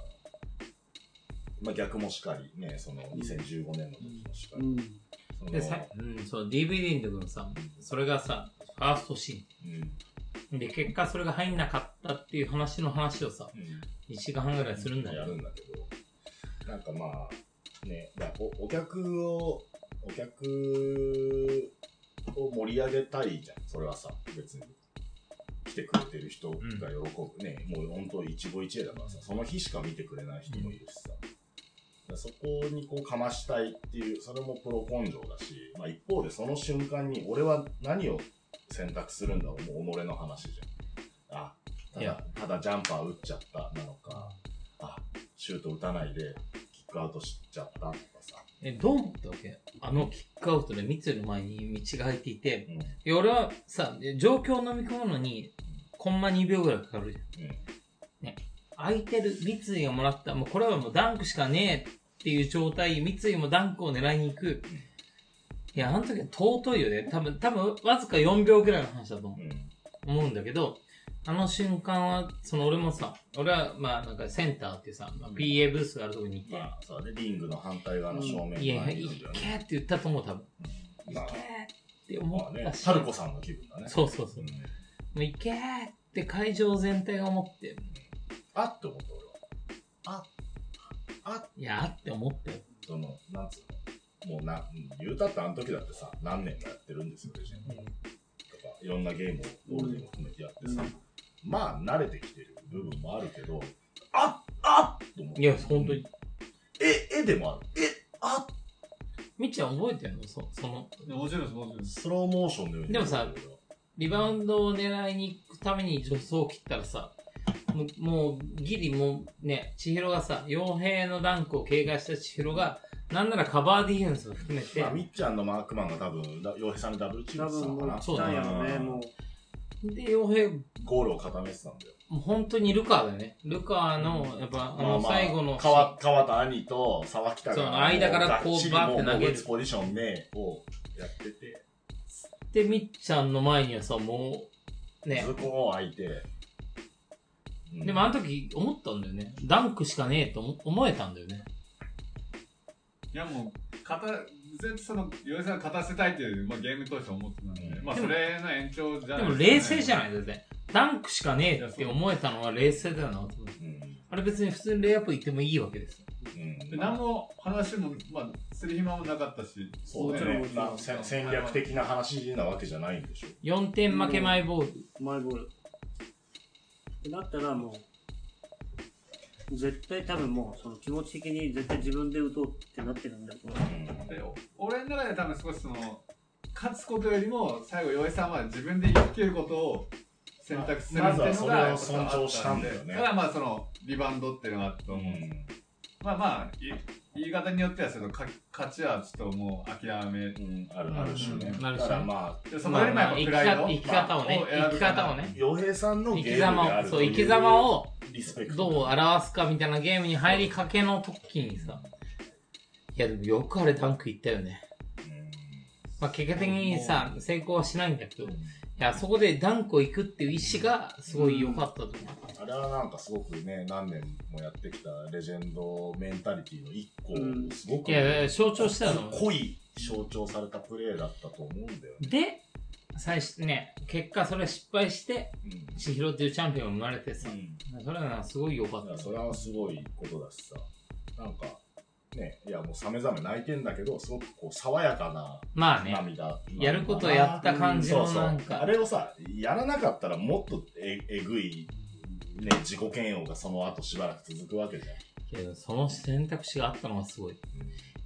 まあ逆もしかり、ね、その2015年の時もしかり。うん。そので、さ、うん、そう、DVD の時のさ、それがさ、ファーストシうん。ーン。で、結果それが入んなかったっていう話の話をさ、うん。1時間半ぐらいするんだよ。やるんだけど、なんかまあ、ね、だおお客を、お客を盛り上げたいじゃん、それはさ、別に。来てくれてる人が喜ぶ、ね、もう本当一期一会だからさ、その日しか見てくれない人もいるしさ。だからそこにこうかましたいっていう、それもプロ根性だし、まあ一方でその瞬間に俺は何を選択するんだろう、もう己の話じゃん。あ、たいやだ、ただジャンパー打っちゃったなのか、あ、シュート打たないでキックアウトしちゃったとかさ。え、どう思ったわけあのキックアウトで三井の前に道が入っていて、うん。いや俺はさ、状況を飲み込むのに、コンマ2秒ぐらいかかるじゃん。うん。空いてる、三井がもらった、もうこれはもうダンクしかねえっていう状態、三井もダンクを狙いに行く。いや、あの時は尊いよね。多分、多分、わずか4秒ぐらいの話だと思ううん。思うんだけど、あの瞬間は、その俺もさ、俺は、まあなんかセンターっていうさ、まあ、PA ブースがあるところに行って、まあ、そうだね、リングの反対側の正面いや、にいいるんだよね。けーって言ったと思う、多分。いけーまあって思まあねった、し、春子さんの気分だね。そうそうそう。んもういけーって会場全体が思って、あって思った俺は。あ、あ、いやーって思ったよ。その、なんつうの？もうな、うん言うたってあの時だってさ、何年かやってるんですよ、レジェンドとか、いろんなゲームをゴールデンも含めてやってさ、まあ、慣れてきてる部分もあるけど、ああっと思って。いや、本当に。え、絵でもある。え、あみっちゃん覚えてるの？そその、もちろんです、もちろんです。スローモーションのように。でもさリバウンドを狙いに行くために助走を切ったらさ、もうもうギリもうね、千尋がさ、傭兵のダンクを警戒した千尋が、なんならカバーディフェンスを含めてまあ、、みっちゃんのマークマンが多分、だ洋平さんにダブルチー多ムしたのかな。分もう来たんやろね、うんもう。で、傭兵、ゴールを固めてたんだよ。もう本当にルカーだよね。ルカーの、やっぱ、あの、最後の、川川田兄と沢北が、そう間からこうバーって投げるポジションで、をやってて、ってみっちゃんの前にはさ、もう、ねズ、コー開いて。うんでもあの時思ったんだよね。ダンクしかねえと思思えたんだよね。いやもう、勝た、ずっとその、岩井さんが勝たせたいっていう、まあゲーム当初思ってたんで、うんまあそれの延長じゃないでも冷静じゃいないだって。ダンクしかねえって思えたのは冷静だよなと思って。うんあれ別に普通にレイアップ行ってもいいわけですよ。うんで何も話も、まあ、する暇もなかったし、そうだよねもちろんまあ戦戦略的な話なわけじゃないんでしょ。4点負けマイボール。マイボール。だったらもう、絶対多分もう、その気持ち的に絶対自分で打とうってなってるんだよ。で俺の中で多分少しその勝つことよりも最後岩井さんは自分で生きることを選択するっていうのがまずはそれを尊重したんだよね。だからまあそのリバウンドっていうのがあったとう思う、んまあまあい言い方によってはそのか勝ちはちょっともう諦めうん、あるある種ね。うん。だからまあ、でそこよりもやっぱプライド、生き方をね、生き方をね、洋平さんの生きゲームであ様を、そう、るという生き様をリスペクト。どう表すかみたいなゲームに入りかけの時にさ、いやでもよくあれダンクいったよね。まあ結果的にさ、成功はしないんだけど、いや、そこでダンクを行くっていう意志がすごい良かったと思う。あれはなんかすごくね、何年もやってきたレジェンドメンタリティの一個すごく、いやいや、象徴したの。濃い象徴されたプレーだったと思うんだよね。で、最初ね、結果それ失敗して、うん千尋っていうチャンピオンが生まれてさ、うんそれはすごい良かった。それはすごいことだしさ、なんか、ね、いやもうさめざめ泣いてんだけど、すごくこう爽やかなまあね、涙。やることをやった感じのそうそうなんかあれをさ、やらなかったらもっとええぐい、ね、自己嫌悪がその後しばらく続くわけじゃん。けど、その選択肢があったのがすごい。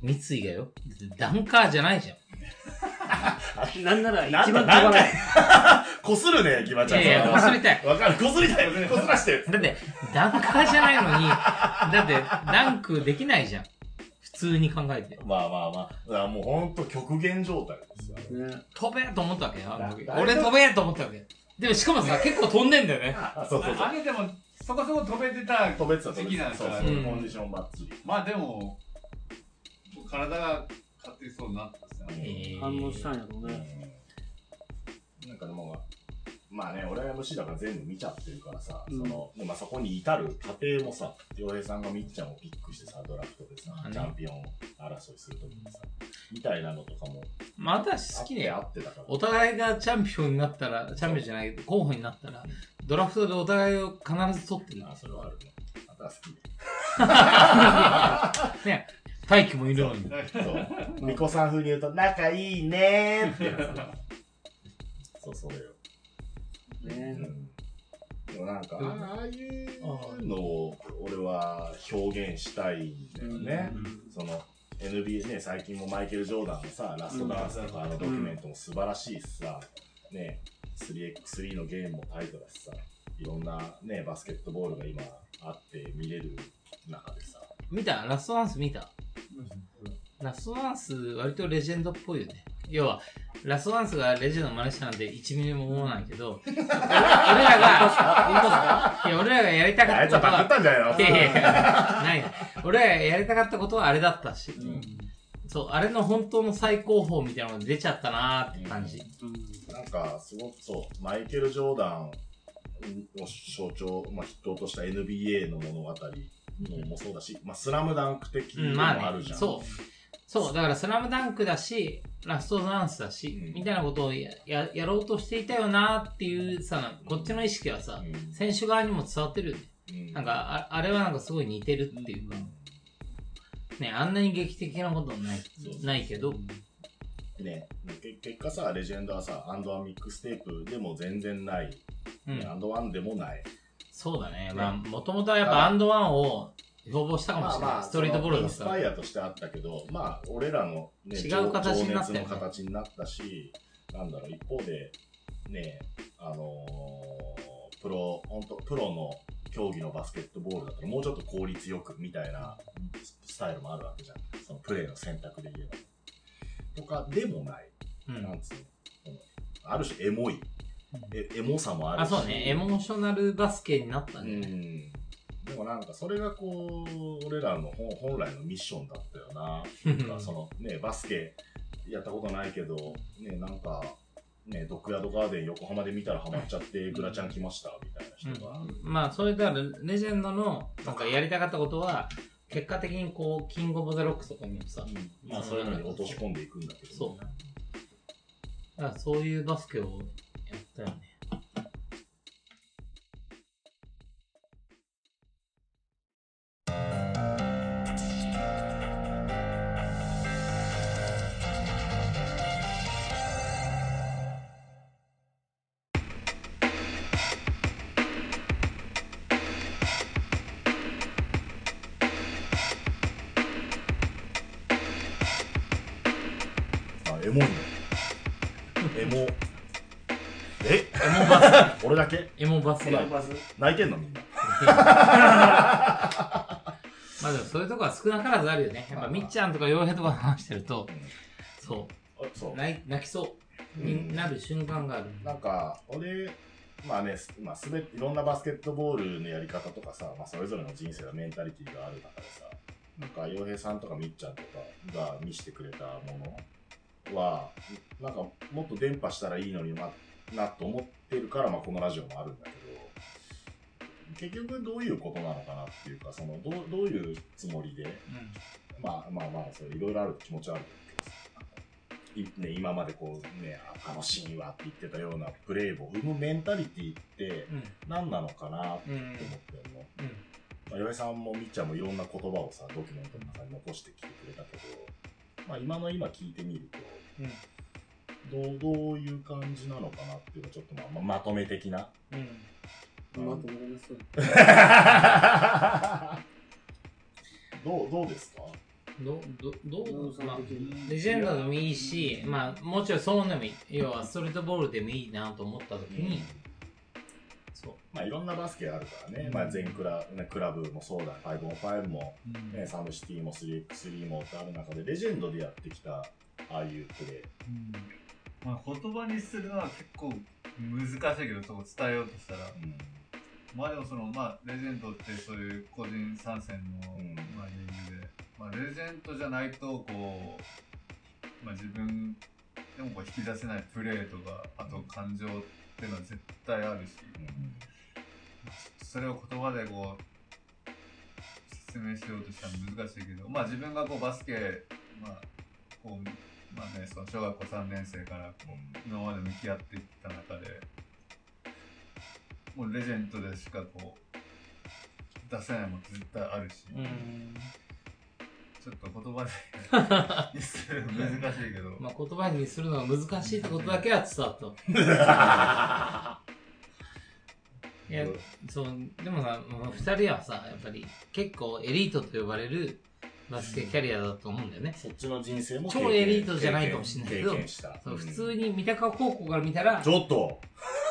三井がよ。ダンカーじゃないじゃん。なんなら一番ない回。こするね、ギバちゃん。いやいや、その忘れたい。わかる、こすりたい。こすらしてる。だって、ダンカーじゃないのに、だって、ダンクできないじゃん。普通に考えて。まあまあまあ。だからもうほんと極限状態ですよ。ね飛べと思ったわけよ。あの時だ俺飛べと思ったわけ。でもしかもさ、結構飛んでんだよね。あ、そうそうそう。上げてもそこそこ飛べてた飛べてた、飛べてた。時期なんですからそうそう、うんコンディションバッチリ。まあでも体が勝手にそうになったんですよねえー反応したんやろうね。うんなんかでも、まあね、俺は MC だから全部見ちゃってるからさ、うんその、でまあそこに至る過程もさ、洋平さんがみっちゃんをピックしてさ、ドラフトでさチャンピオン争いするときにさ、みたいなのとかも、まあ私好きだあよ。ってあってだから。お互いがチャンピオンになったら、チャンピオンじゃない、候補になったら、ドラフトでお互いを必ず取ってる。あ、それはあるね。あとは好きで。ね、大輝もいるのに。そう。ミコさん風に言うと、仲いいねーってやつ。そう、それよ。うねん。でもなんか、うんああいうのを俺は表現したいんだよね。その NBA ね、最近もマイケル・ジョーダンのさ、ラストダンスとかあのドキュメントも素晴らしいしさ、ね、3x3 のゲームもタイトだしさ、いろんなね、バスケットボールが今あって見れる中でさ、見た？ラストダンス見た？ラストダンス割とレジェンドっぽいよね。要は、ラストダンスがレジェンドの真似したなんて1ミリも思わないけど、俺俺らが、いや、俺らがやりたかあいつはパクっったことは、たんじゃないの？いやいやいやない。俺らがやりたかったことはあれだったし、うん。そう、あれの本当の最高峰みたいなのが出ちゃったなーって感じ。なんか、すごくそう、マイケル・ジョーダンを象徴、まあ、筆頭とした NBA の物語のもそうだし、まあ、スラムダンク的うん、でもまあねあるじゃん。、そう。そう、だからスラムダンクだし、ラストダンスだし、うん。みたいなことをやややろうとしていたよなっていうさ、こっちの意識はさ、うん。選手側にも伝わってるよね。うん。なんかあ、あれはなんかすごい似てるっていうか、ね、あんなに劇的なことはないないけど、ね、け結果さ、レジェンドはさ、 AND1 mixtape でも全然ない、うん。 AND1 でもない。そうだね。まあ、もともとはやっぱ AND1 を標榜したかもしれない。ストリートボールだったインスパイアとしてあったけど、まあ、俺らの、ね、違う形になったよねの形になったし、なんだろう、一方で、ね、あのープロ、本当プロの競技のバスケットボールだったら、もうちょっと効率よくみたいなスタイルもあるわけじゃん。そのプレーの選択で言えば。とかでもない。うんなんつうの。ある種エモい。えエモさもあるし。あ、そうね。エモーショナルバスケになったうね。ん。でもなんかそれがこう、俺らの本本来のミッションだったよな。なんかそのね、バスケやったことないけど、ね、なんか、ね、ドッグヤードガーデン横浜で見たらハマっちゃって、グラちゃん来ました、みたいな人が。まあ、それだから、レジェンドの、なんかやりたかったことは、結果的にこう、キングオブザロックとかにもさ、まあ、そういうのに落とし込んでいくんだけど。そう。だからそういうバスケをやったよね。だけス、エモバス泣いてんの？みんな。まあでもそういうとこは少なからずあるよね。やっぱみっちゃんとか洋平とか話してると、そ、うう。泣きそうになる瞬間がある。なんか、俺、まあね、すまあ、すべいろんなバスケットボールのやり方とかさ、まあ、それぞれの人生のメンタリティがある中でさ、なんか、洋平さんとかみっちゃんとかが見せてくれたものは、なんか、もっと伝播したらいいのにな、なと思ってるから、まあ、このラジオもあるんだけど、結局どういうことなのかなっていうか、その、どう、どういうつもりで、まあまあまあ、それいろいろある気持ちはあるけどさ、いね、今までこうね、ああのシーンはって言ってたようなプレーを生むメンタリティってうん。何なのかなってうん。思ってるの。うん。まあ、岩井さんもみっちゃんもいろんな言葉をさ、ドキュメントの中に残してきてくれたけど、まあ今の今聞いてみると、どう、どういう感じなのかなっていうのをちょっとまあ、まあまとめ的な。うん。うんまとめますどう、どうですか？ど、ど、どう？んう、まあレジェンドでもいいし、まあ、もちろんそうでもいい。要は、ストリートボールでもいいなと思った時に、そう。まあいろんなバスケあるからね。まあ全クラ、ね、クラブもそうだ、5on5 も、ね、サムシティも 3x3 もってある中で、レジェンドでやってきた、ああいうプレー。まあ、言葉にするのは結構難しいけど、そこ伝えようとしたら。うん。まあでもその、まあ、レジェンドってそういう個人参戦の、うん。まあ、理由で、まあ、レジェンドじゃないと、こう、まあ自分でもこう引き出せないプレーとか、あと感情っていうのは絶対あるし、それを言葉でこう、説明しようとしたら難しいけど、まあ自分がこうバスケ、まあ、こう、まあね、その小学校3年生からこう、今まで向き合っていった中で、もうレジェンドでしかこう、出せないもの絶対あるし、うん。ちょっと言葉でにするの難しいけど、まあ、言葉にするのが難しいってことだけは伝わった。いや、そう、でもさ、まあ二人はさ、やっぱり結構エリートと呼ばれるバスケキャリアだと思うんだよね。そっちの人生も超エリートじゃないかもしれないけど。そううん普通に三鷹高校から見たらち、ょっと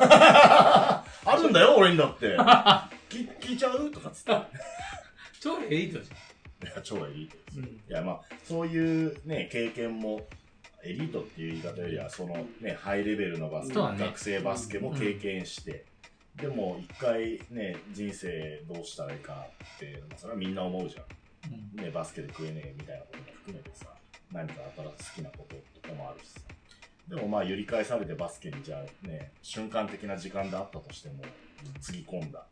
あるんだよ、俺にだって。き聞いちゃうとかっつって。い 超エリートじや、超エリートです。ゃん。いや、まあ、そういうね、経験も、エリートっていう言い方よりは、そのね、ハイレベルのバスケ、ね学生バスケも経験して、でも一回ね、人生どうしたらいいかって、まあ、それはみんな思うじゃん。ね、バスケで食えねえみたいなことも含めてさ、何か新しい好きなこととかもあるしさ。でもまあ、揺り返されてバスケにじゃあね、瞬間的な時間であったとしても、つぎ込んだ。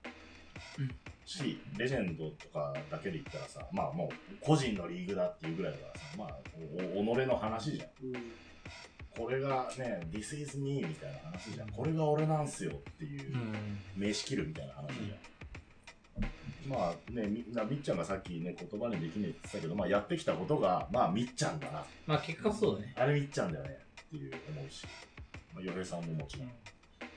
うんし、レジェンドとかだけで言ったらさ、まあもう個人のリーグだっていうぐらいだからさ、まあ、己の話じゃん。これがね、This is me みたいな話じゃん。これが俺なんすよっていう。うん。名刺切るみたいな話じゃん。まあね、みんな、みっちゃんがさっきね、言葉にできねえって言ってたけど、まあやってきたことが、まあみっちゃんだな。まあ結果そうだね。あれみっちゃんだよねっていう思うし、まあ、洋平さんももちろん。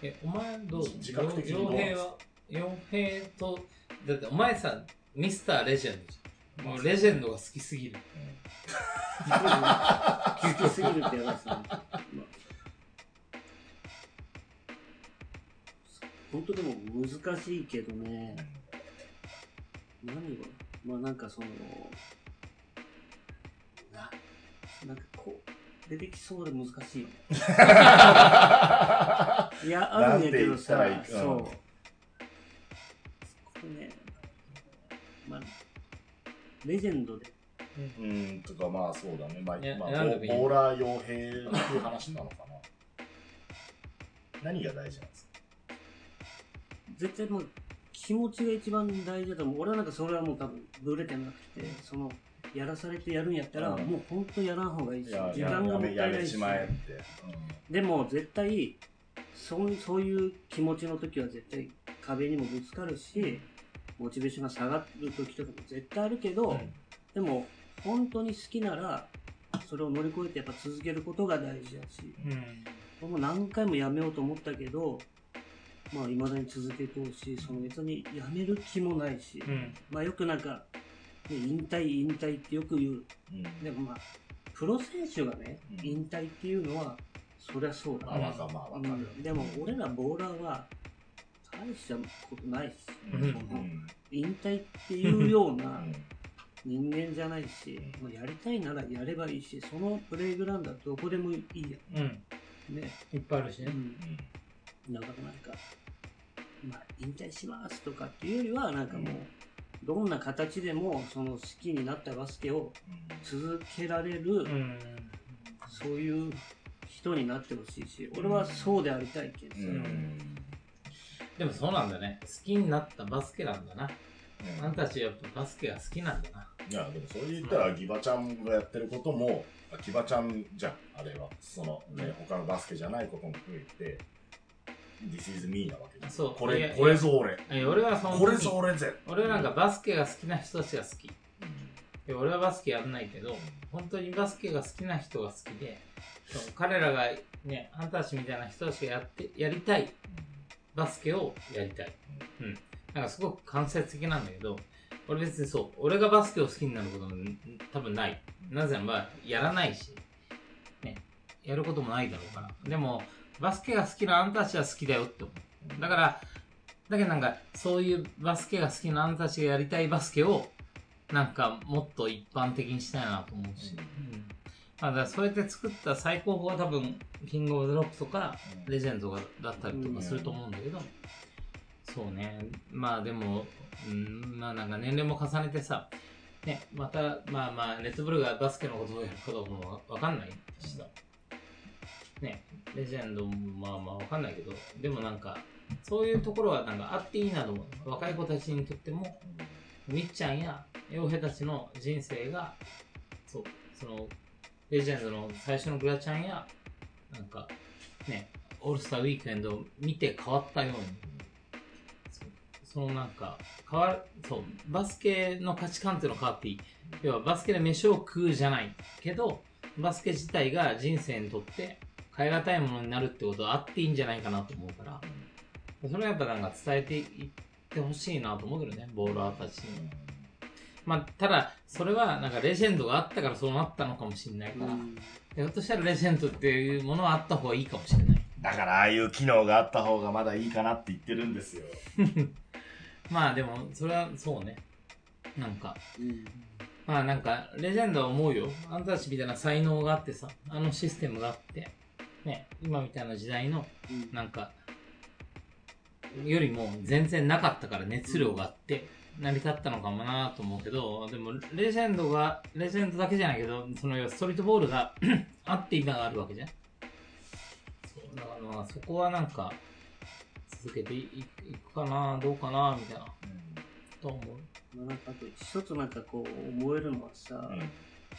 え、お前どう？自覚的にどう？傭兵は、傭兵と、だってお前さ、ミスターレジェンドじゃん。もうレジェンドが好きすぎる。好きすぎるってやばいです本当でも難しいけどね。何がまあなんかその、な、なんかこう、出てきそうで難しいよね。いや、あるんやけどさなんて言ったらいい、かそう。これね、まあ、レジェンドで、うん、とかまあそうだね。まあ、いやまあ、選んでもいいボーラー傭兵っていう話なのかな。何が大事なんですか？絶対もう気持ちが一番大事だと思う。俺はなんかそれはもう多分ブレてなくて、その、やらされてやるんやったら、うんもう本当やらん方がいいし、いや時間がもったいやないしめち。まえって。でも絶対そうそういう気持ちの時は絶対壁にもぶつかるしモチベーションが下がる時とかも絶対あるけど、うんでも本当に好きならそれを乗り越えてやっぱ続けることが大事だしうん。僕も何回もやめようと思ったけどまあ未だに続けてほしい。その別にやめる気もないし、うん。まあよくなんか、ね、引退引退ってよく言う。うん。でもまあプロ選手がね、うん。引退っていうのはそりゃそうだ、まあ、まあわかる。うん。でも俺らボーラーは大したことないし、うん。うん。引退っていうよううなん。人間じゃないし、もうやりたいならやればいいし、そのプレイグラウンドはどこでもいいやうん。ん。ね。いっぱいあるしね。だからなんか、まあ、引退しますとかっていうよりは、なんかもう、どんな形でもその好きになったバスケを続けられる、うん。そういう人になってほしいし、俺はそうでありたいけどさ、うんうんでもそうなんだね。好きになったバスケなんだな。あんたたちやっぱバスケが好きなんだな。いや、でもそれ言ったら、ギバちゃんがやってることも、あギバちゃんじゃん、あれは。そのね、他のバスケじゃないことも含めて、This is me なわけ。そうこれ、いやいやこれぞ俺。え俺はその時これぞ俺ぜ。俺なんかバスケが好きな人たちが好き。で俺はバスケやんないけど、本当にバスケが好きな人が好きで、彼らがね、あんたたちみたいな人たちがやって、やりたいバスケをやりたい。うん。なんかすごく間接的なんだけど、俺別にそう、俺がバスケを好きになることもん多分ない。なぜならば、やらないし、ね、やることもないだろうから。でも、バスケが好きなあんたたちは好きだよって思う。だから、だけどなんか、そういうバスケが好きなあんたたちがやりたいバスケを、なんかもっと一般的にしたいなと思うし。うん。まあ、だそうやって作った最高峰は多分、キングオブザロックとか、レジェンドがだったりとかすると思うんだけど、そうね。まあでも、うん、まあなんか年齢も重ねてさ、ね、また、まあまあ、レッドブルがバスケのことをやるかどうかもわかんないしさ。ね、レジェンドもまあまあわかんないけど、でもなんか、そういうところはなんかあっていいなと思う。若い子たちにとっても、みっちゃんや洋平たちの人生が、そう、その、レジェンドの最初のグラちゃんや、なんか、ね、オールスターウィークエンドを見て変わったように、そそのなんか、変わる、そう、バスケの価値観っていうの変わっていい。要はバスケで飯を食うじゃないけど、バスケ自体が人生にとって変え難いものになるってことはあっていいんじゃないかなと思うから、それはやっぱなんか伝えていってほしいなと思うけどね、ボーラーたちに。まあ、ただ、それはなんかレジェンドがあったからそうなったのかもしれないから、ひょっとしたらレジェンドっていうものはあった方がいいかもしれない。だから、ああいう機能があった方がまだいいかなって言ってるんですよ。まあでも、それはそうね。なんか、うんまあなんか、レジェンドは思うよ。あんたたちみたいな才能があってさ、あのシステムがあって、ね、今みたいな時代の、うんなんか、よりも全然なかったから熱量があって、成り立ったのかもなと思うけど、でも、レジェンドが、レジェンドだけじゃないけど、そのストリートボールが あって今があるわけじゃん。そう、だからまあそこはなんか、続けていいくかなどうかなみたいな、と思う。まあ、なんかあと一つなんかこう思えるのはさ、うん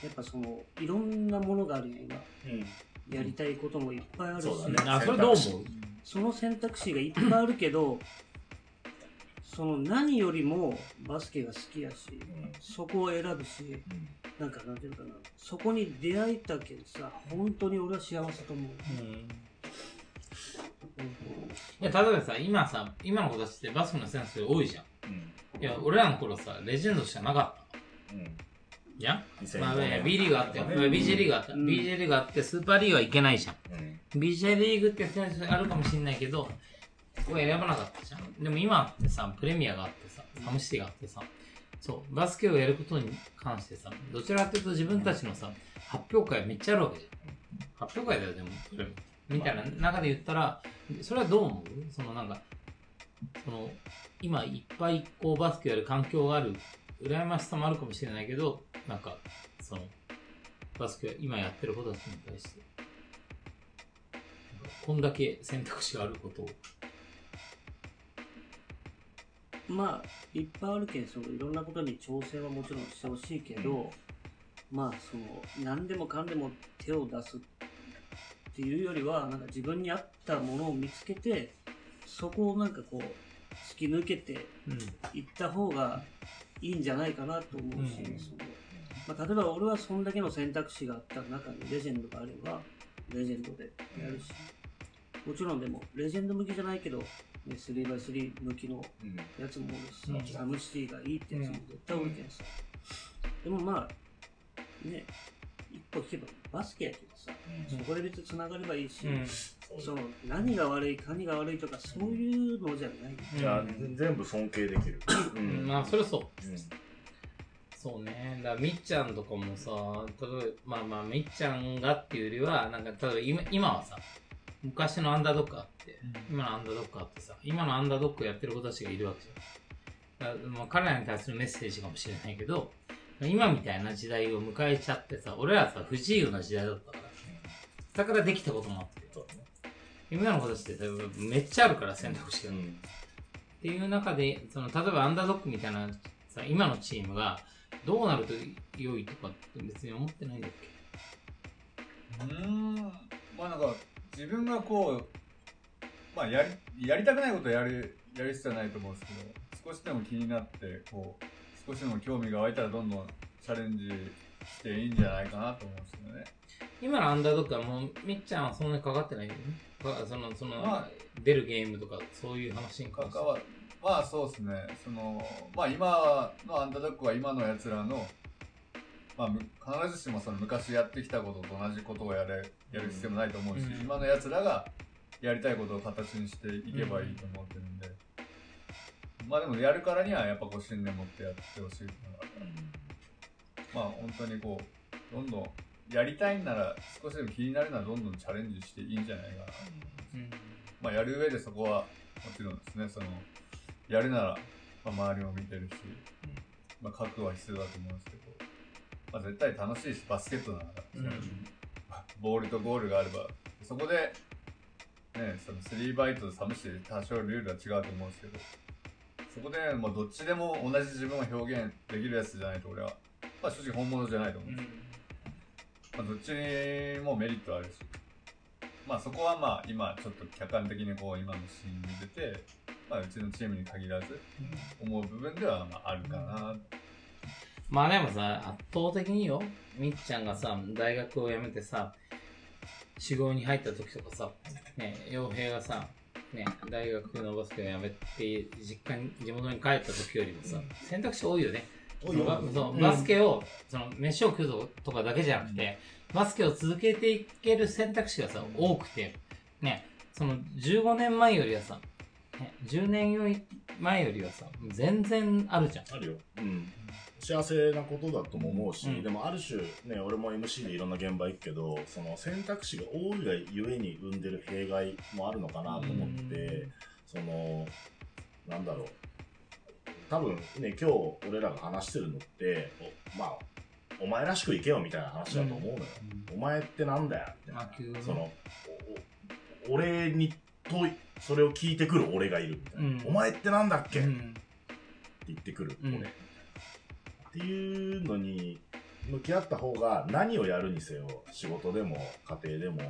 やっぱそのいろんなものがあるやん今うん。やりたいこともいっぱいあるし。そうだね。あ、それどう思う？その選択肢がいっぱいあるけどその何よりもバスケが好きやしそこを選ぶしなんかなんていうのかな。そこに出会えたけどさ本当に俺は幸せと思う、うん。いや、例えばさ、今さ、今の子たちってバスケの選手多いじゃん。うん。いや、俺らの頃さ、レジェンドしかなかった。うん。じゃん2005まあ、年 B リーグあって、ね BJ リーグあった。うん BJ リーグあって、スーパーリーグはいけないじゃん。うん。BJ リーグって選手あるかもしれないけど、ここ選ばなかったじゃん。でも今ってさ、プレミアがあってさ、サムシティがあってさ、そう、バスケをやることに関してさ、どちらかというと自分たちのさ、発表会めっちゃあるわけじゃん。発表会だよ、でも、それも。みたいな中で言ったら、それはどう思う？そのなんか、その、今いっぱいこうバスケをやる環境がある、羨ましさもあるかもしれないけど、なんか、その、バスケを今やってる子たちに対して、こんだけ選択肢があることを。まあ、いっぱいあるけん、そのいろんなことに挑戦はもちろんしてほしいけど、まあ、その、何でもかんでも手を出すっていうよりは、なんか自分に合ったものを見つけて、そこをなんかこう、突き抜けてうん。いった方がいいんじゃないかなと思うし、まあ、例えば俺はそんだけの選択肢があった中にレジェンドがあれば、レジェンドでやるし、もちろんでも、レジェンド向きじゃないけど、ね、3x3 向きのうん。やつもおるし、うん。サムシティがいいってやつも絶対おるけんさ。でもまあ、ね、一歩引けばバスケやけどさ、うんそこで別に繋がればいいし、うん。その何が悪い、何が悪いとかそういうのじゃない。じゃあ、全部尊敬できる。う うん、まあ、それはそう。うんそうね。だから、みっちゃんとかもさ、例えば、まあまあ、みっちゃんがっていうよりは、なんか、例えば今今はさ、昔のアンダードックあって、今のアンダードックあってさ、今のアンダードックやってる子たちがいるわけじゃん。だからまあ、彼らに対するメッセージかもしれないけど、今みたいな時代を迎えちゃってさ、俺らさ、不自由な時代だったから、だからできたこともあって、今の子たちってさめっちゃあるから選択肢が。うん。っていう中で、その、例えばアンダードックみたいなさ、今のチームがどうなると良いとかって別に思ってないんだっけ？うーん。まあなんか自分がこうまあやりやりたくないことやるやる必要はないと思うんですけど少しでも気になってこう少しでも興味が湧いたらどんどんチャレンジしていいんじゃないかなと思うんですよね。今のアンダードックはもう、みっちゃんはそんなにかかってない。よね。かその、その、まあ出るゲームとか、そういう話に関して。関わまあそうですね。そのまあ今のアンダードックは今のやつらのまあむ必ずしもその昔やってきたことと同じことをやれやる必要もないと思うし、うん。今のやつらがやりたいことを形にしていけばいいと思ってるんで、まあでもやるからにはやっぱこう信念持ってやってほしいまあ本当にこうどんどんやりたいんなら少しでも気になるならどんどんチャレンジしていいんじゃないかなうん。まあ、やる上でそこはもちろんですね、その、やるなら、まあ、周りも見てるし、まあ、覚悟は必要だと思うんですけど、まあ、絶対楽しいし、バスケットなら、ボールとゴールがあれば、そこで、ね、その3バイトとサムシで多少ルールは違うと思うんですけど、そこで、まあ、どっちでも同じ自分を表現できるやつじゃないと、俺は、まあ、正直本物じゃないと思うんです。まあ、どっちにもメリットあるし、まあそこはまあ今ちょっと客観的にこう今のシーン見てて、まあうちのチームに限らず思う部分ではまああるかな。まあでもさ、圧倒的によ、みっちゃんがさ、大学を辞めてさ、修行に入った時とかさ、ね、洋平がさ、ね、大学のバスケを辞めて、実家に、地元に帰った時よりもさ、選択肢多いよね。多いよバそバスケを、その、飯を食うとかだけじゃなくて、バスケを続けていける選択肢がさ、多くて、ね、その、15年前よりはさ、ね、10年より前よりはさ、全然あるじゃん。あるよ。うん。幸せなことだとも思うし、うんでもある種、ね、俺も MC でいろんな現場行くけど、その選択肢が多いがゆえに生んでる弊害もあるのかなと思って、その、なんだろう。多分ね、今日俺らが話してるのって、おまあ、お前らしくいけよみたいな話だと思うのよ。お前ってなんだよみたいな。その、俺にと、それを聞いてくる俺がいるみたいな。うんお前ってなんだっけ、ってうん。言ってくるうん俺、っていうのに向き合った方が何をやるにせよ仕事でも家庭でも。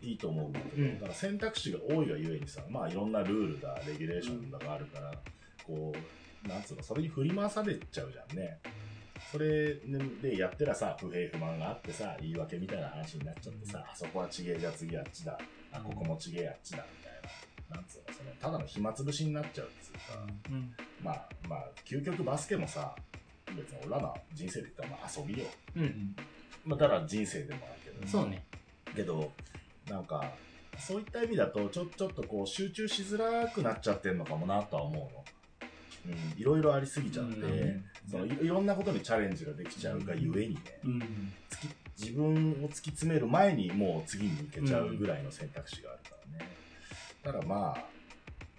いいと思うんだけど、うん。だから選択肢が多いがゆえにさまあいろんなルールだレギュレーションだがあるから、こうなんつうのそれに振り回されちゃうじゃんね。それでやってらさ不平不満があってさ言い訳みたいな話になっちゃってさ、あそこはちげえじゃあ次あっちだ。あここもちげえあっちだみたいな。なんつうのそのただの暇つぶしになっちゃうっつうか、うん。まあまあ究極バスケもさ別に俺らの人生で言ったらまあ遊びよ、うん。まあ、だから人生でもあるけどそうね。けどなんかそういった意味だとちょちょっとこう集中しづらくなっちゃってんのかもなとは思うのうんいろいろありすぎちゃって、うんそのいいろんなことにチャレンジができちゃうがゆえにね、うん。突き自分を突き詰める前にもう次に行けちゃうぐらいの選択肢があるからね。ただまあ、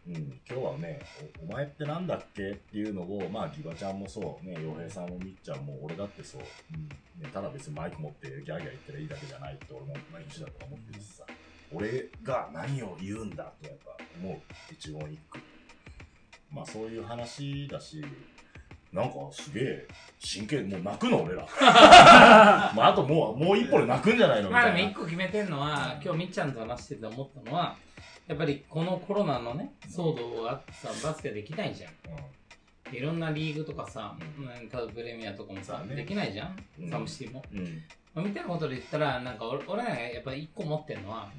うん、今日はねお、お前ってなんだっけっていうのを、まあ、ギバちゃんもそう、ね、洋平さんもみっちゃんも俺だってそう、うん。ね、ただ別にマイク持ってギャーギャー言ったらいいだけじゃないって俺も毎日だと思ってるしさ、俺が何を言うんだとやっぱ思う。一言一句。まあそういう話だしなんかすげえ真剣もう泣くの俺ら。まああともうもう一歩で泣くんじゃないのみまあたいな。でも一個決めてんのは、今日みっちゃんと話してて思ったのは、やっぱりこのコロナのね、騒動があってさ、バスケできないじゃん。いろんなリーグとかさ、ううん、例えばプレミアとかもさ、できないじゃん、うん。サムシティも。みたいなことで言ったら、なんか俺俺らがやっぱり一個持ってるのは、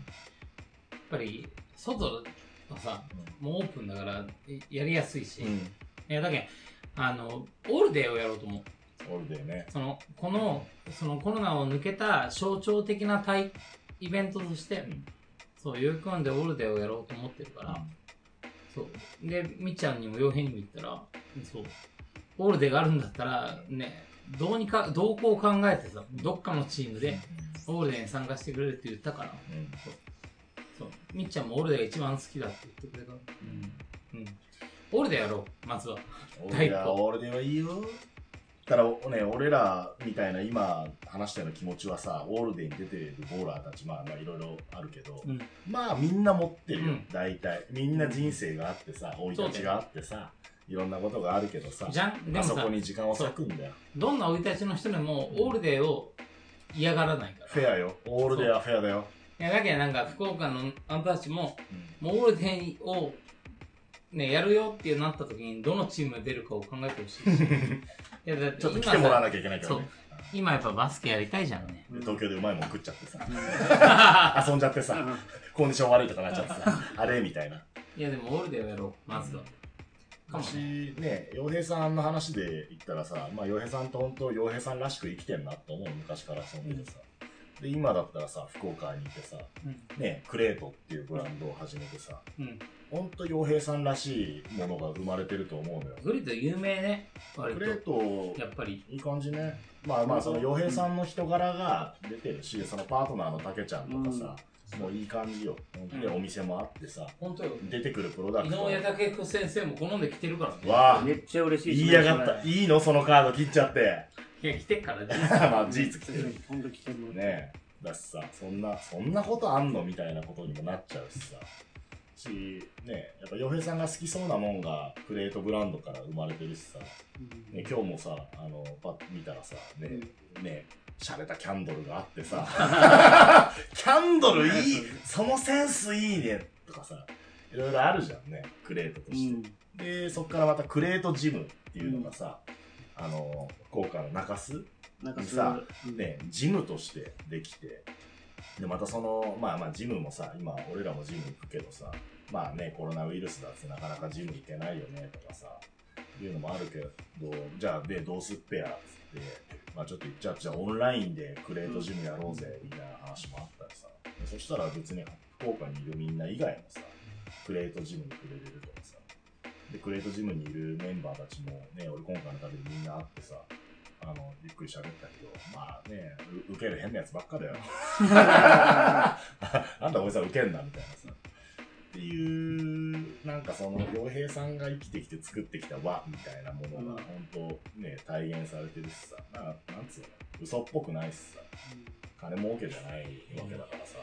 やっぱり外はさ、もうオープンだからいやりやすいし、いうん。やだけどあの、オールデーをやろうと思って、オールデーね。その、この、そのコロナを抜けた象徴的な対イベントとして、んそう、代々木公園でオールデーをやろうと思ってるから、そう。で、みっちゃんにも洋平にも言ったら、そう、オールデーがあるんだったら、ね、どうにか、動向を考えてさ、どっかのチームで、オールデーに参加してくれるって言ったから、うんそう。みっちゃんもオールデーが一番好きだって言ってくれた。うん。オールデーやろう、まずは。オールデオールデーはいいよただね俺らみたいな今話したような気持ちはさオールデーに出てるボーラーたちまあまあいろいろあるけど、うん。まあみんな持ってるよ、うん。大体。みんな人生があってさ生い立ちがあってさいろんなことがあるけどさじゃん。であそこ、に時間を割くんだよ。どんな生い立ちの人でも、オールデーを嫌がらないから。フェアよ。オールデーはフェアだよ、いや、だけどなんか、福岡のあんたたちも、もうオールデーを、ね、やるよってなった時に、どのチームが出るかを考えてほしいし。いや、だってちょっと来てもらわななきゃいけないからね。今やっぱバスケやりたいじゃんね。で東京でうまいもん食っちゃってさ。遊んじゃってさ。コンディション悪いとかなっちゃってさ。あれ？みたいな。いや、でもオールデーをやろう、まずは。かもね。私ね洋平さんの話で言ったらさまあ洋平さんと本当洋平さんらしく生きてんなと思う。昔から遊んでてさ、で今だったらさ福岡にいてさねクレートっていうブランドを始めてさ。本当洋平さんらしいものが生まれてると思うのよ。グリッド有名ね、割クレーと。トやっぱり。いい感じね。まあまあその洋平さんの人柄が出てるしそのパートナーのたけちゃんとかさ、もういい感じよ。でうん。お店もあってさ本当よ。出てくるプロダク井ト上武彦先生も好んで来てるからね。わあ。めっちゃ嬉しい言いやがった。い。いの？そのカード切っちゃって。いや、来てっからね。まあ事実来てる。ほんと来てるね。え。だしさそんなそんなことあんの？みたいなことにもなっちゃうしさしねやっぱ洋平さんが好きそうなもんがクレートブランドから生まれてるしさ、ね、今日もさあのパッと見たらさねね洒落たキャンドルがあってさ。キャンドルいいそのセンスいいねとかさいろいろあるじゃんねクレートとして、でそっからまたクレートジムっていうのがさ、あの福岡の中洲なんかさね、ジムとしてできて、で、またその、まあまあジムもさ、今俺らもジム行くけどさ、まあね、コロナウイルスだってなかなかジム行けないよねとかさ、いうのもあるけど、じゃあで、どうすっぺやっつって、まあちょっと言っちゃうじゃあオンラインでクレートジムやろうぜ、みたいな話もあったりさ、そしたら別に福岡にいるみんな以外もさ、クレートジムに触れれるとかさ、で、クレートジムにいるメンバーたちもね、俺今回の旅でみんな会ってさ、あの、ゆっくり喋ったけど、まあね、う受ける変なやつばっかだよ。なんだおじさん受けんだみたいなさ。っていう、なんかその、洋平さんが生きてきて作ってきた和みたいなものが、本当ね、体現されてるしさ、ななんつうの、嘘っぽくないしさ、金儲けじゃないわけだからさ、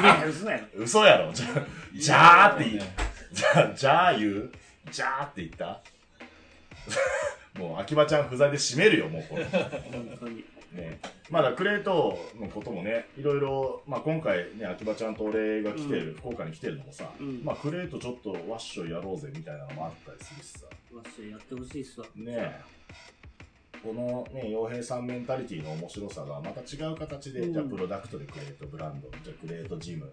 いや、嘘やろ。嘘やろ。じゃ、じゃあって言う。じゃあ、じゃあ言う？じゃあって言った？もう、秋葉ちゃん不在で締めるよ、もうこれ。本当に。ね、まだクレートのこともね、いろいろ、まあ、今回ね、秋葉ちゃんと俺が来てる、福岡に来てるのもさ、うんまあ、クレートちょっとワッショイやろうぜみたいなのもあったりするしさ、わっしょやってほしいっすわ。ねえこのね、洋平さんメンタリティの面白さがまた違う形で、うんじゃあプロダクトでクレートブランド、じゃあクレートジム、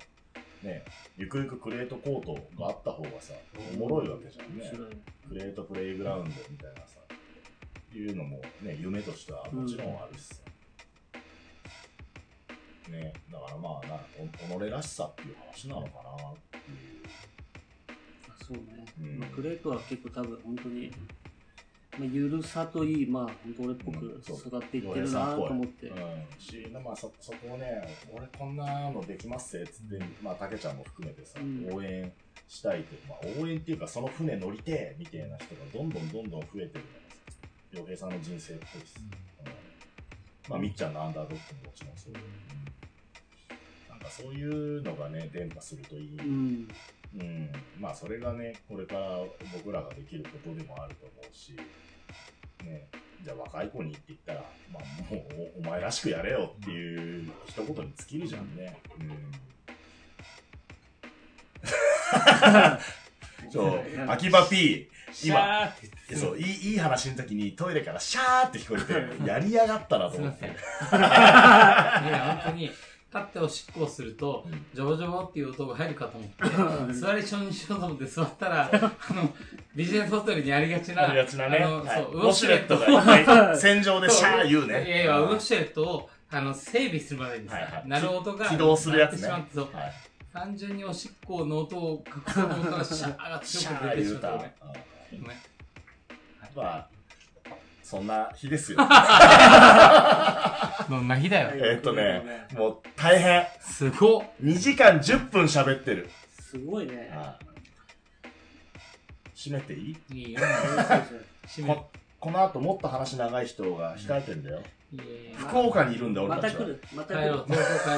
ね、ゆくゆくクレートコートがあった方がさ、おもろいわけじゃんね。クレートプレイグラウンドみたいなさ、いうのもね、夢としてはもちろんあるしさ。ね、だからまあな、お己らしさっていう話なのかなっていう。あそうね。うん。まあ、クレートは結構多分本当に、まあ、ゆるさといい、まあ、本当俺っぽく育っていってるなと思って。うん、し、まあそ、そこをね、俺こんなのできますぜっつって、まあ、たけちゃんも含めてさ、うん。応援したいって、まあ、応援っていうか、その船乗りてえみたいな人がどんどんどんどん増えてるの洋平さんの人生っぽいし、うんまあ、みっちゃんのアンダードッグももちろんそうなんかかそういうのがね、伝播するといい。うん。うん。まあそれがね、これから僕らができることでもあると思うし、ね、じゃあ若い子にって言ったら、まあもうおお前らしくやれよっていう一言に尽きるじゃんね。うん。そう、秋葉 P、今。そういい、いい話の時にトイレからシャーって聞こえて、やりやがったなと思って。本当に、立っておしっこをするとうん、ジョボジョボっていう音が入るかと思って、座りションにしようと思って座ったら、あの、ビジネスホテルにありがちな、ありがちなね。はい。そう、ウォシュレットが戦場でシャー言うね。いやいや、ウォシュレットを、あの、整備するまでにさはいはい、鳴る音が、起動するやつね。そう。はい。単純におしっこの音を隠そうと思ったら、シャーがシ強く。出てしまった。ね。うんごめん。まあ、そんな日ですよ。どんな日だよ。えっとね、もう大変。すごっ。2時間10分喋ってる。すごいね。あ閉めていい？いいよ。閉めここの後もっと話長い人が控えてんだよ。いいよ福岡にいるんだよ、ま俺たちは。た来る。また来る帰ろう、。とうとう帰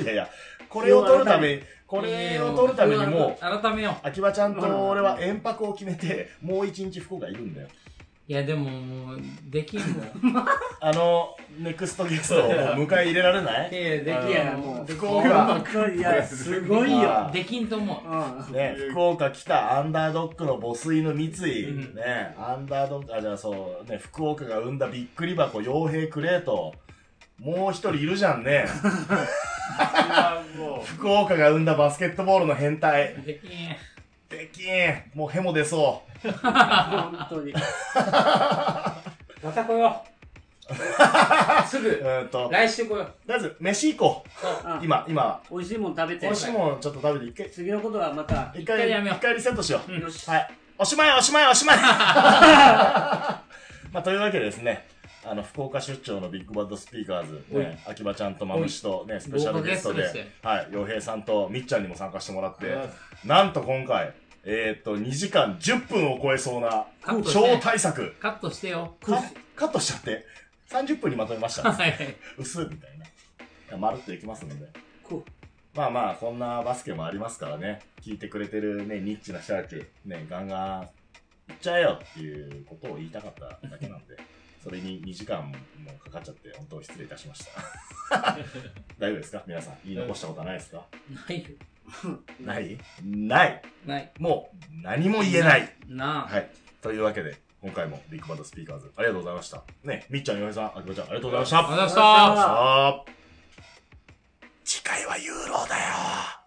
ろう。いやいや、これを取るために、これを取るためにもう、改めよう。秋葉ちゃんと俺は遠泊を決めて、もう一日福岡いるんだよ。いや、でも、もう、できんもん。あの、ネクストゲストを迎え入れられない？いや、できやもう福岡、いや、すごいよ。できんと思う。うん。ね、福岡来たアンダードッグのボスイの三井、うんね、アンダードッグ、あ、じゃあそう、ね、福岡が生んだびっくり箱、傭兵クレート、もう一人いるじゃんね。も福岡が生んだバスケットボールの変態。できん。できん。もうヘモ出そ本当に。また来よう。すう。ぐ、うーんと、来週来よう。とりあえず、飯行こあう。今、今、美味しいもん食べて美。味しいもんちょっと食べて、一回、次のことはまた。一一回一回リセットしよう。よし。はい。おしまいおしまいおしまい まあ、というわけでですね、あの、福岡出張のビッグバッドスピーカーズ、ね、秋葉ちゃんとマムシとね、スペシャルゲストでで、はい、洋平さんとみっちゃんにも参加してもらって、なんと今回、えーっと、2時間10分を超えそうな超大作、カットしてよ。カカットしちゃって、30分にまとめました。はい。薄みたいな。まるっといきますので。こまあまあ、こんなバスケもありますからね。聞いてくれてるね、ニッチな人たち、ね、ガンガン、行っちゃえよっていうことを言いたかっただけなんで、それに2時間もかかっちゃって、本当失礼いたしました。大丈夫ですか？皆さん。言い残したことはないですか？ないよ。ない？ないない。もう、何も言えない。なあ。はい。というわけで、今回もビッグバッドスピーカーズ、ありがとうございました。ね、みっちゃん、よへさん、あきこちゃん、ありがとうございました。ありがとうございました。次回はユーロだよ。